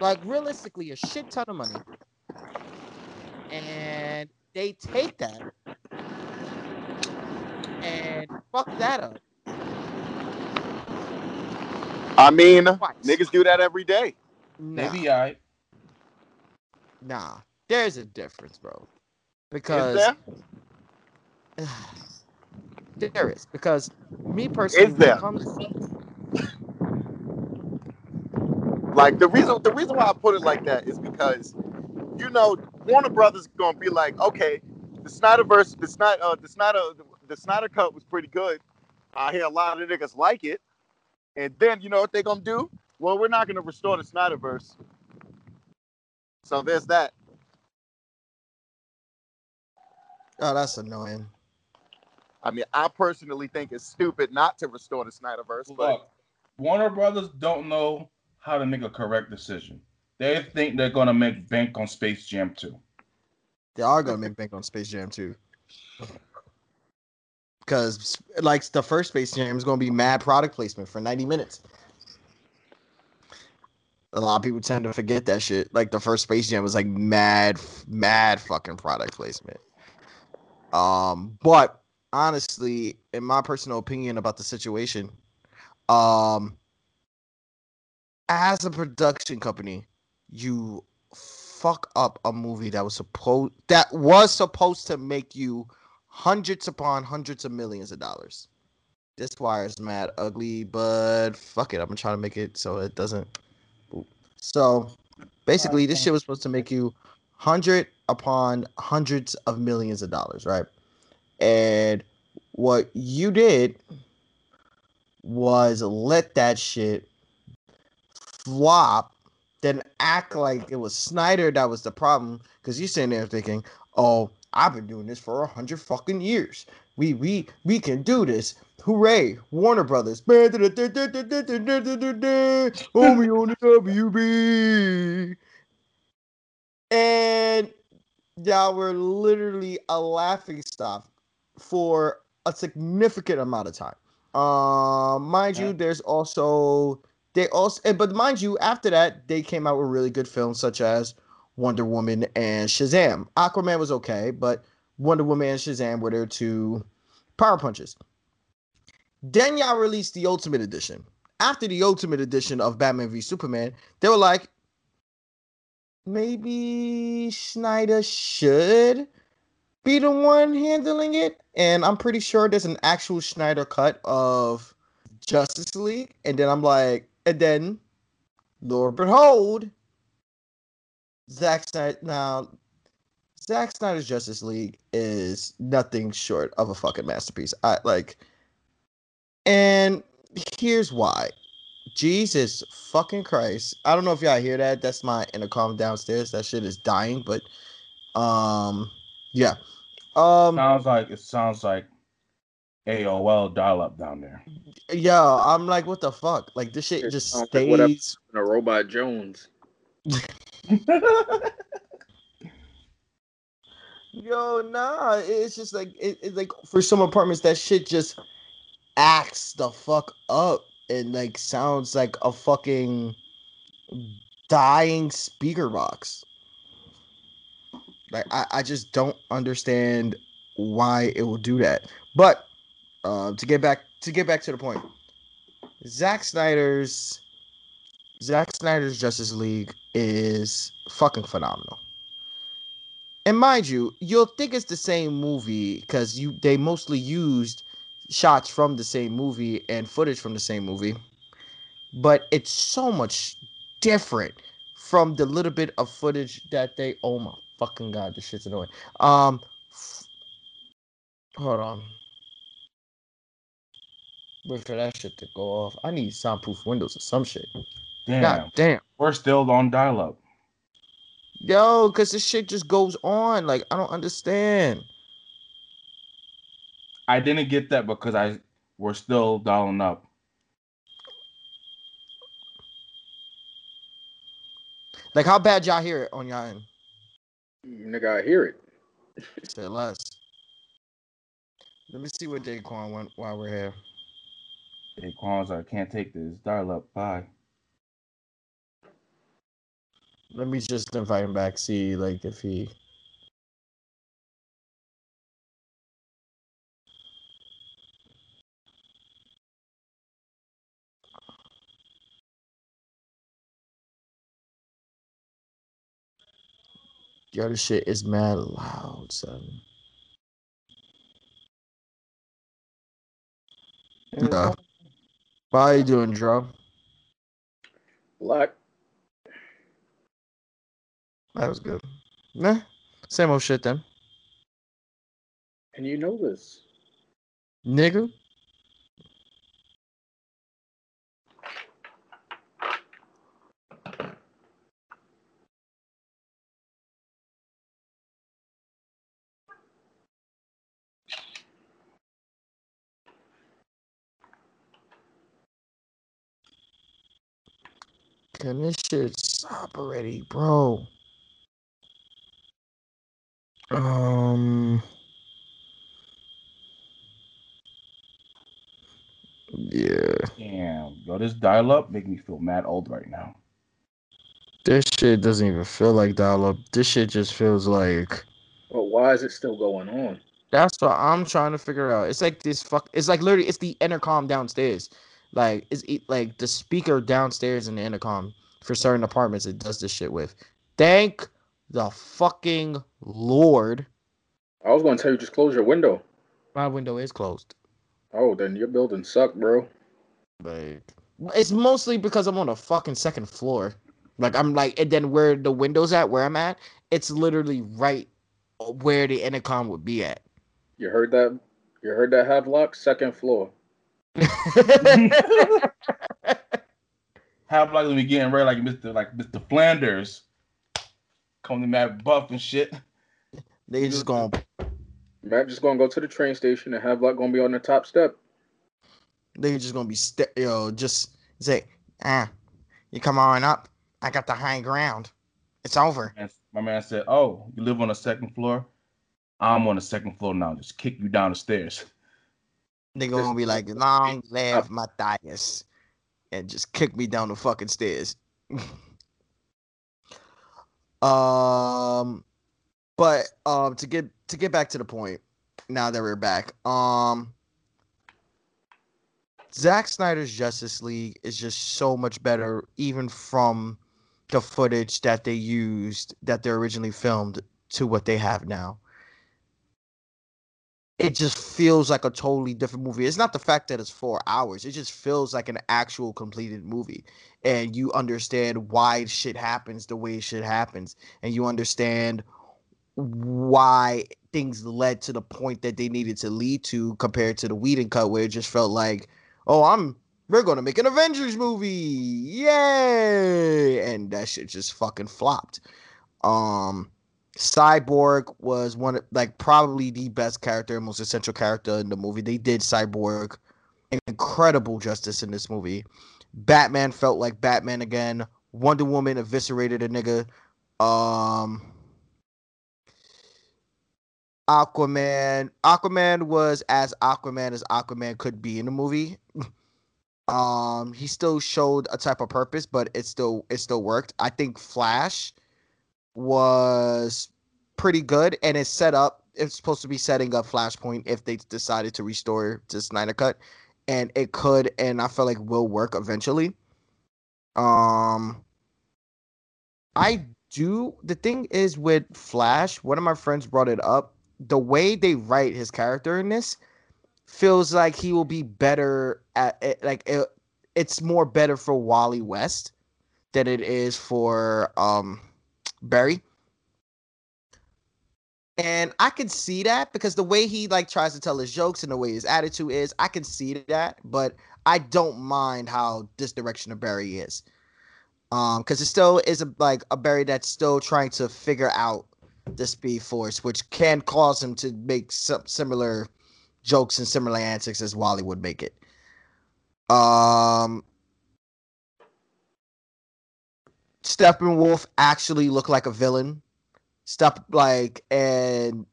Like realistically, a shit ton of money. And they take that and fuck that up. I mean, Twice. niggas do that every day. Nah, Maybe I. nah. There's a difference, bro. Is Because there? There is because me personally, Is when it there? comes- Like the reason the reason why I put it like that is because you know Warner Brothers gonna be like, okay, the Snyderverse, the Snyder, uh, the Snyder, the Snyder cut was pretty good. I hear a lot of niggas like it, and then you know what they gonna do? Well, we're not gonna restore the Snyderverse. So there's that. oh, that's annoying. I mean, I personally think it's stupid not to restore the Snyderverse, but Look, Warner Brothers don't know how to make a correct decision. They think they're gonna make bank on Space Jam 2. They are gonna make bank on Space Jam too. Because like the first Space Jam is gonna be mad product placement for 90 minutes. A lot of people tend to forget that shit. Like the first Space Jam was like mad, mad fucking product placement. Um, but honestly, in my personal opinion about the situation, um, as a production company, you fuck up a movie that was supposed that was supposed to make you hundreds upon hundreds of millions of dollars. This wire is mad ugly, but fuck it. I'm gonna try to make it so it doesn't. So basically, this shit was supposed to make you hundred upon hundreds of millions of dollars, right? And what you did was let that shit flop then act like it was Snyder that was the problem because you're sitting there thinking, "Oh, I've been doing this for a hundred fucking years. We we we can do this. Hooray, Warner Brothers. Homie on the WB. And y'all were literally a laughing stock for a significant amount of time. Um, mind you, there's also they also, eh, but mind you, after that they came out with really good films such as Wonder Woman and Shazam. Aquaman was okay, but Wonder Woman and Shazam were their two power punches. Then y'all released the Ultimate Edition. After the Ultimate Edition of Batman v Superman, they were like, maybe Snyder should be the one handling it. And I'm pretty sure there's an actual Snyder cut of Justice League. And then I'm like, and then, Lord behold, Zack Snyder. Now, Zack Snyder's Justice League is nothing short of a fucking masterpiece. I like, and here's why. Jesus fucking Christ. I don't know if y'all hear that. That's my intercom downstairs. That shit is dying, but um yeah. Um Sounds like it sounds like AOL dial up down there. yeah, I'm like what the fuck? Like this shit just sounds like whatever- stays a robot Jones. Yo, nah, it's just like it, it's like for some apartments that shit just acts the fuck up and like sounds like a fucking dying speaker box. Like I, I just don't understand why it will do that. But uh, to get back to get back to the point, Zack Snyder's Zack Snyder's Justice League is fucking phenomenal. And mind you, you'll think it's the same movie because you they mostly used shots from the same movie and footage from the same movie, but it's so much different from the little bit of footage that they. Oh my fucking god, this shit's annoying. Um, f- hold on. Wait for that shit to go off. I need soundproof windows or some shit. Damn, God damn. we're still on dial up. Yo, because this shit just goes on. Like, I don't understand. I didn't get that because I we're still dialing up. Like, how bad y'all hear it on y'all end? Nigga, I hear it. Say less. Let me see what Daquan went while we're here. Daquan's I can't take this dial up. Bye. Let me just invite him back, see like if he Yo, this shit is mad loud, son. Yeah. How you doing, Dro? Black. That was good. Nah, same old shit then, And you know this. nigga. Can this shit stop already, bro? Um. Yeah, Damn, yo, this dial up make me feel mad old right now. this shit doesn't even feel like dial up. This shit just feels like. But why is it still going on? That's what I'm trying to figure out. It's like this fuck. It's like literally, it's the intercom downstairs. Like it's like the speaker downstairs in the intercom for certain apartments. It does this shit with. Thank the fucking lord. I was going to tell you just close your window. My window is closed. Oh, then your building suck, bro. Like it's mostly because I'm on a fucking second floor. Like I'm like, and then where the windows at, where I'm at, it's literally right where the intercom would be at. You heard that? You heard that, Havelock? Second floor. How likely we getting ready like Mr. like Mr. Flanders, coming to mad buff and shit. they just gonna Matt just gonna go to the train station and Have Havelock gonna be on the top step. they just gonna be st- yo just say ah you come on up i got the high ground it's over And my man said, "Oh, you live on the second floor. I'm on the second floor now. Just kick you down the stairs." They gonna be like long live matthias and just kick me down the fucking stairs um but um to get to get back to the point now that we're back um Zack Snyder's Justice League is just so much better, even from the footage that they used that they originally filmed to what they have now. It just feels like a totally different movie. It's not the fact that it's four hours, it just feels like an actual completed movie. And you understand why shit happens the way shit happens, and you understand why things led to the point that they needed to lead to compared to the Whedon cut, where it just felt like oh, I'm we're gonna make an Avengers movie, yay! And that shit just fucking flopped. Um, Cyborg was one of like probably the best character, most essential character in the movie. They did Cyborg incredible justice in this movie. Batman felt like Batman again. Wonder Woman eviscerated a nigga. Um, Aquaman. Aquaman was as Aquaman as Aquaman could be in the movie. um, he still showed a type of purpose, but it still it still worked. I think Flash was pretty good, and it's set up. It's supposed to be setting up Flashpoint if they decided to restore to Snyder Cut, and it could, and I feel like will work eventually. Um, I do. The thing is with Flash, one of my friends brought it up the way they write his character in this feels like he will be better at it like it, it's more better for Wally West than it is for um Barry. And I can see that because the way he like tries to tell his jokes and the way his attitude is, I can see that, but I don't mind how this direction of Barry is. Um, because it still is a like a Barry that's still trying to figure out the Speed Force, which can cause him to make some similar jokes and similar antics as Wally would make it. Um, Steppenwolf actually looked like a villain. Step like and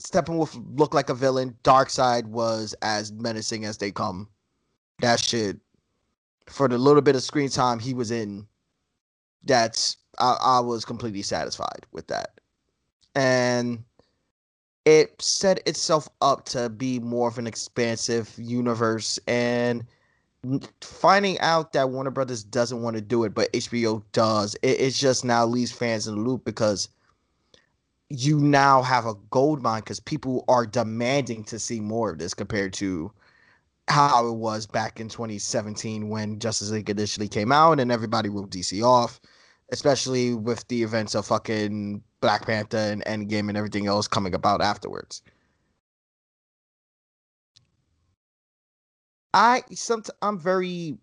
Steppenwolf looked like a villain. Darkseid was as menacing as they come. That shit. For the little bit of screen time he was in, that's I, I was completely satisfied with that. And it set itself up to be more of an expansive universe and finding out that Warner Brothers doesn't want to do it, but HBO does, it, it just now leaves fans in the loop because you now have a gold mine because people are demanding to see more of this compared to how it was back in 2017 when Justice League initially came out and everybody wrote DC off, especially with the events of fucking Black Panther and Endgame and everything else coming about afterwards. I some I'm very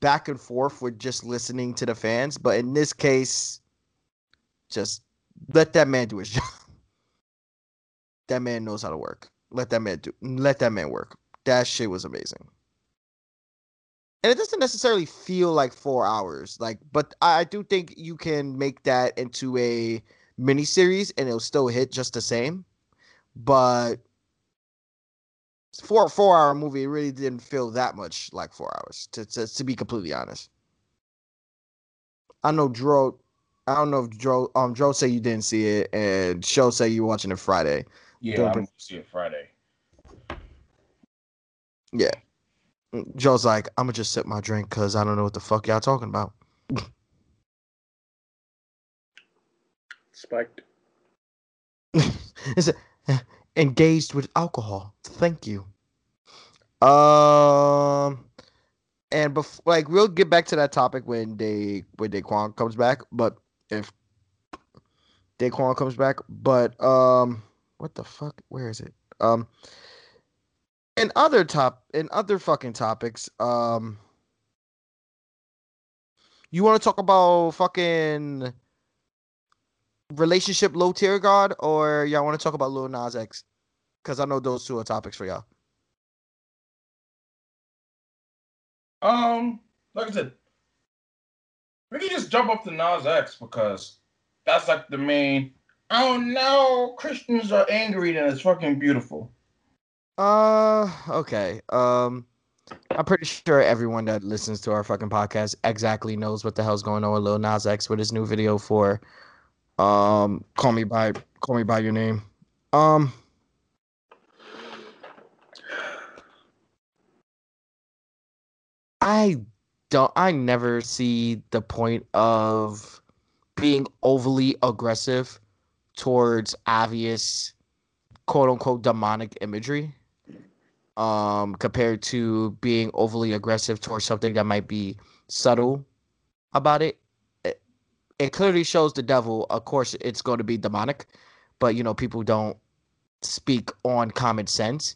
back and forth with just listening to the fans, but in this case, just let that man do his job. that man knows how to work. Let that man do. Let that man work. That shit was amazing. And it doesn't necessarily feel like four hours, like, but I do think you can make that into a mini series and it'll still hit just the same. But for a four hour movie, it really didn't feel that much like four hours, to, to, to be completely honest. I know Dro, I don't know if Dro, um, Dro say you didn't see it, and Show say you're watching it Friday. Yeah, Don't I'm gonna see it Friday. Yeah. Joe's like, I'm gonna just sip my drink because I don't know what the fuck y'all talking about. Spiked. Is it engaged with alcohol? Thank you. Um, and before, like, we'll get back to that topic when they when Daquan comes back. But if Daquan comes back, but um, what the fuck? Where is it? Um, in other top in other fucking topics, um, you want to talk about fucking relationship low tier god, or y'all want to talk about Lil Nas X? Because I know those two are topics for y'all. Um, like I said, we can just jump up to Nas X because that's like the main. Oh no, Christians are angry and it's fucking beautiful. Uh, okay. Um, I'm pretty sure everyone that listens to our fucking podcast exactly knows what the hell's going on with Lil Nas X with his new video for, um, call me by call me by your name. Um, I don't. I never see the point of being overly aggressive towards obvious quote unquote demonic imagery um compared to being overly aggressive towards something that might be subtle about it it, it clearly shows the devil of course it's going to be demonic but you know people don't speak on common sense.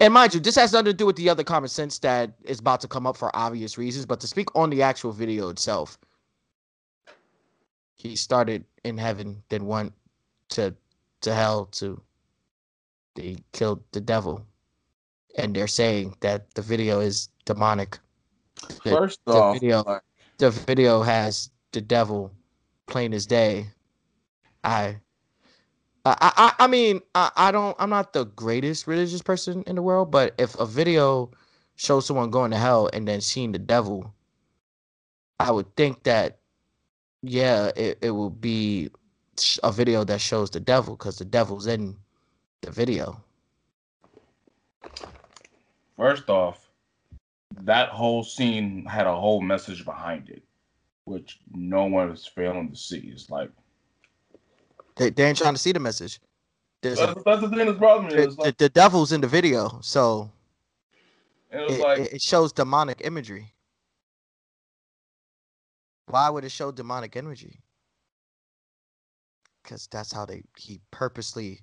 And mind you this has nothing to do with the other common sense that is about to come up for obvious reasons but to speak on the actual video itself he started in heaven then went to to hell to they killed the devil. And they're saying that the video is demonic. The- First the off, video- the video has the devil plain as day. I i i, I mean I, I don't i'm not the greatest religious person in the world but if a video shows someone going to hell and then seeing the devil i would think that yeah it, it will be a video that shows the devil because the devil's in the video. First off, that whole scene had a whole message behind it, which no one is failing to see. It's like they, they ain't trying to see the message There's a- that's, that's the thing that's bothering me. the, It's the, the devil's in the video so it was it, like it- shows demonic imagery. Why would it show demonic imagery? Because that's how they he purposely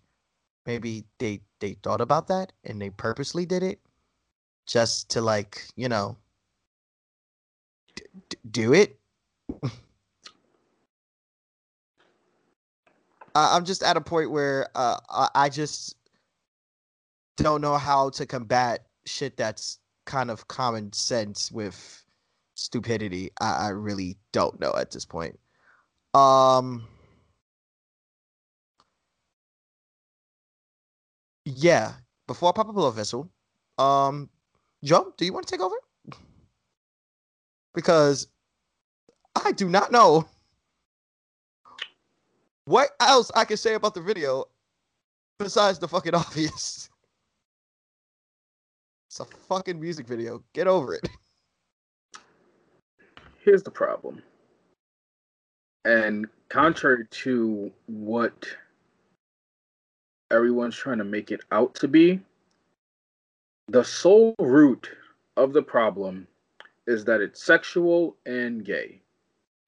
maybe they they thought about that and they purposely did it just to like you know d- do it. I'm just at a point where uh, I, just don't know how to combat shit that's kind of common sense with stupidity. I, I really don't know at this point. Um. Yeah. Before I pop a blood vessel, um, Joe, do you want to take over? Because I do not know what else I can say about the video besides the fucking obvious. It's a fucking music video. Get over it. here's the problem. And contrary to what everyone's trying to make it out to be, the sole root of the problem is that it's sexual and gay.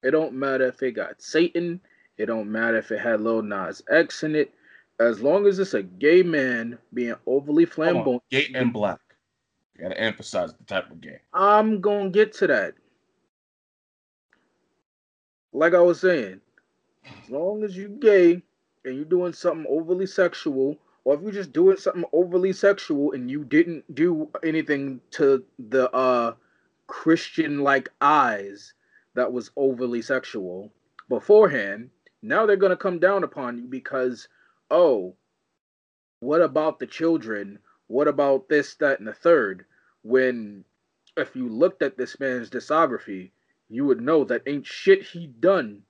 It don't matter if it got Satan. It don't matter if it had Lil Nas X in it. As long as it's a gay man being overly flamboyant, Gay and black. You gotta emphasize the type of gay. I'm gonna get to that. Like I was saying, as long as you're gay and you're doing something overly sexual, or if you're just doing something overly sexual and you didn't do anything to the uh Christian like eyes that was overly sexual beforehand, now they're gonna come down upon you because oh, what about the children? What about this, that, and the third? When if you looked at this man's discography, you would know that ain't shit he done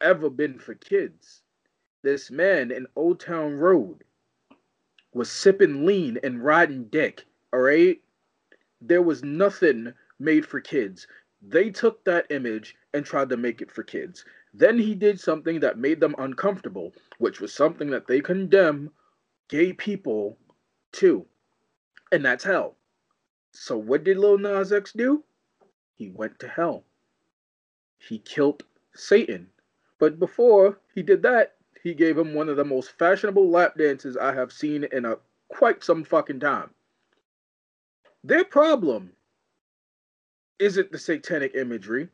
ever been for kids. This man in Old Town Road was sipping lean and riding dick, alright? There was nothing made for kids. They took that image and tried to make it for kids. Then he did something that made them uncomfortable, which was something that they condemn gay people to. And that's hell. So what did Lil Nas X do? He went to hell. He killed Satan. But before he did that, he gave him one of the most fashionable lap dances I have seen in a quite some fucking time. Their problem isn't the satanic imagery.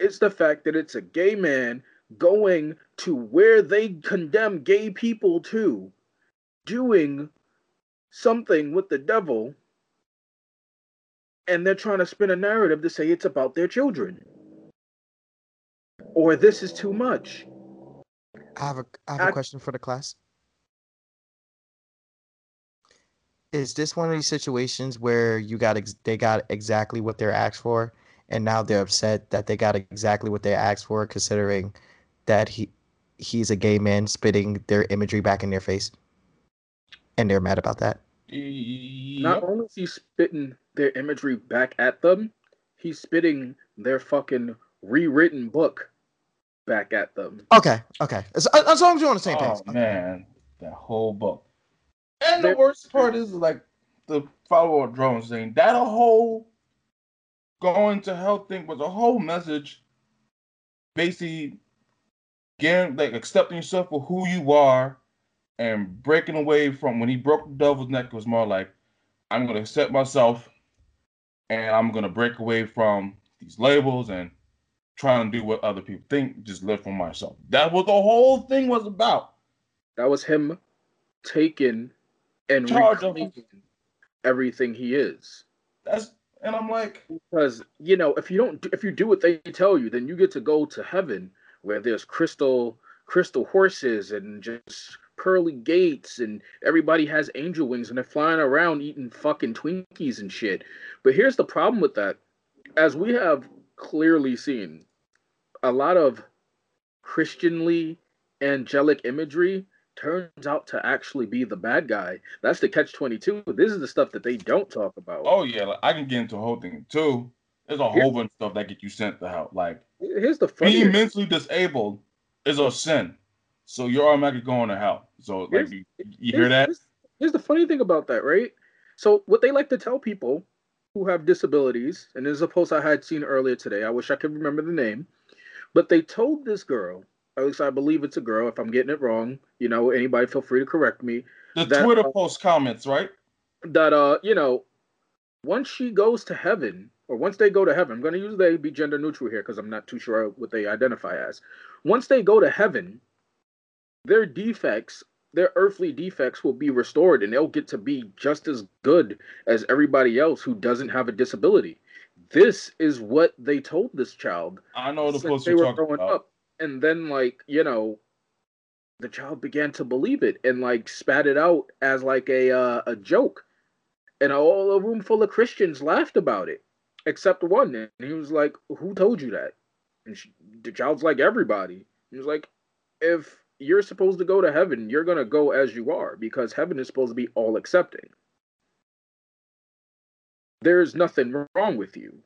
It's the fact that it's a gay man going to where they condemn gay people to, doing something with the devil, and they're trying to spin a narrative to say it's about their children. Or this is too much. I have a I have a I- question for the class. Is this one of these situations where you got ex- they got exactly what they're asked for, and now they're upset that they got exactly what they asked for, considering that he he's a gay man spitting their imagery back in their face, and they're mad about that. Not only is he spitting their imagery back at them, he's spitting their fucking rewritten book back at them. Okay, okay. As, as long as you're on the same page. Oh man, that whole book. And the worst part is like the follow up drone thing. That a whole going to hell thing was a whole message, basically getting like accepting yourself for who you are and breaking away from when he broke the devil's neck it was more like I'm gonna accept myself and I'm gonna break away from these labels and trying to do what other people think, just live for myself. That was the whole thing was about. That was him taking and reclaiming everything he is. That's and I'm like, Because you know, if you don't, if you do what they tell you, then you get to go to heaven where there's crystal, crystal horses and just pearly gates, and everybody has angel wings, and they're flying around eating fucking Twinkies and shit. But here's the problem with that: as we have clearly seen, a lot of Christianly angelic imagery turns out to actually be the bad guy. That's the catch twenty two. This is the stuff that they don't talk about. oh yeah, like, I can get into a whole thing too. There's a Here- whole bunch of stuff that get you sent to hell. Like Here's the funny. being mentally disabled is a sin, so you're automatically going to hell. So like Here's- you, you hear that? Here's, here's the funny thing about that, right? So what they like to tell people who have disabilities, and this is a post I had seen earlier today. I wish I could remember the name, but they told this girl, at least I believe it's a girl. If I'm getting it wrong, you know, anybody feel free to correct me. The that- Twitter post comments, right? That uh, you know, once she goes to heaven, or once they go to heaven, I'm going to use they be gender neutral here because I'm not too sure what they identify as. Once they go to heaven, their defects, their earthly defects, will be restored, and they'll get to be just as good as everybody else who doesn't have a disability. This is what they told this child I know the post they you're were talking growing about. up, and then like you know, the child began to believe it and like spat it out as like a uh, a joke, and all a room full of Christians laughed about it, except one, and he was like, "Who told you that?" And she, the child's like, "Everybody." He was like, "If you're supposed to go to heaven, you're gonna go as you are because heaven is supposed to be all accepting." There's nothing wrong with you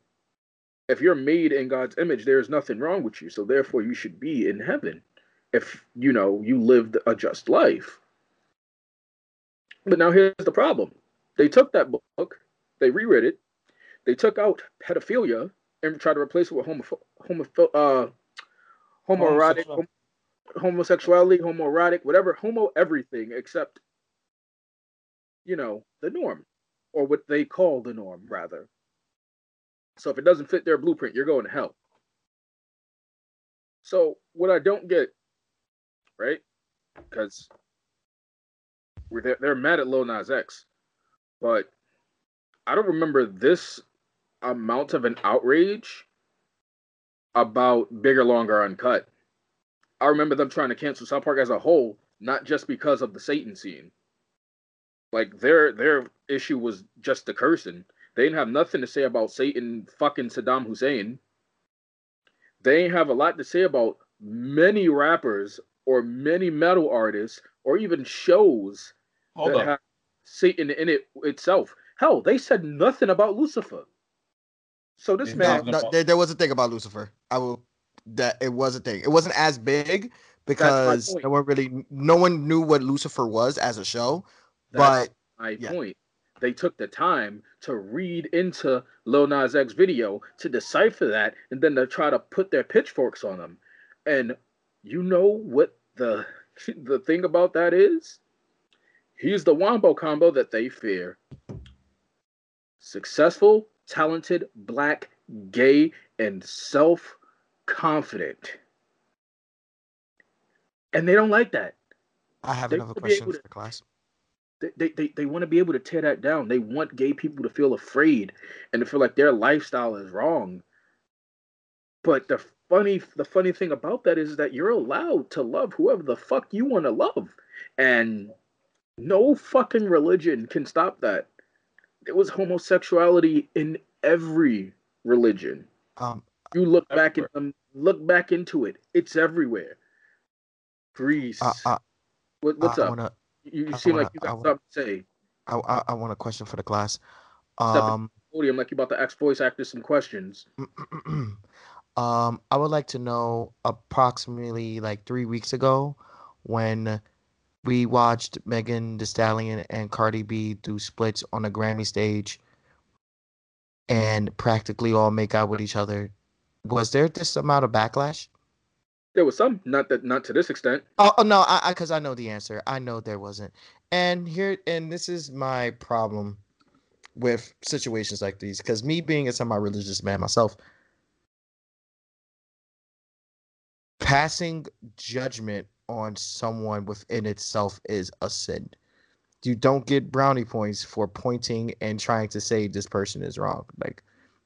if you're made in God's image, there's nothing wrong with you. So therefore, you should be in heaven if you know you lived a just life. But now here's the problem: They took that book, they reread it, they took out pedophilia and tried to replace it with homo, homo, uh, homoerotic, Homosexual. homosexuality, homoerotic, whatever, homo everything except, you know, the norm, or what they call the norm, rather. So if it doesn't fit their blueprint, you're going to hell. So what I don't get, right? Because they're, they're mad at Lil Nas X, but I don't remember this amount of an outrage about bigger, longer, uncut. I remember them trying to cancel South Park as a whole, not just because of the Satan scene. Like their their issue was just the cursing. They didn't have nothing to say about Satan fucking Saddam Hussein. They ain't have a lot to say about many rappers or many metal artists or even shows Hold that up. have Satan in it itself. Hell, they said nothing about Lucifer. So this They No, man, no, there, there was a thing about Lucifer. I will that it was a thing. It wasn't as big because point. no one really no one knew what Lucifer was as a show. That's But my yeah. point. They took the time to read into Lil Nas X video to decipher that, and then to try to put their pitchforks on them. And you know what the the thing about that is? He's the wombo combo that they fear. Successful, talented, black, gay, and self-confident. And they don't like that. I have They another question able for the class. They, they, they, they want to be able to tear that down. They want gay people to feel afraid and to feel like their lifestyle is wrong. But the funny the funny thing about that is that you're allowed to love whoever the fuck you want to love. And no fucking religion can stop that. There was homosexuality in every religion. Um, You look back in Everywhere. them, look back into it. It's everywhere. Greece. I, I, what, what's I up? wanna, you you seem wanna- like you I got wanna- something to say. I, I, I want a question for the class. Um, podium like you about to ask voice actors some questions. um, I would like to know approximately like three weeks ago when we watched Megan Thee Stallion and Cardi B do splits on a Grammy stage and practically all make out with each other. Was there this amount of backlash? There was some, not that, not to this extent. Oh, oh no, I because I, know the answer. I know there wasn't. And here, and this is my problem with situations like these, because me being a semi-religious man myself, passing judgment on someone within itself is a sin. You don't get brownie points for pointing and trying to say this person is wrong. Like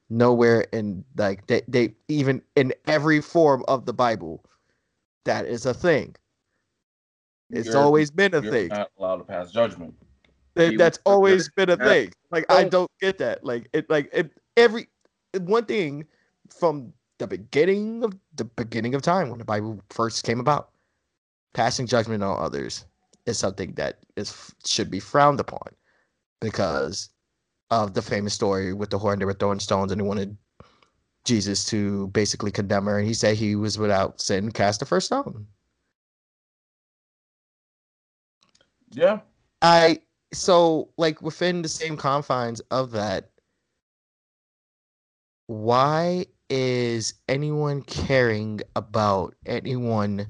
nowhere in like they, they even in every form of the Bible, that is a thing. It's You're- always been a You're thing. not allowed to pass judgment. That- that's always been a thing. Like I oh. don't get that. Like it like it, every one thing from the beginning of the beginning of time when the Bible first came about, passing judgment on others is something that is should be frowned upon because of the famous story with the horn they were throwing stones and they wanted Jesus to basically condemn her and he said he was without sin cast the first stone. Yeah. I so like within the same confines of that, why is anyone caring about anyone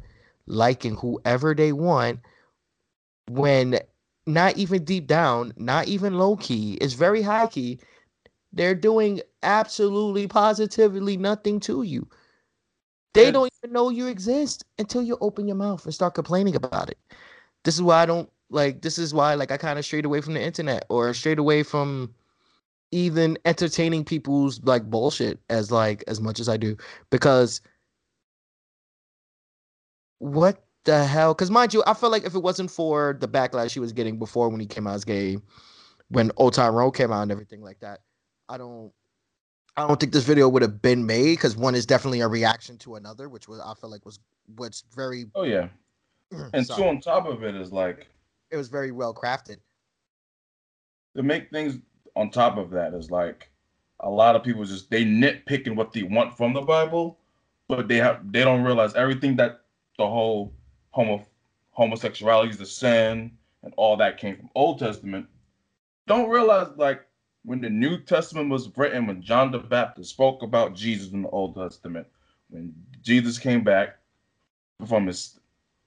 liking whoever they want when not even deep down, not even low key, it's very high key, they're doing absolutely positively nothing to you. They don't even know you exist until you open your mouth and start complaining about it. This is why I don't like this is why like I kind of strayed away from the internet or strayed away from even entertaining people's like bullshit as like as much as I do because what the hell because mind you I feel like if it wasn't for the backlash he was getting before when he came out as gay when Old Road came out and everything like that I don't I don't think this video would have been made because one is definitely a reaction to another which was I feel like was what's very Oh yeah. Mm, and sorry. two on top of it is like it was very well crafted to make things on top of that is like a lot of people just they nitpicking what they want from the Bible, but they have they don't realize everything that the whole homo homosexuality is the sin and all that came from Old Testament. don't realize like when the New Testament was written, when John the Baptist spoke about Jesus in the Old Testament, when Jesus came back from his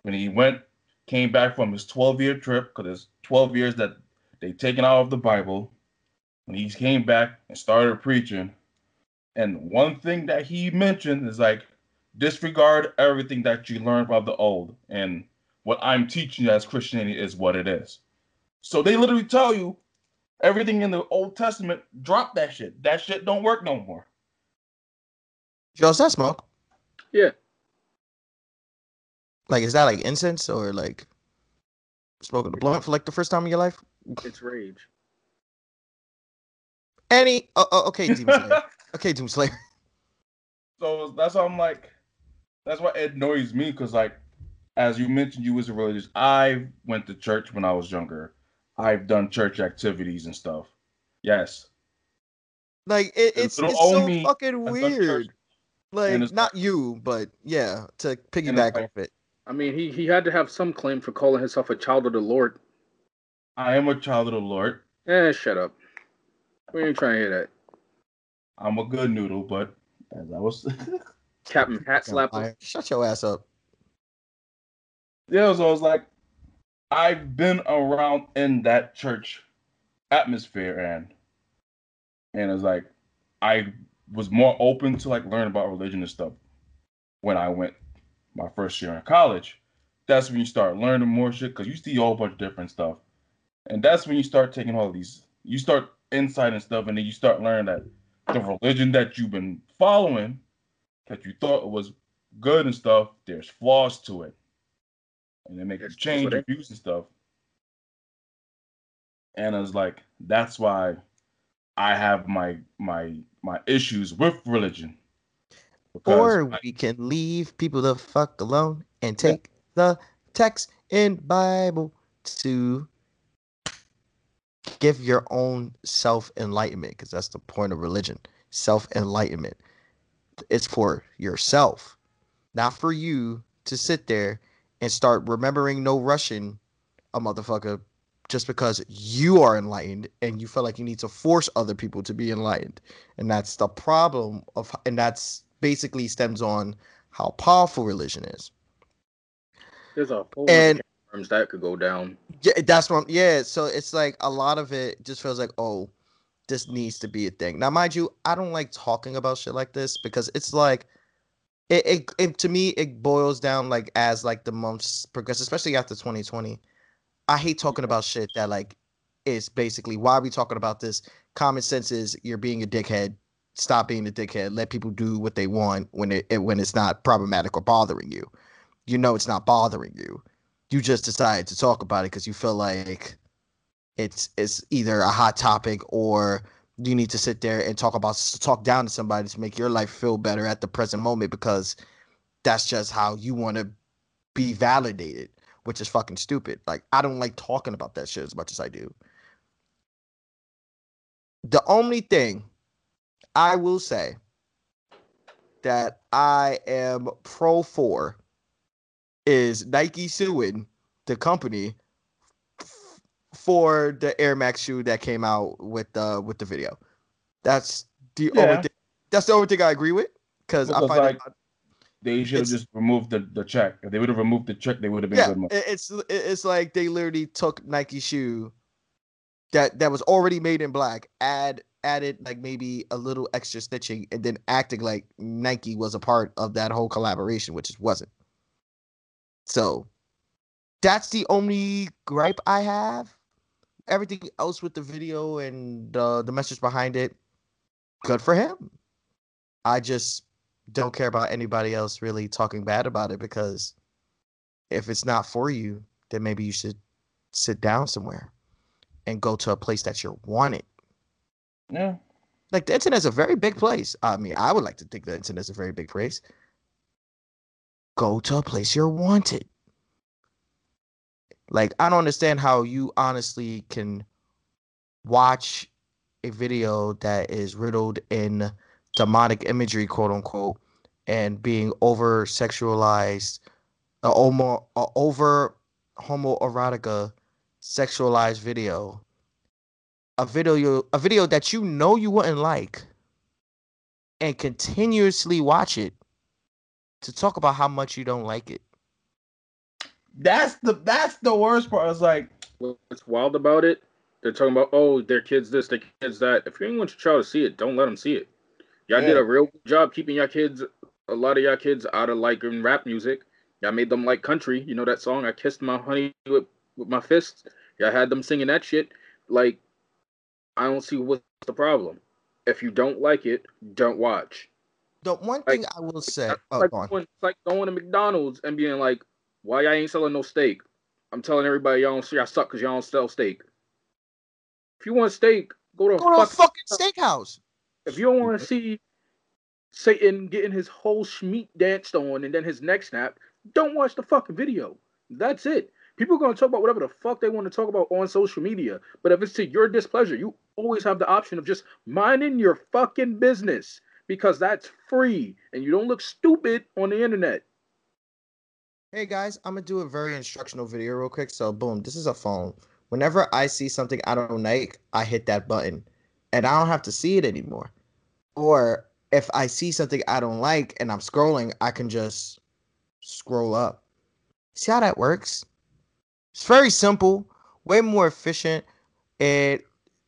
when he went came back from his 12 year trip because it's 12 years that they taken out of the Bible. When he came back and started preaching, and one thing that he mentioned is like disregard everything that you learned from the old, and what I'm teaching you as Christianity is what it is. So they literally tell you everything in the Old Testament, drop that shit. That shit don't work no more. Joe, is that smoke? Yeah. Like, is that like incense or like smoking a blunt for like the first time in your life? It's rage. Any? Oh, oh, okay, Demon Slayer. okay, Doom Slayer. So that's why I'm like, that's why it annoys me because like, as you mentioned, you was a religious. I went to church when I was younger. I've done church activities and stuff. Yes. Like, it, it's it's so me fucking has done church, weird. Like, not you, but yeah, to piggyback like- off it. I mean, he he had to have some claim for calling himself a child of the Lord. I am a child of the Lord. Eh, shut up. We ain't trying to hear that. I'm a good noodle, but as I was, Captain Hat Fucking Slapper. Shut your ass up. yeah. So I was like, I've been around in that church atmosphere, and and it's like, I was more open to like learn about religion and stuff when I went my first year in college. That's when you start learning more shit because you see a whole bunch of different stuff, and that's when you start taking all these. You start insight and stuff, and then you start learning that the religion that you've been following, that you thought was good and stuff, there's flaws to it, and they make you Yes, change that's your views and stuff. And I was like, that's why I have my my my issues with religion. Because Or I- we can leave people the fuck alone and take the text in Bible to give your own self enlightenment, because that's the point of religion. Self enlightenment. It's for yourself, not for you to sit there and start remembering no Russian, a motherfucker, just because you are enlightened and you feel like you need to force other people to be enlightened. And that's the problem of, and that's basically stems on how powerful religion is. There's a whole And- and terms that could go down. Yeah, that's what. I'm, yeah, so it's like a lot of it just feels like, oh, this needs to be a thing. Now, mind you, I don't like talking about shit like this because it's like, it, it, it to me it boils down like as like the months progress, especially after 2020. I hate talking about shit that like is basically why are we talking about this? Common sense is you're being a dickhead. Stop being a dickhead. Let people do what they want when it, it when it's not problematic or bothering you. You know it's not bothering you you just decided to talk about it because you feel like it's it's either a hot topic or you need to sit there and talk about talk down to somebody to make your life feel better at the present moment because that's just how you want to be validated which is fucking stupid. Like i don't like talking about that shit as much as i do. The only thing i will say that i am pro for is Nike suing the company for the Air Max shoe that came out with the with the video. That's the only thing. That's the only thing I agree with because I find like, it, they should have just removed the, the check. If they would have removed the check, they would have been yeah, good. money. it's it's like they literally took Nike shoe that that was already made in black, add added like maybe a little extra stitching, and then acting like Nike was a part of that whole collaboration, which it wasn't. So that's the only gripe I have. Everything else with the video and uh, the message behind it, good for him. I just don't care about anybody else really talking bad about it because if it's not for you, then maybe you should sit down somewhere and go to a place that you're wanted. Yeah. Like the internet's a very big place. I mean, I would like to think the internet's a very big place. Go to a place you're wanted. Like, I don't understand how you honestly can watch a video that is riddled in demonic imagery, quote unquote, and being over sexualized, uh, homo, over homoerotica sexualized video a video a video that you know you wouldn't like and continuously watch it to talk about how much you don't like it. That's the that's the worst part. It's like What's wild about it? They're talking about oh, their kids this, their kids that. If you ain't want your child to see it, don't let them see it. Y'all did a real good job keeping your kids, a lot of y'all kids, out of liking rap music. Y'all made them like country. You know that song, "I Kissed My Honey with, with My Fists." Y'all had them singing that shit. Like, I don't see what's the problem. If you don't like it, don't watch. The one Like- thing I will say, oh, like, go on. going, it's like going to McDonald's and being like, "Why y'all ain't selling no steak?" I'm telling everybody y'all don't y'all suck because y'all don't sell steak. If you want steak, go to go to a fucking steakhouse. If you don't want to mm-hmm. see Satan getting his whole schmeat danced on and then his neck snapped, don't watch the fucking video. That's it. People are gonna talk about whatever the fuck they want to talk about on social media. But if it's to your displeasure, you always have the option of just minding your fucking business because that's free and you don't look stupid on the internet. Hey guys, I'm gonna do a very instructional video real quick. So boom, this is a phone. Whenever I see something I don't like, I hit that button, and I don't have to see it anymore. Or if I see something I don't like and I'm scrolling, I can just scroll up. See how that works? It's very simple, way more efficient. It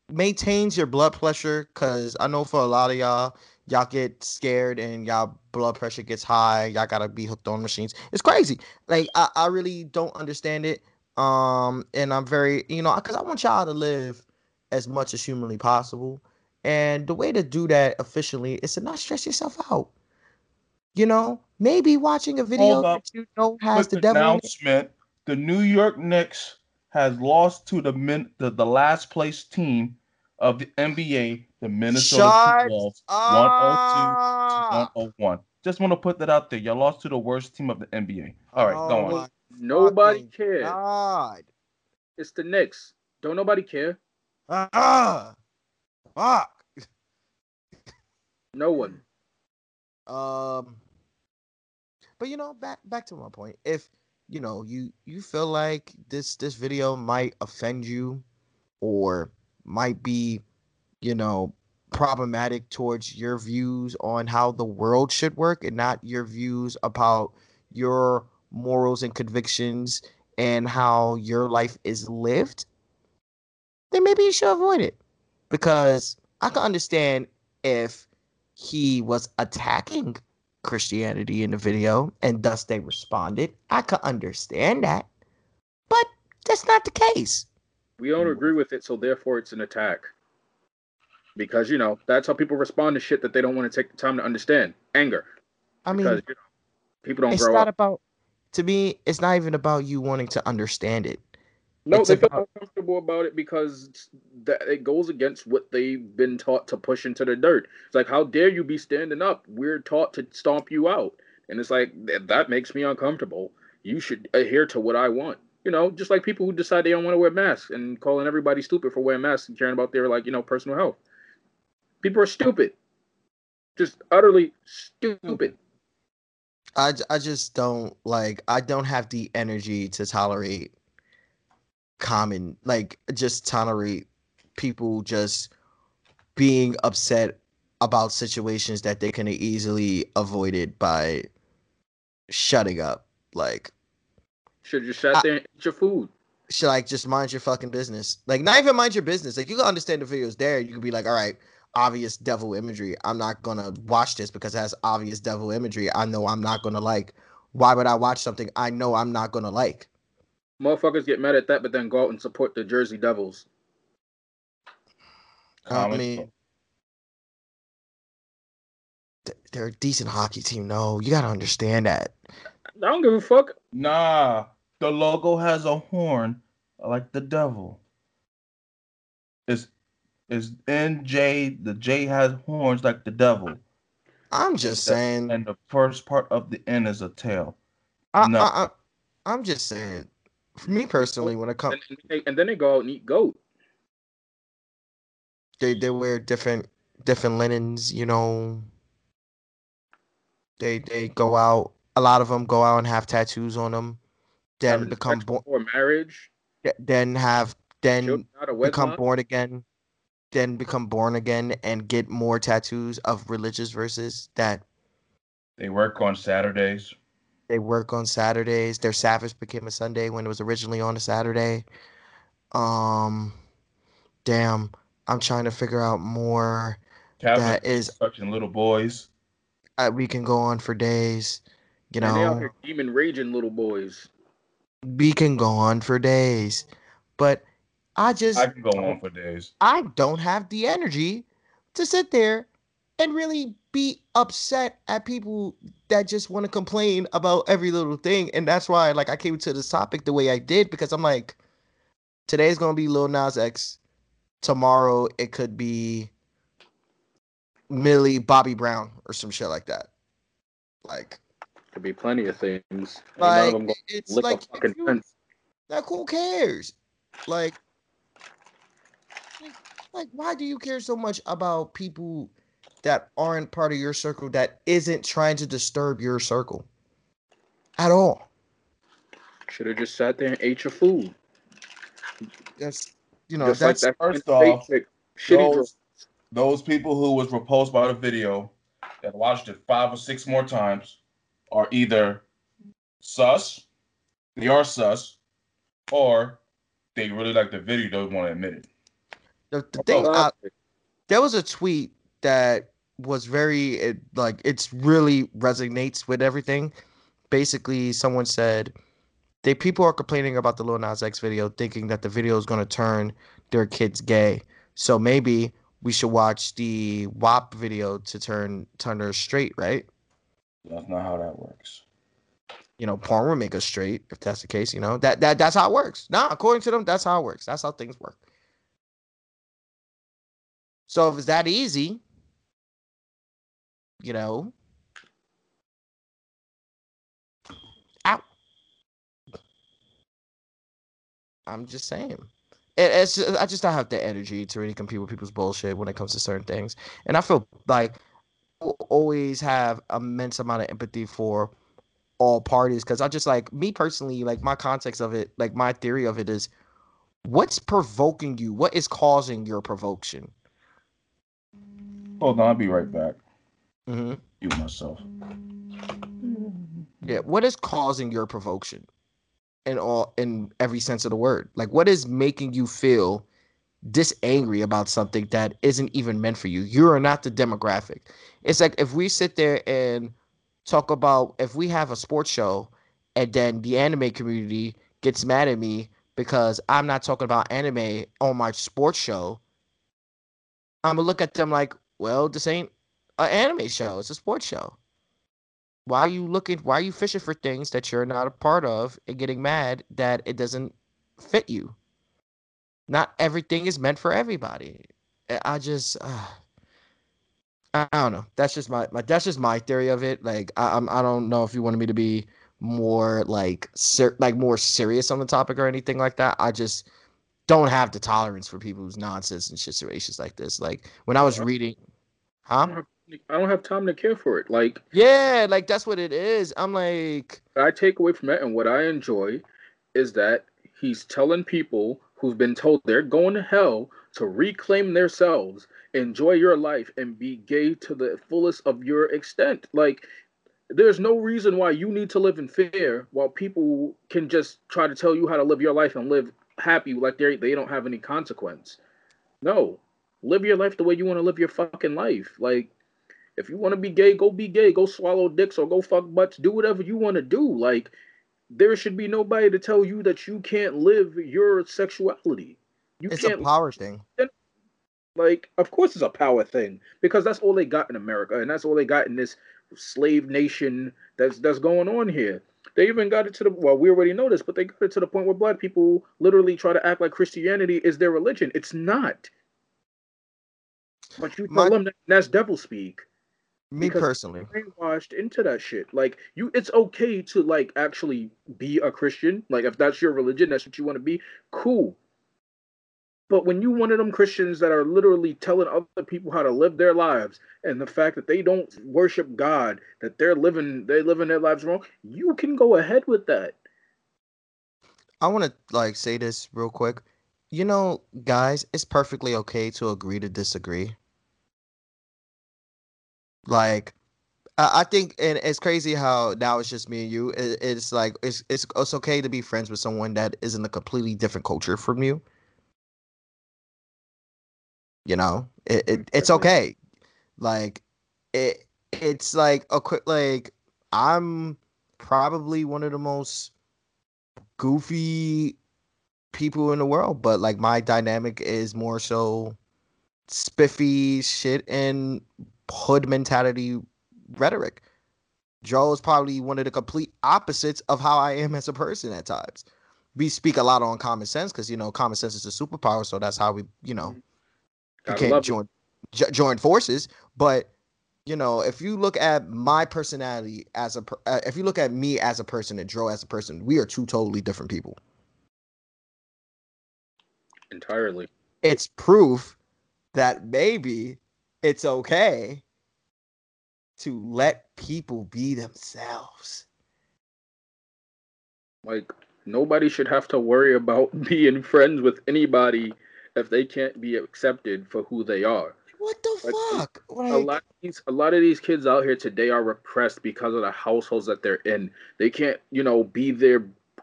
maintains your blood pressure because I know for a lot of y'all, y'all get scared and y'all blood pressure gets high. Y'all gotta be hooked on machines. It's crazy. Like I, I really don't understand it. Um, and I'm very, you know, because I want y'all to live as much as humanly possible. And the way to do that efficiently is to not stress yourself out. You know, maybe watching a video that you know has quick the devil. announcement: the New York Knicks has lost to the min the, the last place team of the NBA, the Minnesota Shut Timberwolves, Ah! 102 to 101. Just want to put that out there. You lost to the worst team of the NBA. All right, go Oh on. Nobody fucking cares. God. It's the Knicks. Don't nobody care. Ah, fuck. No one. Um, but you know, back back to my point. If you know you you feel like this this video might offend you, or might be, you know, problematic towards your views on how the world should work, and not your views about your morals and convictions and how your life is lived, then maybe you should avoid it. Because I can understand if he was attacking Christianity in the video and thus they responded. I could understand that. But that's not the case. We don't agree with it, so therefore it's an attack. Because you know that's how people respond to shit that they don't want to take the time to understand. Anger. I Because mean, you know, people don't it's grow not up. about to me, it's not even about you wanting to understand it. No, it's they feel about- uncomfortable about it because that it goes against what they've been taught to push into the dirt. It's like, how dare you be standing up? We're taught to stomp you out, and it's like that makes me uncomfortable. You should adhere to what I want. You know, just like people who decide they don't want to wear masks and calling everybody stupid for wearing masks and caring about their like you know personal health. People are stupid, just utterly stupid. I, I just don't like I don't have the energy to tolerate common like just tolerate people just being upset about situations that they can easily avoided by shutting up like Should you sat I- there and eat your food. should like just mind your fucking business. Like not even mind your business. Like you can understand the videos there. You can be like, all right, obvious devil imagery. I'm not gonna watch this because it has obvious devil imagery. I know I'm not gonna like. Why would I watch something I know I'm not gonna like? Motherfuckers get mad at that, but then go out and support the Jersey Devils. I Comic mean, they're a decent hockey team. No, you gotta understand that. I don't give a fuck. Nah, the logo has a horn like the devil. It's it's NJ. The J has horns like the devil, I'm just The- saying. and the first part of the N is a tail. I, no. I, I, I'm just saying. For me personally, when it comes, And, and, they, and then they go out and eat goat. they they wear different different linens you know they they go out a lot of them go out and have tattoos on them then become born before marriage. then have then children become born again then become born again and get more tattoos of religious verses that They work on Saturdays. they work on Saturdays. Their Sabbath became a Sunday when it was originally on a Saturday. Um, damn, I'm trying to figure out more. Catholic That is- touching little boys. Uh, we can go on for days. You and they out know, here demon raging little boys. we can go on for days, but I just I can go on for days. I don't have the energy to sit there and really be upset at people that just want to complain about every little thing. And that's why like I came to this topic the way I did because I'm like, today's gonna be Lil Nas X. Tomorrow it could be Millie Bobby Brown or some shit like that. Like, Could be plenty of things. Ain't none like of them gonna it's lick like a fucking you- fence. like who cares? Like, like, like, why do you care so much about people that aren't part of your circle that isn't trying to disturb your circle at all? Should have just sat there and ate your food. That's you know just like that's that first off. Shitty Those, those people who was repulsed by the video that watched it five or six more times are either sus, they are sus, or they really like the video, don't want to admit it. The, the thing. Uh, I, there was a tweet that was very it, like it's really resonates with everything. Basically, someone said they people are complaining about the Lil Nas X video, thinking that the video is going to turn their kids gay. So maybe we should watch the WAP video to turn turn her straight, right? That's not how that works. You know, porn will make us straight if that's the case. You know that that that's how it works. Nah, according to them, that's how it works. That's how things work. So if it's that easy, you know, out. I'm just saying. It, it's just, I just don't have the energy to really compete with people's bullshit when it comes to certain things, and I feel like I always have immense amount of empathy for all parties because I just like me personally, like my context of it, like my theory of it is, what's provoking you? What is causing your provocation? Hold on, I'll be right back. hmm You myself. Yeah, what is causing your provocation? In all, in every sense of the word, like what is making you feel this angry about something that isn't even meant for you? You are not the demographic. It's like if we sit there and talk about if we have a sports show, and then the anime community gets mad at me because I'm not talking about anime on my sports show. I'm gonna look at them like, well, this ain't an anime show; it's a sports show. Why are you looking why are you fishing for things that you're not a part of and getting mad that it doesn't fit you? Not everything is meant for everybody. I- just uh, i don't know. That's just my, my that's just my theory of it. Like I, I'm, i don't know if you wanted me to be more like ser- like more serious on the topic or anything like that. I just don't have the tolerance for people who's nonsense and situations like this. Like when i was reading I huh don't, have, I don't have time to care for it. Like yeah like that's what it is i'm like I take away from it and what I enjoy is that he's telling people who've been told they're going to hell to reclaim themselves, enjoy your life, and be gay to the fullest of your extent. Like, there's no reason why you need to live in fear while people can just try to tell you how to live your life and live happy like they they don't have any consequence. No, live your life the way you want to live your fucking life. Like, if you want to be gay, go be gay. Go swallow dicks or go fuck butts. Do whatever you want to do. Like, there should be nobody to tell you that you can't live your sexuality. You it's a can't power thing like of course it's a power thing because that's all they got in america and that's all they got in this slave nation that's that's going on here they even got it to the well we already know this but they got it to the point where black people literally try to act like christianity is their religion it's not but you tell My- them that that's devil speak me personally brainwashed into that shit. Like you, it's okay to like actually be a Christian. Like if that's your religion, that's what you want to be. Cool. But when you one of them Christians that are literally telling other people how to live their lives, and the fact that they don't worship God, that they're living they living their lives wrong, you can go ahead with that. I want to like say this real quick. you know, guys, it's perfectly okay to agree to disagree. Like, I think, and it's crazy how now it's just me and you. It, it's like it's it's it's okay to be friends with someone that is in a completely different culture from you. You know, it, it it's okay. Like, it it's like a quick like I'm probably one of the most goofy people in the world, but like my dynamic is more so spiffy shit and hood mentality rhetoric. Joe is probably one of the complete opposites of how I am as a person at times. We speak a lot on common sense because you know common sense is a superpower, so that's how we you know Gotta became join it. joined jo- joined forces. But you know, if you look at my personality as a, per- uh, if you look at me as a person and Joe as a person, we are two totally different people. entirely. It's proof that maybe it's okay to let people be themselves. Like nobody should have to worry about being friends with anybody if they can't be accepted for who they are. What the Like, fuck? a lot of these a lot of these kids out here today are repressed because of the households that they're in. They can't, you know, be their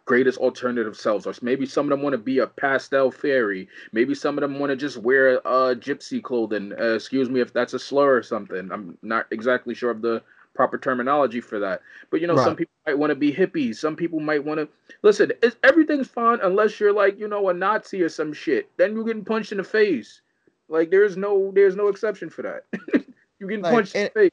greatest alternative selves. Or maybe some of them want to be a pastel fairy. Maybe some of them want to just wear uh gypsy clothing. Uh, excuse me if that's a slur or something. I'm not exactly sure of the proper terminology for that. But you know, some people might want to be hippies. Some people might want to listen. It's, everything's fine unless you're like, you know, a Nazi or some shit. Then you're getting punched in the face. Like there's no there's no exception for that. you're getting Like, punched in the face.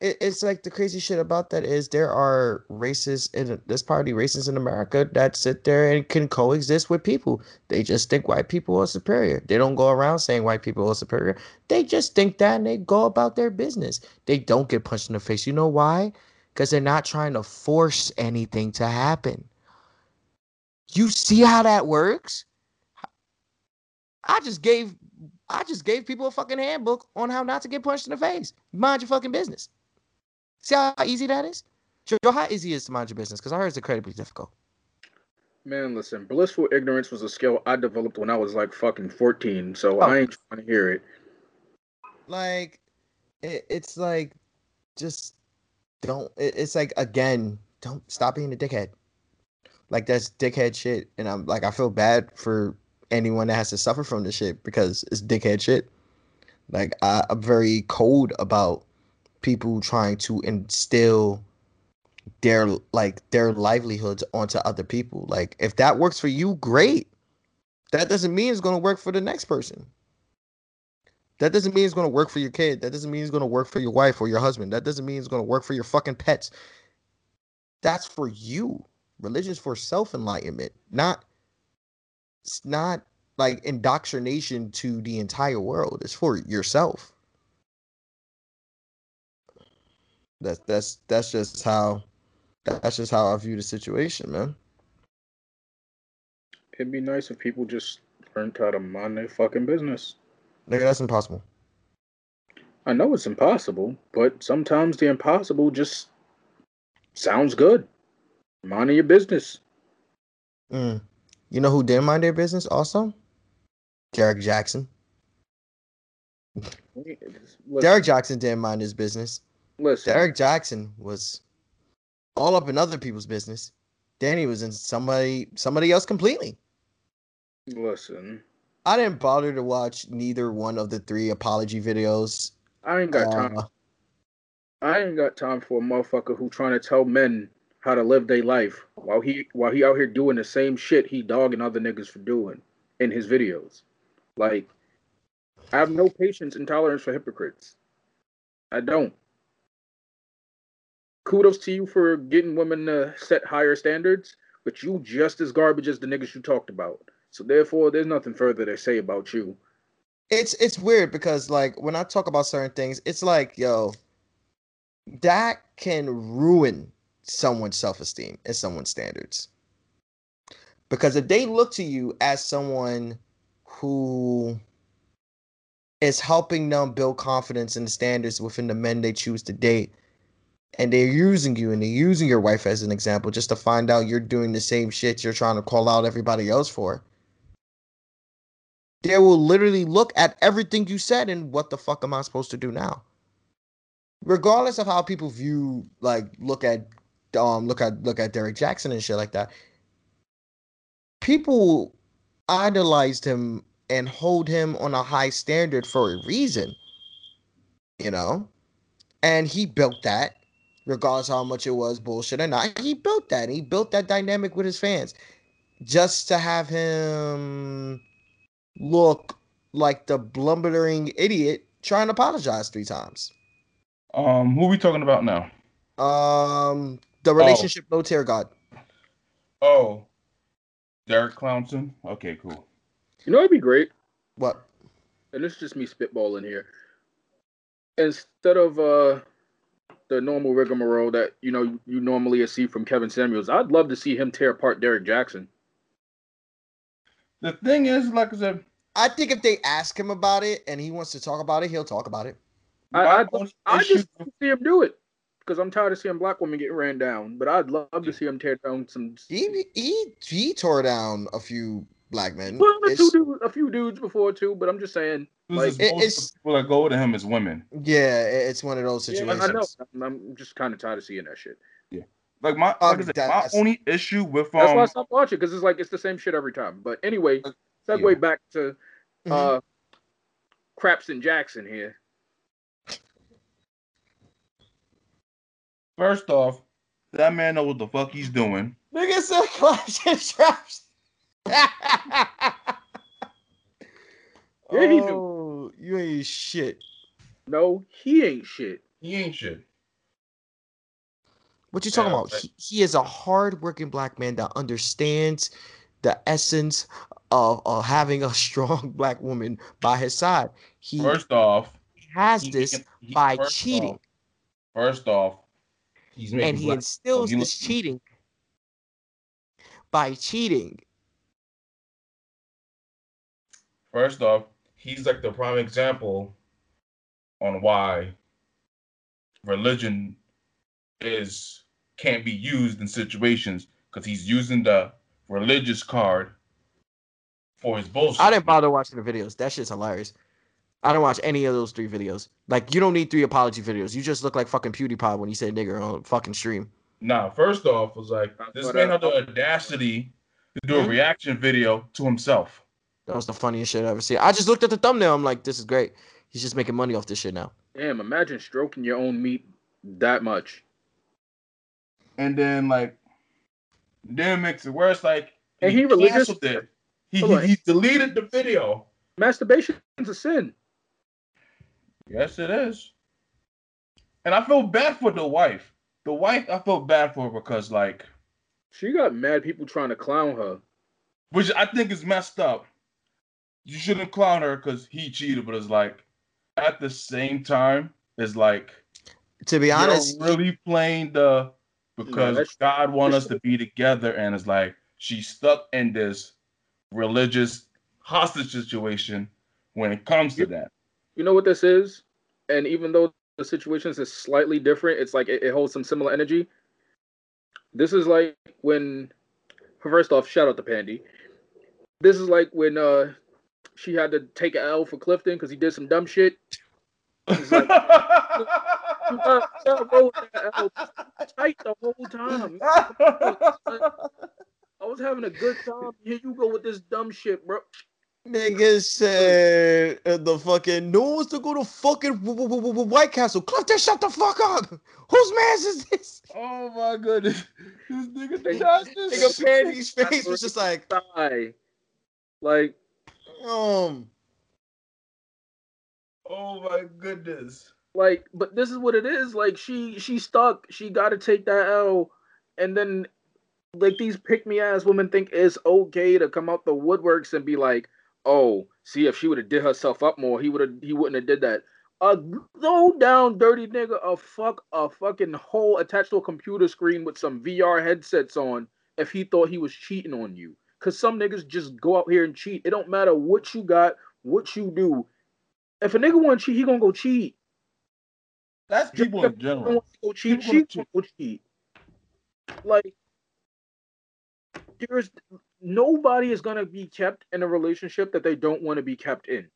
It, it's like the crazy shit about that is there are racists in this party racists in America that sit there and can coexist with people. They just think white people are superior. They don't go around saying white people are superior. They just think that and they go about their business. They don't get punched in the face. You know why? Because they're not trying to force anything to happen. You see how that works? I just gave I just gave people a fucking handbook on how not to get punched in the face. Mind your fucking business. See how easy that is? Joe, how easy it is to mind your business? Because I heard it's incredibly difficult. Man, listen, blissful ignorance was a skill I developed when I was like fucking 14, so Oh. I ain't trying to hear it. Like, it, it's like, just don't. It, it's like again, don't stop being a dickhead. Like that's dickhead shit, and I'm like, I feel bad for anyone that has to suffer from this shit because it's dickhead shit. Like I, I'm very cold about people trying to instill their like their livelihoods onto other people. Like if that works for you, great. That doesn't mean it's gonna work for the next person. That doesn't mean it's gonna work for your kid. That doesn't mean it's gonna work for your wife or your husband. That doesn't mean it's gonna work for your fucking pets. That's for you. Religion's for self enlightenment, not. It's not like indoctrination to the entire world. It's for yourself. That's that's that's just how that's just how I view the situation, man. It'd be nice if people just learned how to mind their fucking business. Nigga, that's impossible. I know it's impossible, but sometimes the impossible just sounds good. Minding your business. Mm. You know who didn't mind their business also? Derek Jackson. Derek Jackson didn't mind his business. Listen, Derek Jackson was all up in other people's business. Danny was in somebody somebody else completely. listen. I didn't bother to watch neither one of the three apology videos. I ain't got time. Uh, I ain't got time for a motherfucker who trying to tell men how to live their life while he while he out here doing the same shit he dogging other niggas for doing in his videos. Like, I have no patience and tolerance for hypocrites. I don't. Kudos to you for getting women to set higher standards, but you just as garbage as the niggas you talked about. So therefore, there's nothing further to say about you. it's it's weird because like when I talk about certain things, it's like, yo, that can ruin someone's self-esteem and someone's standards. Because if they look to you as someone who is helping them build confidence and standards within the men they choose to date, and they're using you and they're using your wife as an example just to find out you're doing the same shit you're trying to call out everybody else for. they will literally look at everything you said and what the fuck am I supposed to do now? Regardless of how people view, like, look at, um, look at, look at Derek Jackson and shit like that. People idolized him and hold him on a high standard for a reason, you know, and he built that, regardless how much it was bullshit or not. He built that. He built that dynamic with his fans, just to have him look like the blundering idiot trying to apologize three times. Um, who are we talking about now? Um, the relationship no tear god. Oh, Derek Clownson. Okay, cool. You know, it'd be great, What? and it's just me spitballing here. Instead of uh the normal rigmarole that you know you normally see from Kevin Samuels, I'd love to see him tear apart Derek Jackson. The thing is, like I said, I think if they ask him about it and he wants to talk about it, he'll talk about it. I, I'd, I just want to see him do it because I'm tired of seeing black women get ran down. But I'd love to see him tear down some. He he he tore down a few black men. Well, a, It's- two dudes, a few dudes before too, but I'm just saying. This Like, is it- most it's- people that go to him is women. yeah, it's one of those Yeah, situations. I know. I'm, I'm just kind of tired of seeing that shit. Yeah. Like my, Oh, like said, my only issue with That's why I um, stopped watching because it's like it's the same shit every time. But anyway, Uh, segue yeah. back to Mhm. uh Craps and Jackson here. first off, that man know what the fuck he's doing. Nigga said claps and traps. Yeah, he do. oh, you ain't shit. No, he ain't shit. He ain't shit. What you talking Yeah, about? but- He, he is a hard-working black man that understands the essence of, of having a strong black woman by his side. He First off, has he this making- he- by first cheating. off- first off, he's making and he black- instills he this look- cheating by cheating. First off, he's like the prime example on why religion is can't be used in situations because he's using the religious card for his bullshit. I didn't bother watching the videos. That shit's hilarious. I don't watch any of those three videos. Like, you don't need three apology videos. You just look like fucking PewDiePie when you say nigger on fucking stream. Nah, first off, was like this what man had the audacity to do a Mhm. reaction video to himself. That was the funniest shit I ever seen. I just looked at the thumbnail. I'm like, this is great. He's just making money off this shit now. Damn, imagine stroking your own meat that much. And then like then it makes it worse. Like And he religious? canceled it. He, Hold he, he deleted the video. Masturbation is a sin. Yes, it is. And I feel bad for the wife. The wife, I feel bad for because, like, She got mad people trying to clown her. which I think is messed up. You shouldn't clown her because he cheated, but it's like, at the same time, it's like, To be honest, you're really playing the because that's- God want us to be together, and it's like she's stuck in this religious hostage situation when it comes to You- that. You know what this is? And even though the situations is slightly different, it's like it, it holds some similar energy. This is like when first off, shout out to Pandy. This is like when uh she had to take an L for Clifton because he did some dumb shit. It's like, you gotta- you gotta roll with that L tight the whole time. I was having a good time. Here you go with this dumb shit, bro. Nigga said the fucking no one wants to go to fucking w- w- w- w- White Castle. Clifton, shut the fuck up. Whose man's is this? oh my goodness, this nigga Hey, shot Nigga this. Pandy's face was just like, Die. Like um, Oh my goodness. like but this is what it is like she she stuck she got to take that l and then like these pick me ass women think it's okay to come out the woodworks and be like oh see if she would have did herself up more he would have he wouldn't have did that a low down dirty nigga a fuck a fucking hole attached to a computer screen with some vr headsets on if he thought he was cheating on you because some niggas just go out here and cheat it don't matter what you got what you do if a nigga want to cheat he gonna go cheat That's people in general. want to go cheat. People gonna cheat. go cheat. Like there's nobody is gonna be kept in a relationship that they don't want to be kept in.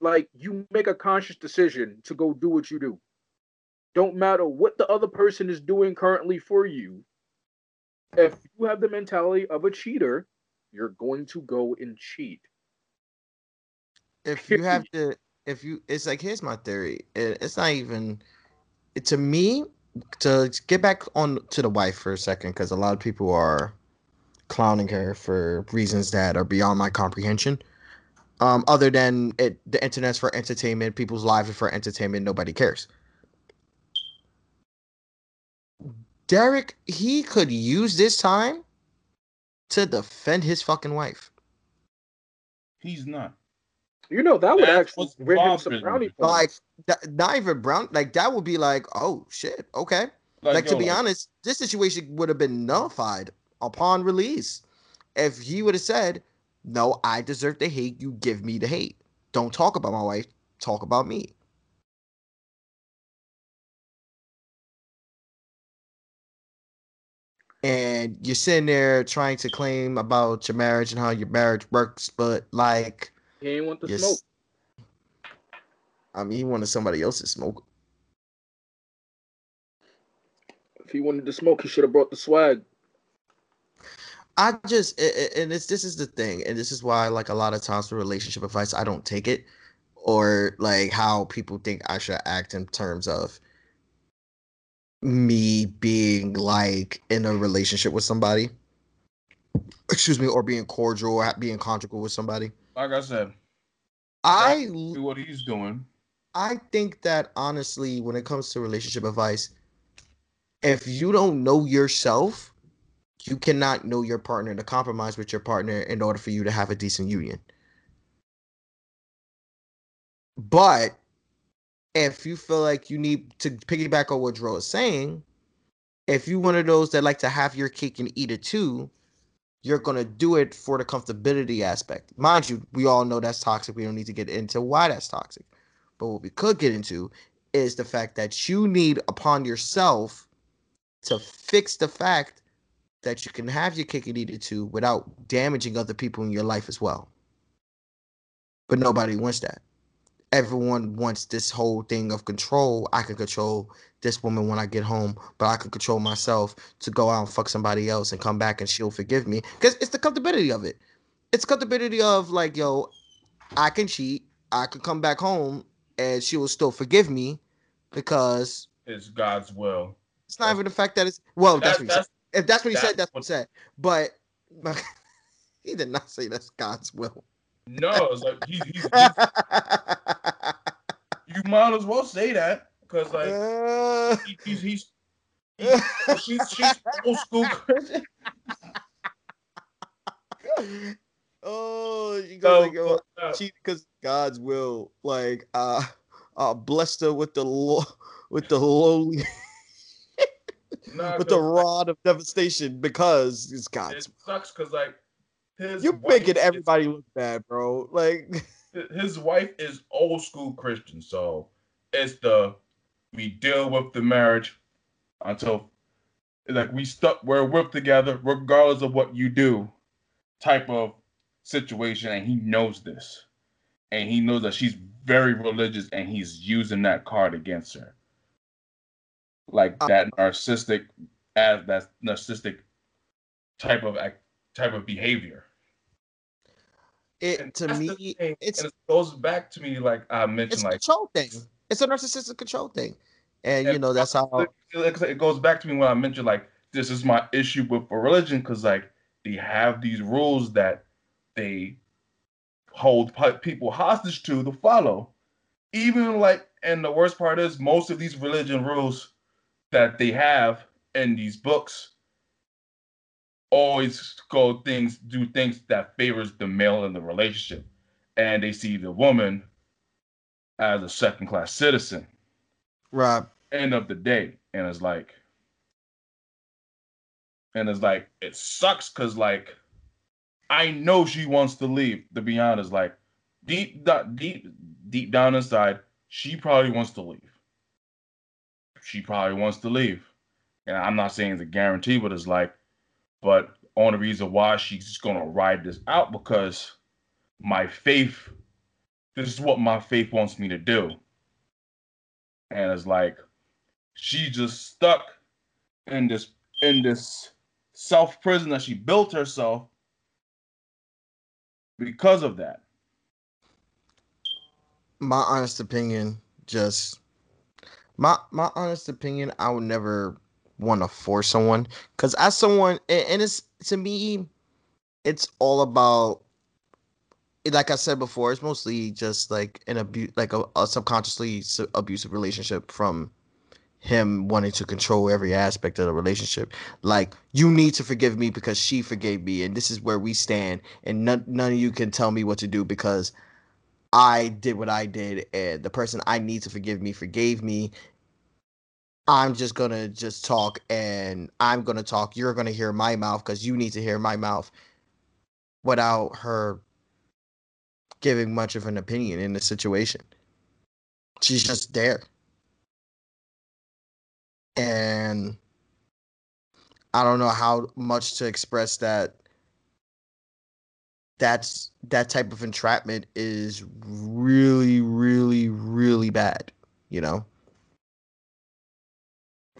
Like you make a conscious decision to go do what you do. Don't matter what the other person is doing currently for you. If you have the mentality of a cheater, you're going to go and cheat. if you have to if you it's like here's my theory. It, it's not even it, to me to get back on to the wife for a second because a lot of people are clowning her for reasons that are beyond my comprehension. Um other than it the internet's for entertainment people's lives are for entertainment nobody cares derek he could use this time to defend his fucking wife. He's not. You know that would That's actually what's bring him some brownie points. like that, not even brown like that would be like oh shit okay. Like, to yo, be honest this situation would have been nullified upon release if he would have said no i deserve the hate. You give me the hate. Don't talk about my wife. Talk about me and you're sitting there trying to claim about your marriage and how your marriage works but like he ain't want the smoke. i mean he wanted somebody else's smoke If he wanted to smoke, he should have brought the swag. I just and it's this is the thing, and this is why like a lot of times for relationship advice, I don't take it, or like how people think I should act in terms of me being like in a relationship with somebody. Excuse me, or being cordial or being conjugal with somebody. like I said, I do what he's doing. I think that honestly, when it comes to relationship advice, if you don't know yourself, you cannot know your partner to compromise with your partner in order for you to have a decent union. But if you feel like you need to piggyback on what Dro is saying, if you're one of those that like to have your cake and eat it too, you're gonna do it for the comfortability aspect. Mind you, we all know that's toxic. We don't need to get into why that's toxic. But what we could get into is the fact that you need upon yourself to fix the fact that you can have your cake and eat it too without damaging other people in your life as well. But nobody wants that. Everyone wants this whole thing of control. I can control this woman when I get home, but I can control myself to go out and fuck somebody else and come back and she'll forgive me. Because it's the comfortability of it. It's comfortability of like, yo, I can cheat, I can come back home, and she will still forgive me because It's God's will. it's not even the fact that it's well. That's, That- what he said. If that's what he said, that's that's what he said. But he did not say that's God's will. No, it's like he's, he's, he's you might as well say that because like Uh, he, he's he's he's she's, she's old school Christian. oh, you So, go like, uh, cheat because God's will. Like, uh, uh, blessed her with the lo- with the lowly nah, with the rod of devastation because it's it God's. sucks because like his You're making is- everybody look bad, bro. Like, his wife is old school Christian, so it's the we deal with the marriage until like we stuck we're with together regardless of what you do type of situation and he knows this. And he knows that she's very religious and he's using that card against her. Like Uh, that narcissistic as that narcissistic type of act type of behavior it And to me, it's and it goes back to me like I mentioned, it's a like control thing. It's a narcissistic control thing, and you know that's how. it, it goes back to me when I mentioned like this is my issue with religion because like they have these rules that they hold people hostage to to follow. Even like, and the worst part is most of these religion rules that they have in these books always go things do things that favors the male in the relationship, and they see the woman as a second class citizen. Right. end of the day. And it's like and it's like it sucks because like i know she wants to leave to be honest. Like deep deep deep down inside she probably wants to leave. She probably wants to leave. And i'm not saying it's a guarantee but it's like but only reason why she's just gonna ride this out because my faith, this is what my faith wants me to do. And it's like she just stuck in this in this self prison that she built herself because of that. My honest opinion, just my my honest opinion, I would never want to force someone because as someone, and it's to me, it's all about. Like I said before, it's mostly just like an abuse, like a, a subconsciously su- abusive relationship from him wanting to control every aspect of the relationship. Like, you need to forgive me because she forgave me, and this is where we stand, and none, none of you can tell me what to do because I did what I did, and the person I need to forgive me forgave me. I'm just gonna just talk, and I'm gonna talk. You're gonna hear my mouth because you need to hear my mouth, without her giving much of an opinion in the situation. She's just there and I don't know how much to express that that's that type of entrapment is really really really bad, you know?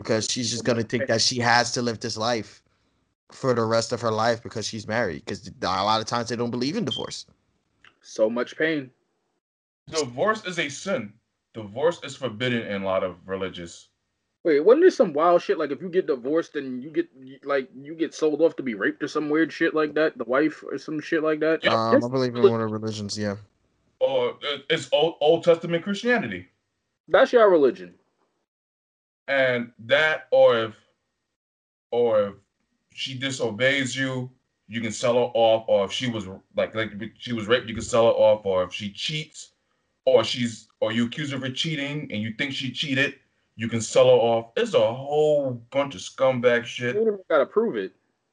Because she's just going to think that she has to live this life for the rest of her life because she's married because a lot of times they don't believe in divorce. So much pain. Divorce is a sin. Divorce is forbidden in a lot of religious Wait, wasn't there some wild shit like if you get divorced and you get like you get sold off to be raped or some weird shit like that, the wife or some shit like that? Yeah. Um, I believe in one of the religions, yeah. or uh, it's old, old Testament Christianity. That's your religion. And that or if or if she disobeys you you can sell her off or if she was like like she was raped you can sell her off or if she cheats or she's or you accuse her of cheating and you think she cheated you can sell her off it's a whole bunch of scumbag shit don't even gotta prove it.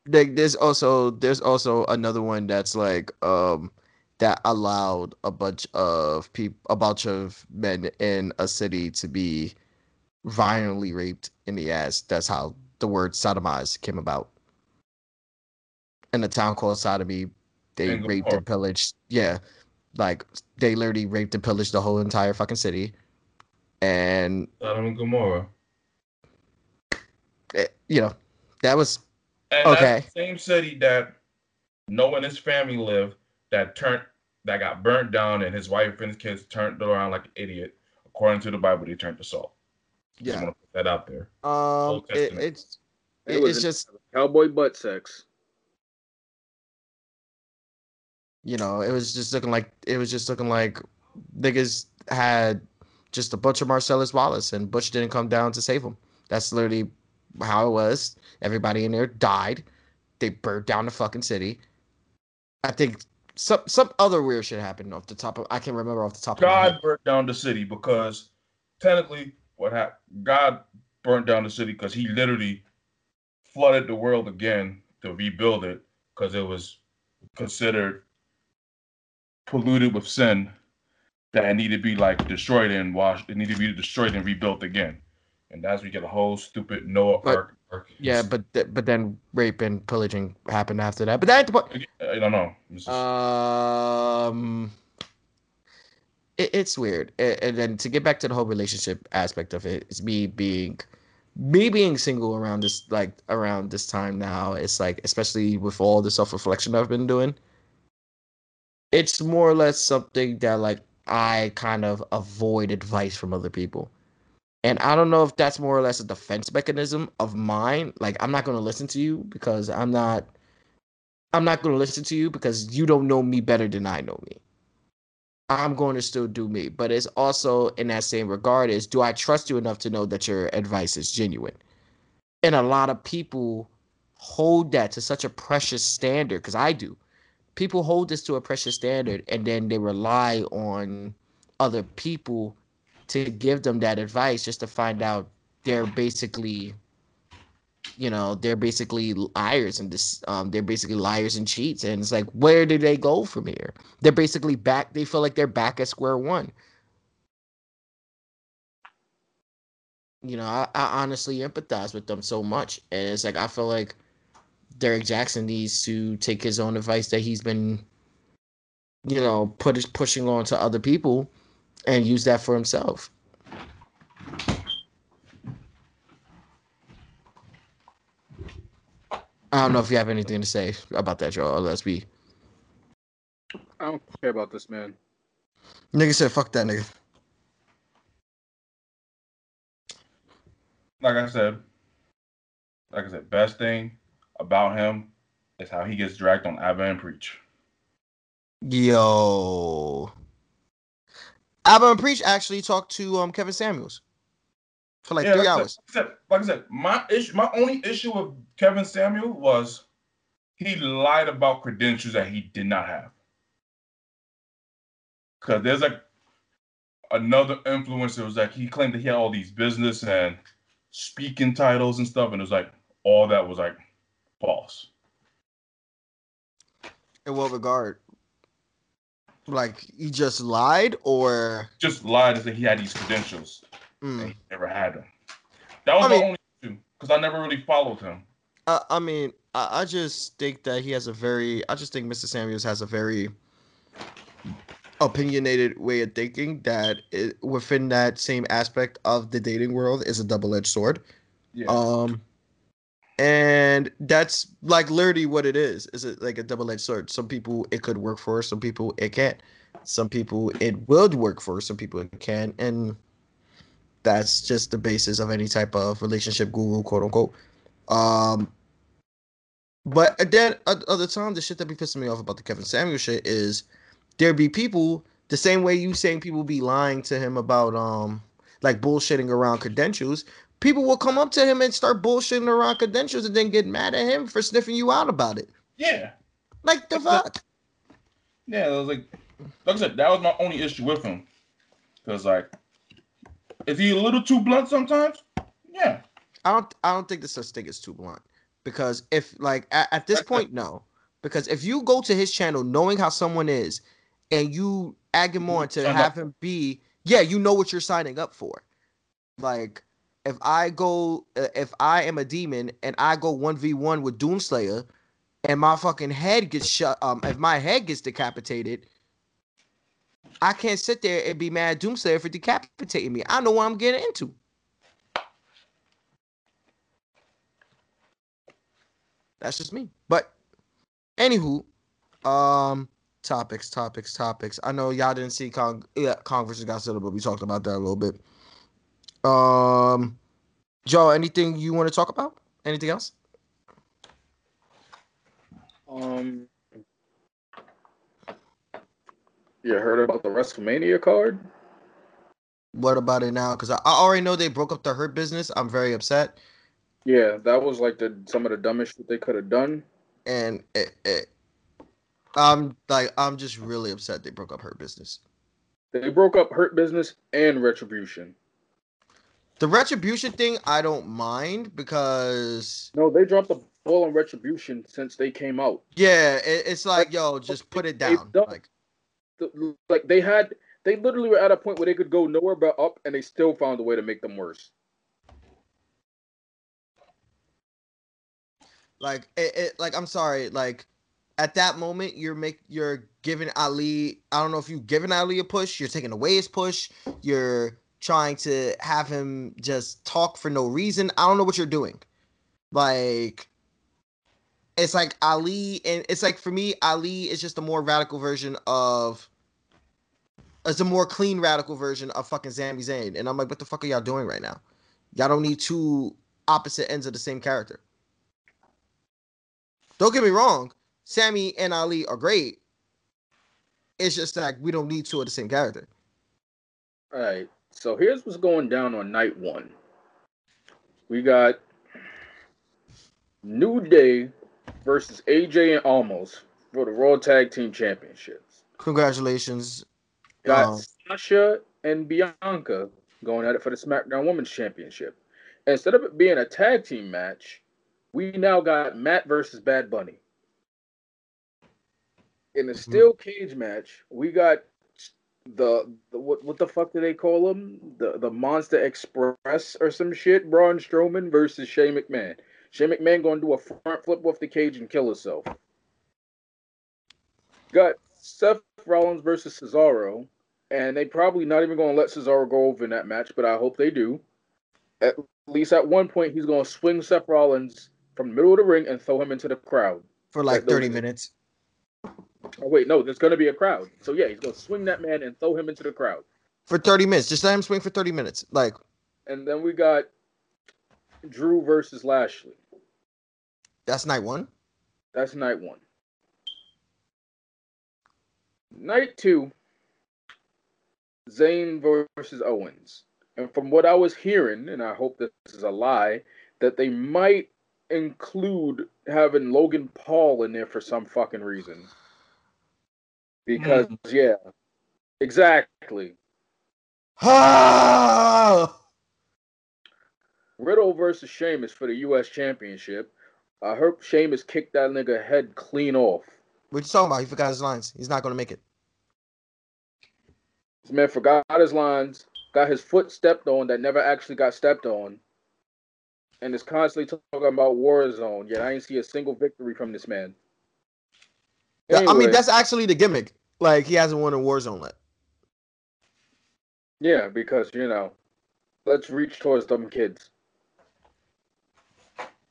Like there's also there's also another one that's like um that allowed a bunch of people a bunch of men in a city to be violently raped in the ass. That's how the word sodomize came about. In a town called Sodomy, they In raped and pillaged. Yeah, like they literally raped and pillaged the whole entire fucking city. And Sodom and Gomorrah eh, you know that was and Okay. same city that Noah and his family lived that turned that got burnt down and his wife and his kids turned around like an idiot according to the Bible they turned to salt yeah. want to put that out there Um, it, it's It it- it's just Cowboy butt sex. you know, it was just looking like it was just looking like niggas had just a bunch of Marcellus Wallace and Butch didn't come down to save him. That's literally how it was. Everybody in there died. They burned down the fucking city. I think some some other weird shit happened off the top of I can't remember off the top of my God head. burnt down the city because technically what happened God burnt down the city because he literally flooded the world again to rebuild it because it was considered polluted with sin that it needed to be like destroyed and washed it needed to be destroyed and rebuilt again and that's we get a whole stupid Noah But- ark, ark Yeah, but th- but then rape and pillaging happened after that. But that ain't the point. I don't know just- Um, it, it's weird, A- and then to get back to the whole relationship aspect of it, it's me being, me being single around this like around this time now. It's like especially with all the self reflection I've been doing. It's more or less something that like I kind of avoid advice from other people. And I don't know if that's more or less a defense mechanism of mine. Like I'm not going to listen to you because I'm not I'm not going to listen to you because you don't know me better than I know me. I'm going to still do me, but it's also in that same regard is do I trust you enough to know that your advice is genuine? And a lot of people hold that to such a precious standard because I do. People hold this to a precious standard and then they rely on other people to give them that advice just to find out they're basically you know they're basically liars and this um they're basically liars and cheats and it's like where do they go from here they're basically back they feel like they're back at square one you know i, I honestly empathize with them so much and it's like i feel like Derek Jackson needs to take his own advice that he's been, you know, put pushing on to other people, and use that for himself. I don't know if you have anything to say about that, Joe. Let's be. I don't care about this man. Nigga said, "Fuck that nigga." Like I said, like I said, best thing about him is how he gets dragged on Aba and Preach. Yo, Aba and Preach actually talked to um Kevin Samuels for like Yeah, three like I hours. said- like I said, my issue, my only issue with Kevin Samuel was he lied about credentials that he did not have. Cause there's like another influencer was like he claimed that he had all these business and speaking titles and stuff, and it was like all that was like false. In what regard? Like he just lied, or Just lied and said he had these credentials Mm. never had them. That was I my mean- only issue because I never really followed him. I, I mean, I, I just think that he has a very. I just think Mr. Samuels has a very opinionated way of thinking that it, within that same aspect of the dating world is a double-edged sword. Yeah. Um, and that's like literally what it is. Is it like a double-edged sword? Some people it could work for, some people it can't. Some people it will work for, some people it can, and that's just the basis of any type of relationship guru, quote unquote. Um, but then at other time, the shit that be pissing me off about the Kevin Samuel shit is there be people the same way you saying people be lying to him about um like bullshitting around credentials. People will come up to him and start bullshitting around credentials and then get mad at him for sniffing you out about it. yeah. Like the fuck? Yeah, it was like, like I said, that was my only issue with him. Cause like, is he a little too blunt sometimes? Yeah. I don't I don't think the such thing is too blunt. Because if like at, at this point, no. Because if you go to his channel knowing how someone is and you egg him on to have him be, yeah, you know what you're signing up for. Like if I go uh, if I am a demon and I go 1v1 with Doomslayer and my fucking head gets shut um if my head gets decapitated I can't sit there and be mad at Doomslayer for decapitating me. I know what I'm getting into. That's just me. But anywho, um, topics, topics, topics. I know y'all didn't see Kong, yeah, Kong versus Godzilla, but we talked about that a little bit. Um, Joe, anything you want to talk about? Anything else? Um, you heard about the WrestleMania card? What about it now? Because I, already know they broke up the Hurt business. I'm very upset, Yeah, that was like the some of the dumbest shit they could have done. and it, it, I'm like, I'm just really upset they broke up Hurt business. They broke up Hurt Business and Retribution. The retribution thing, I don't mind because No, they dropped the ball on Retribution since they came out. yeah, it, it's like yo, just put it down. done- Like Like they had, they literally were at a point where they could go nowhere but up, and they still found a way to make them worse. like it, it like i'm sorry like at that moment you're make you're giving ali i don't know if you giving ali a push you're taking away his push you're trying to have him just talk for no reason i don't know what you're doing like it's like ali and it's like for me ali is just a more radical version of it's a more clean radical version of fucking Sami Zayn. And I'm like, what the fuck are y'all doing right now? Y'all don't need two opposite ends of the same character. Don't get me wrong, Sami and Ali are great. It's just like we don't need two of the same character. All right. So here's what's going down on night one. We got New Day versus AJ and Omos for the Raw Tag Team Championships. Congratulations. Got Um, Sasha and Bianca going at it for the SmackDown Women's Championship. Instead of it being a tag team match, we now got Matt versus Bad Bunny. In a steel cage match, we got the, the what what the fuck do they call them? The the Monster Express or some shit. Braun Strowman versus Shane McMahon. Shane McMahon gonna do a front flip off the cage and kill himself. Got Seth Rollins versus Cesaro, and they probably not even gonna let Cesaro go over in that match, but I hope they do. At least at one point, he's gonna swing Seth Rollins from the middle of the ring and throw him into the crowd. For like Like 30 minutes. Oh wait, no, there's gonna be a crowd. So yeah, he's gonna swing that man and throw him into the crowd. For 30 minutes. Just let him swing for 30 minutes. Like, And then we got Drew versus Lashley. that's night one. That's night one. Night two, Zayn versus Owens. And from what I was hearing, and I hope this is a lie, that they might include having Logan Paul in there for some fucking reason. Because, yeah, exactly. Ah! Riddle versus Sheamus for the U.S. Championship. I hope Sheamus kicked that nigga head clean off. What you talking about? He forgot his lines. He's not going to make it. This man forgot his lines, got his foot stepped on that never actually got stepped on, and is constantly talking about Warzone. Yet I ain't see a single victory from this man. Yeah, I mean, that's actually the gimmick. Like, he hasn't won a Warzone yet. yeah, because you know, let's reach towards them kids.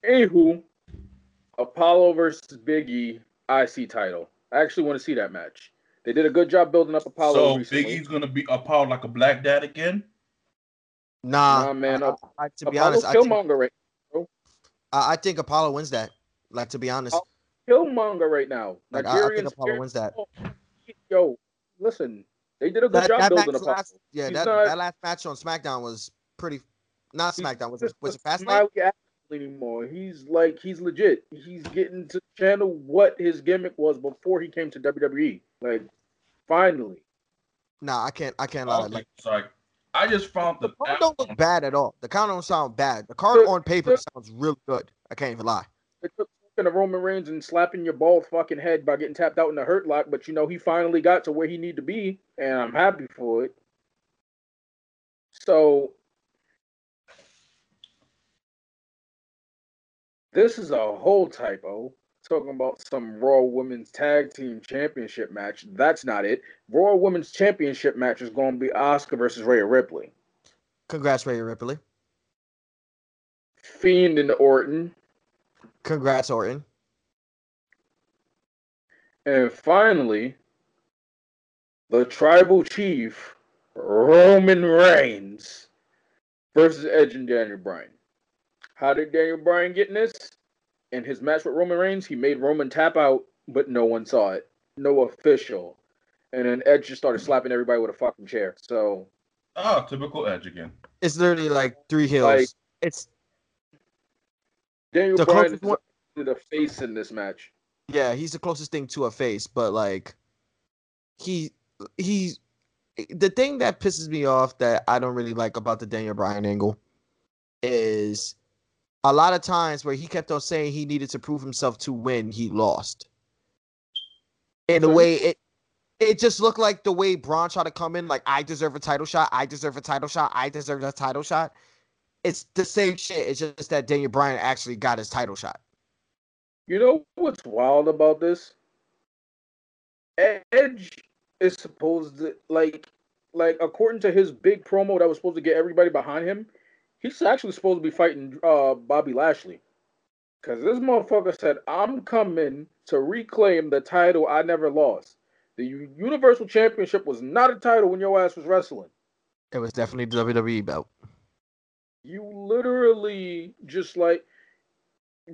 Anywho, Apollo versus Biggie IC title. I actually want to see that match. They did a good job building up Apollo so recently. Big E's gonna be Apollo like a black dad again. Nah, Nah, man, I, I- I- to be Apollo's honest, I think, Killmonger right, I, I think Apollo wins that. Like, to be honest, Killmonger right now. like, I, I think Apollo wins that. Yo, listen, they did a good That, job that building match Apollo. last, yeah, that, not- that last match on SmackDown was pretty. Not SmackDown. Was it? just Was it a Fastlane? Smiley athlete anymore. He's like he's legit. He's getting to channel what his gimmick was before he came to WWE. Like, finally. Nah, I can't. I can't lie. Okay, Like, it's like I just found the the card don't look bad at all. The card don't sound bad. The card The- on paper the- sounds really good. I can't even lie. It took fucking a Roman Reigns and slapping your bald fucking head by getting tapped out in the hurt lock, but you know he finally got to where he need to be, and I'm happy for it. So this is a whole typo. Talking about some Raw Women's Tag Team Championship match. That's not it. Raw Women's Championship match is going to be Asuka versus Rhea Ripley. Congrats, Rhea Ripley. Fiend and Orton. Congrats, Orton. And finally, the tribal chief, Roman Reigns, versus Edge and Daniel Bryan. How did Daniel Bryan get in this? In his match with Roman Reigns, he made Roman tap out, but no one saw it. No official. And then Edge just started slapping everybody with a fucking chair. So, oh typical Edge again. It's literally like three hills. Like- it's Daniel The Bryan closest is one- the face in this match. yeah, he's the closest thing to a face, but like he he the thing that pisses me off that I don't really like about the Daniel Bryan angle is a lot of times where he kept on saying he needed to prove himself to win, he lost. In a way, it it just looked like the way Braun tried to come in, like I deserve a title shot, I deserve a title shot, I deserve a title shot. It's the same shit. It's just that Daniel Bryan actually got his title shot. You know what's wild about this? Edge is supposed to like like according to his big promo that was supposed to get everybody behind him, he's actually supposed to be fighting uh Bobby Lashley. Cause this motherfucker said, I'm coming to reclaim the title I never lost. The Universal Championship was not a title when your ass was wrestling. It was definitely the WWE belt. You literally just like,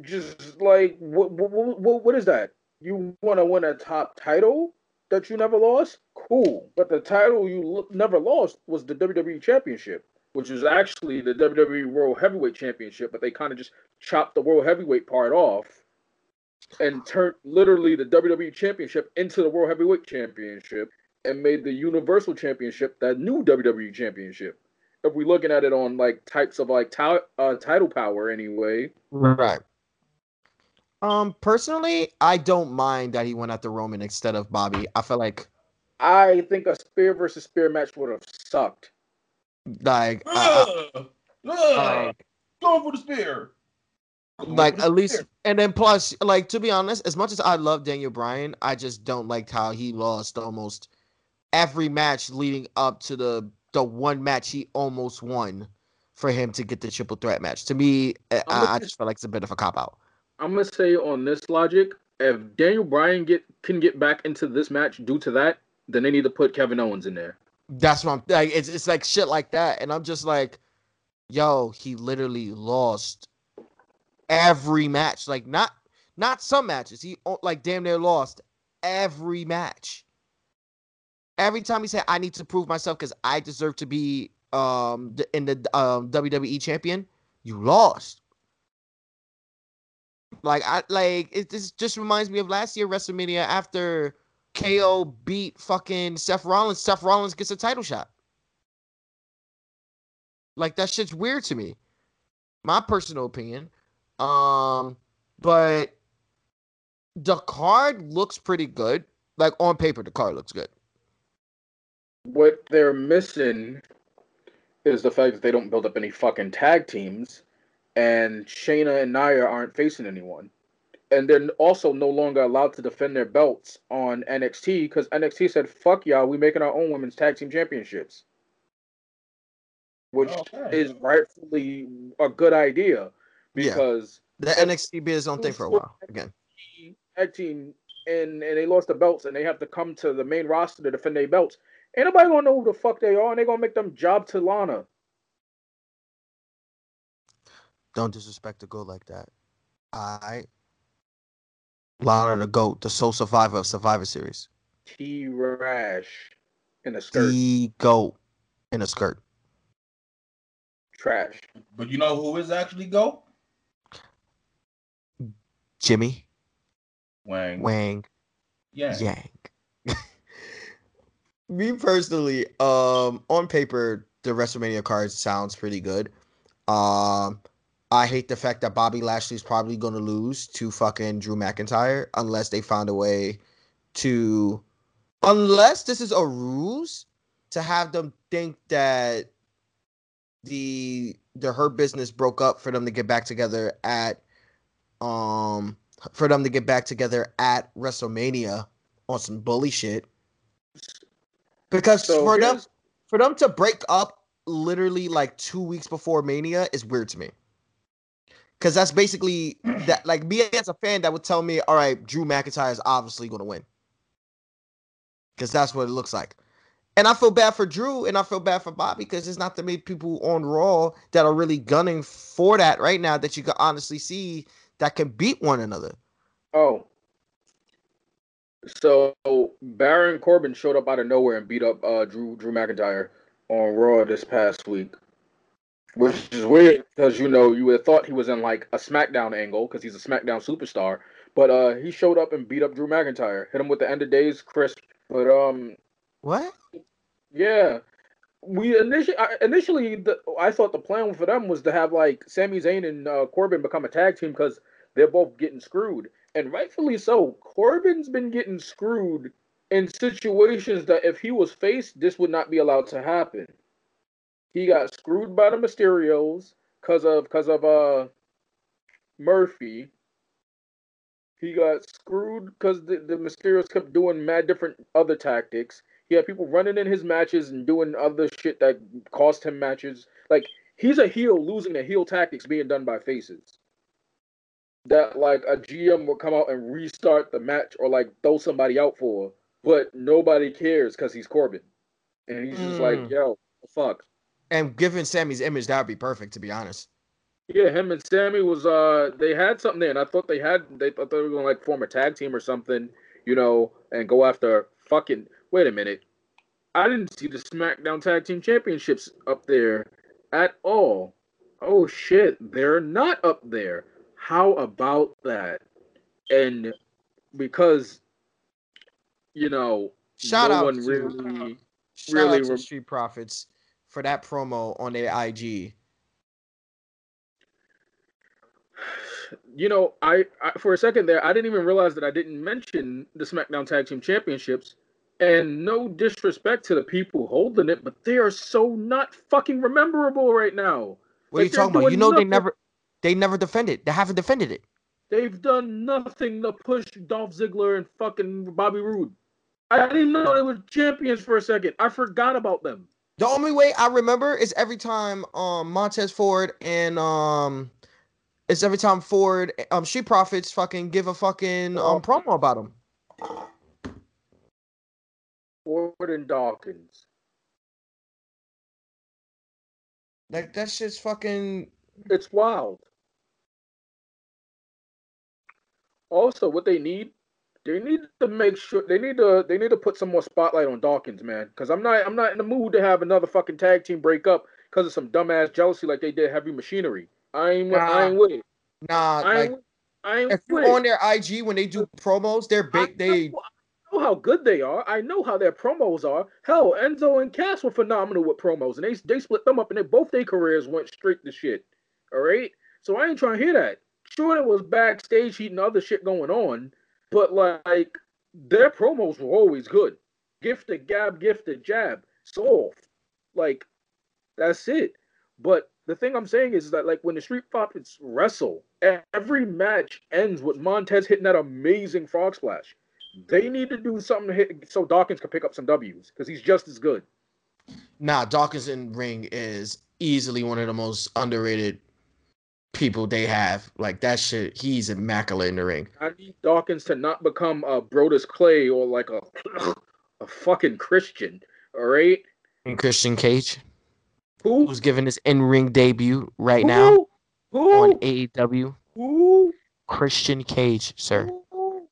just like what what what, what is that? You want to win a top title that you never lost? Cool, but the title you lo- never lost was the WWE Championship, which is actually the WWE World Heavyweight Championship, but they kind of just chopped the World Heavyweight part off and turned literally the WWE Championship into the World Heavyweight Championship and made the Universal Championship that new WWE Championship if we're looking at it on like types of like ti- uh, title power anyway. Right. Um, personally, I don't mind that he went after Roman instead of Bobby. I feel like I think a spear versus spear match would have sucked. Like I- Ugh, ugh, going for the spear. Like at least, and then plus, like to be honest, as much as I love Daniel Bryan, I just don't like how he lost almost every match leading up to the the one match he almost won for him to get the triple threat match. To me, eh, I, I just feel like it's a bit of a cop out. I'm gonna say on this logic, if Daniel Bryan get can get back into this match due to that, then they need to put Kevin Owens in there. That's what I'm like. It's it's like shit like that, and I'm just like, yo, he literally lost every match. Like not not some matches. He like damn near lost every match. Every time he said, "I need to prove myself because I deserve to be um in the um, WWE champion," you lost. Like I like it. This just reminds me of last year WrestleMania after KO beat fucking Seth Rollins. Seth Rollins gets a title shot. Like that shit's weird to me. My personal opinion. Um, but the card looks pretty good. Like on paper, the card looks good. What they're missing is the fact that they don't build up any fucking tag teams, and Shayna and Nia aren't facing anyone. And they're also no longer allowed to defend their belts on NXT because NXT said, fuck y'all, we making our own women's tag team championships. Which okay. is rightfully a good idea because yeah. the NXT be his own thing for a while again. Tag team and and they lost the belts and they have to come to the main roster to defend their belts. Ain't nobody gonna know who the fuck they are, and they gonna make them job to Lana. Don't disrespect the goat like that. I Lana the goat, the sole survivor of Survivor Series. T Rash in a skirt. The goat in a skirt. Trash. But you know who is actually goat? Jimmy. Wang. Wang. Yeah. Yang. Me personally, um, on paper, the WrestleMania card sounds pretty good. Um, I hate the fact that Bobby Lashley's probably going to lose to fucking Drew McIntyre unless they find a way to, unless this is a ruse to have them think that the the Hurt Business broke up for them to get back together at um for them to get back together at WrestleMania on some bully shit. Because so for them for them to break up literally like two weeks before Mania is weird to me. Cause that's basically that like me as a fan that would tell me, all right, Drew McIntyre is obviously gonna win. Cause that's what it looks like. And I feel bad for Drew and I feel bad for Bobby because there's not that many people on Raw that are really gunning for that right now that you can honestly see that can beat one another. Oh. So Baron Corbin showed up out of nowhere and beat up uh, Drew Drew McIntyre on Raw this past week. Which is weird because you know you would have thought he was in like a SmackDown angle because he's a SmackDown superstar, but uh he showed up and beat up Drew McIntyre, hit him with the end of days crisp. But um, what? Yeah, we initially initially the, I thought the plan for them was to have like Sami Zayn and uh, Corbin become a tag team because they're both getting screwed, and rightfully so. Corbin's been getting screwed in situations that if he was faced, this would not be allowed to happen. He got screwed by the Mysterios because of because of uh Murphy. He got screwed because the, the Mysterios kept doing mad different other tactics. He had people running in his matches and doing other shit that cost him matches. Like he's a heel losing the heel tactics being done by faces. That like a GM will come out and restart the match or like throw somebody out for, but nobody cares because he's Corbin, and he's just like, hmm. yo, fuck. And given Sami's image, that would be perfect, to be honest. Yeah, him and Sammy was uh they had something there, and I thought they had they thought they were gonna like form a tag team or something, you know, and go after fucking wait a minute. I didn't see the SmackDown Tag Team Championships up there at all. Oh shit, they're not up there. How about that? And because you know, shout no out one to, really, shout really out to Street Profits for that promo on their IG. You know, I, I for a second there, I didn't even realize that I didn't mention the SmackDown Tag Team Championships and no disrespect to the people holding it, but they are so not fucking rememberable right now. What like, are you talking about? You know nothing. they never They never defended. They haven't defended it. They've done nothing to push Dolph Ziggler and fucking Bobby Roode. I didn't know they were champions for a second. I forgot about them. The only way I remember is every time um Montez Ford and um it's every time Ford um Street Profits fucking give a fucking um promo about him. Ford and Dawkins. Like that shit's fucking It's wild. Also, what they need, they need to make sure they need to they need to put some more spotlight on Dawkins, man. Because I'm not I'm not in the mood to have another fucking tag team break up because of some dumbass jealousy like they did Heavy Machinery. I ain't nah, I ain't with it. nah. I Like ain't, I ain't if you're on their IG when they do promos, they're big. They know, I know how good they are. I know how their promos are. Hell, Enzo and Cass were phenomenal with promos, and they they split them up, and they both their careers went straight to shit. All right, so I ain't trying to hear that. Sure, there was backstage heat and other shit going on, but like their promos were always good. Gift the gab, gift the jab, soft. Like that's it. But the thing I'm saying is that like when the Street Profits wrestle, every match ends with Montez hitting that amazing frog splash. They need to do something to hit so Dawkins can pick up some W's because he's just as good. nah. Dawkins in ring is easily one of the most underrated people they have. Like that shit. He's immaculate in the ring. I need Dawkins to not become a Brodus Clay or like a a fucking Christian. All right, And Christian Cage, who who's giving his in ring debut right now Who? on AEW. Who? Christian Cage, sir. Who?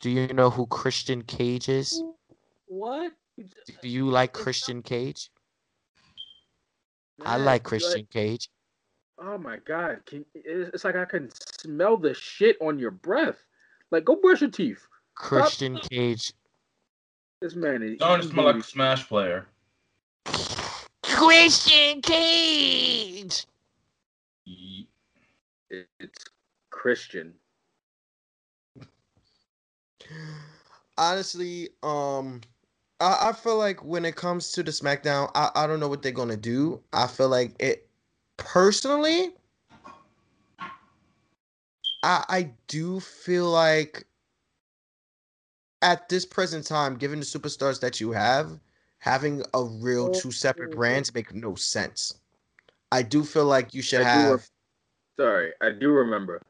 Do you know who Christian Cage is? What? Do you like Christian Cage? I like Christian Cage. Oh my god! Can, it's it's like I can smell the shit on your breath. Like, go brush your teeth. Christian Cage. This man is. Don't smell like a. Smash player. Christian Cage. It's Christian. Honestly, um, I, I feel like when it comes to the SmackDown, I, I don't know what they're gonna do. I feel like it personally. I I do feel like at this present time, given the superstars that you have, having a real two separate brands make no sense. I do feel like you should I have. Sorry, I do remember.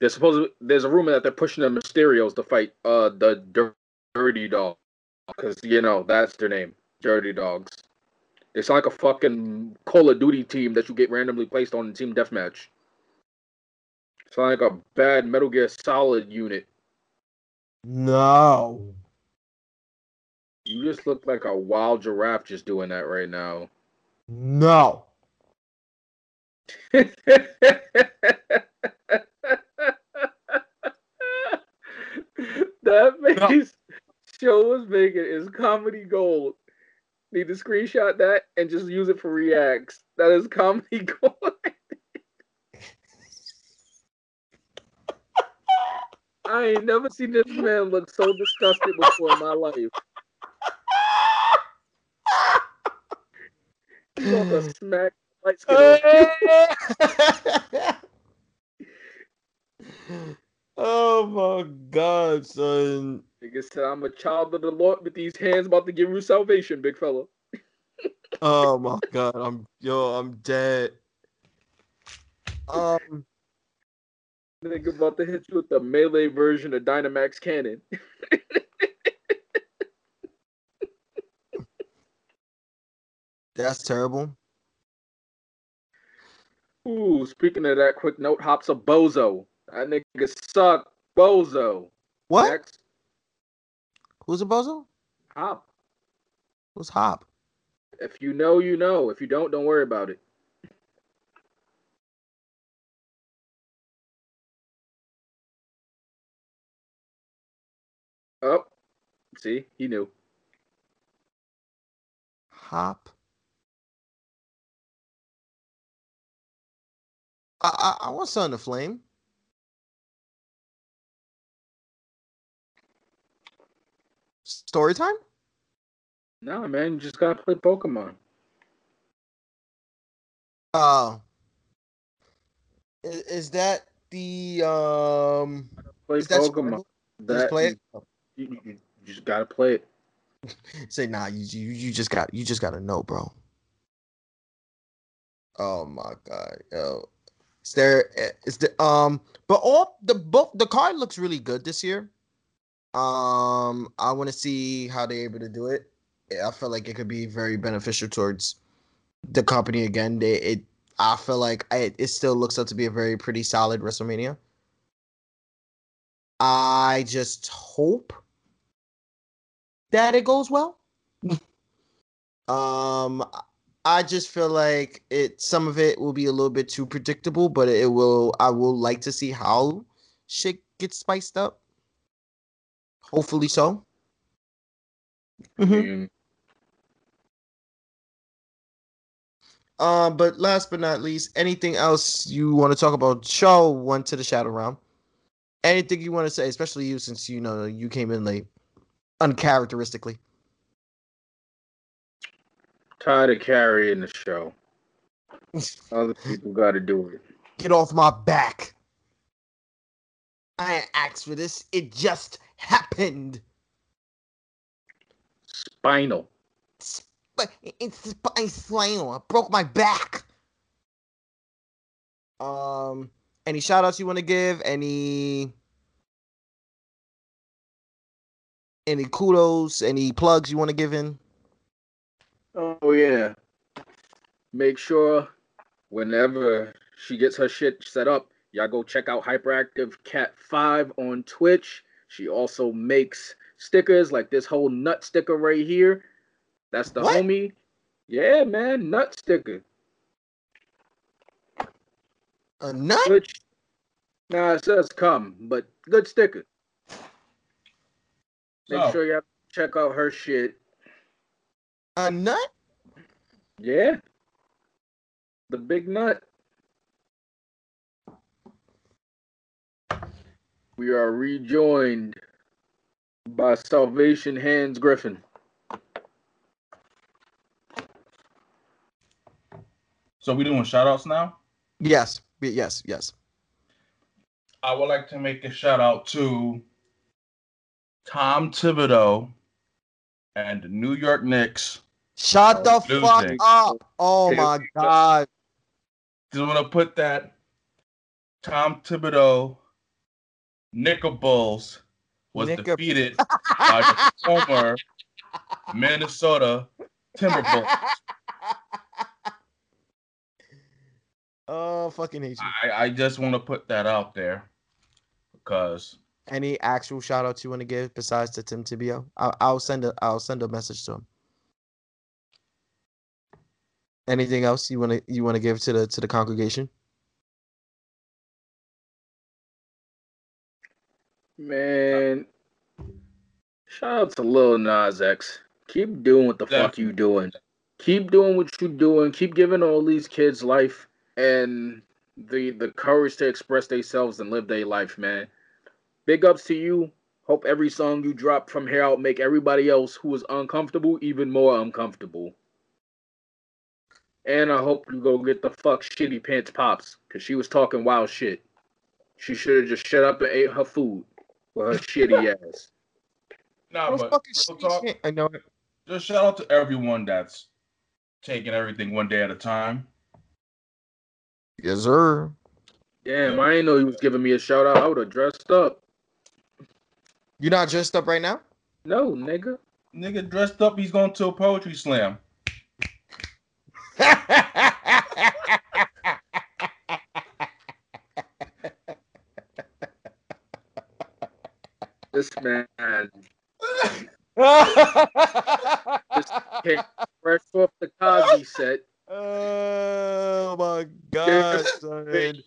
There's supposed there's a rumor that they're pushing the Mysterios to fight uh the Dirty Dog because you know that's their name, Dirty Dogs. Sound like a fucking Call of Duty team that you get randomly placed on in Team Deathmatch. Sound like a bad Metal Gear Solid unit. No. You just look like a wild giraffe just doing that right now. No. that face show was making is comedy gold. Need to screenshot that and just use it for reacts. That is comedy gold. I ain't never seen this man look so disgusted before in my life. Smack light oh my god, son. Nigga said, I'm a child of the Lord with these hands about to give you salvation, big fella. Oh my god, I'm yo, I'm dead. Um Nigga about to hit you with the melee version of Dynamax Cannon. that's terrible. Ooh, speaking of that, quick note, Hops a bozo. That nigga suck. Bozo. What? Next, Who's a bozo? Hop. Who's Hop? If you know, you know. If you don't, don't worry about it. Oh, see, he knew. Hop. I I, I want Son to Flame. Story time? Nah, man, you just gotta play Pokemon. Oh. Is, is that the um? Play Is that Pokemon. Squirtle? Just play it. You, you- you just gotta play it. Say nah. You you you just got you just gotta know, bro. Oh my god, yo. Is there is the um? But all the both the card looks really good this year. Um, I want to see how they're able to do it. I feel like it could be very beneficial towards the company again. They it. I feel like I, it still looks up to be a very pretty solid WrestleMania. I just hope that it goes well. um, I just feel like it. Some of it will be a little bit too predictable, but it will. I will like to see how shit gets spiced up. Hopefully so. Mhm. And Um, but last but not least, anything else you want to talk about? Show one to the shadow realm. Anything you want to say, especially you, since you know you came in late, uncharacteristically. tired of carrying the show. Other people gotta do it. Get off my back. I ain't asked for this. It just happened. Spinal. But it's it's spinal. I broke my back. Um, any shout outs you want to give? Any any kudos? Any plugs you want to give in? Oh yeah. Make sure whenever she gets her shit set up, y'all go check out Hyperactive Cat 5 on Twitch. She also makes stickers like this whole nut sticker right here. That's the What? homie. Yeah, man, nut sticker. A nut? Which nah, it says come, but good sticker. Make So- sure y'all check out her shit. A nut? Yeah. The big nut. We are rejoined by Salvation Hands Griffin. So we doing shout outs now? Yes. Yes. Yes. I would like to make a shout out to Tom Thibodeau and the New York Knicks. Shut the Oh, fuck up. Oh Here my we go. god. Just want to put that Tom Thibodeau Knicker Bulls was defeated by the former Minnesota Timberwolves. oh, fucking hate you. I, I just want to put that out there because Any actual shout outs you want to give besides to Tim Tibio? I'll, I'll send a I'll send a message to him. Anything else you want to you want to give to the to the congregation? Man, shout out to Lil Nas X. Keep doing what the fuck you doing. Keep doing what you doing. Keep giving all these kids life and the the courage to express themselves and live their life, man. Big ups to you. Hope every song you drop from here out make everybody else who is uncomfortable even more uncomfortable. And I hope you go get the fuck shitty pants pops, cause she was talking wild shit. She should have just shut up and ate her food with her shitty ass. nah, but fucking real talk, you I know it. just shout out to everyone that's taking everything one day at a time. Yes, sir. Damn, I didn't know he was giving me a shout out. I would have dressed up. You not dressed up right now? No, nigga. Nigga dressed up, he's going to a poetry slam. This man came fresh off the Cosby set oh my god, son.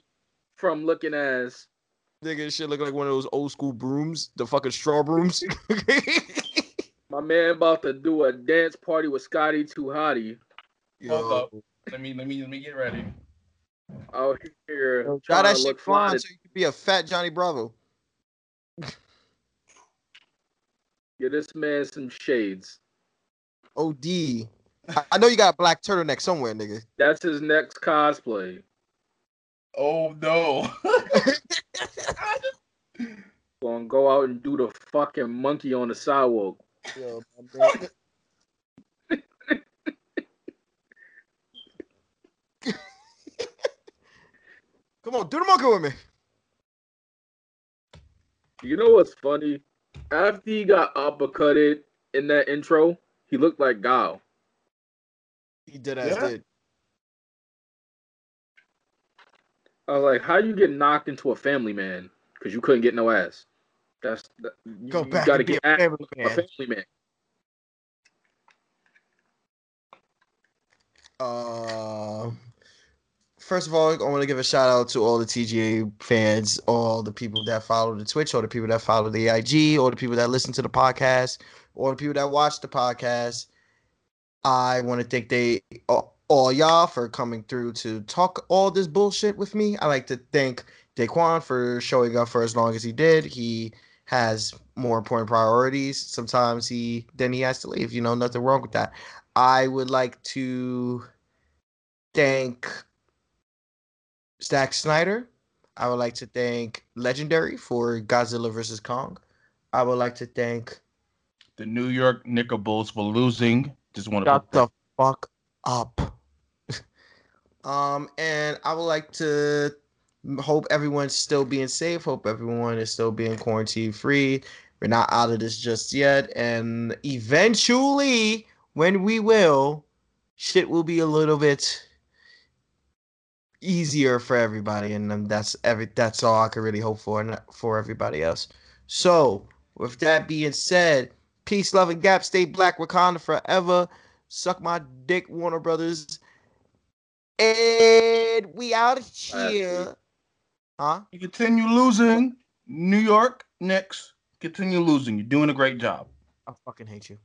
from looking as Nigga, shit look like one of those old school brooms, the fucking straw brooms. my man about to do a dance party with Scotty 2 Hotty Hold up. Let me let me let me get ready. out here Try that to shit look fly. fine so you can be a fat Johnny Bravo. Get this man some shades. OD. I, I know you got a black turtleneck somewhere, nigga. That's his next cosplay. Oh no. Gonna go out and do the fucking monkey on the sidewalk. Yo. Come on, do the monkey with me. You know what's funny? After he got uppercutted in that intro, he looked like Guile. He did as Yeah. did. I was like, how you get knocked into a family man? Because you couldn't get no ass. That's that, you, Go you gotta get a ass family with a family man. Uh, first of all, I want to give a shout out to all the TGA fans, all the people that follow the Twitch, all the people that follow the IG, all the people that listen to the podcast, all the people that watch the podcast. I want to thank they all, all y'all for coming through to talk all this bullshit with me. I like to thank Daquan for showing up for as long as he did. He has more important priorities. Sometimes he then he has to leave. You know, nothing wrong with that. I would like to thank Zack Snyder. I would like to thank Legendary for Godzilla vs. Kong. I would like to thank The New York Knicker Bulls for losing. Just want to Shut the fuck up. um, and I would like to hope everyone's still being safe. Hope everyone is still being quarantine free. We're not out of this just yet, and eventually, when we will, shit will be a little bit easier for everybody, and that's every that's all I can really hope for, and for everybody else. So, with that being said, peace, love, and gap. Stay black, Wakanda forever. Suck my dick, Warner Brothers. And we out of here. Huh? You continue losing. New York Knicks continue losing. You're doing a great job. I fucking hate you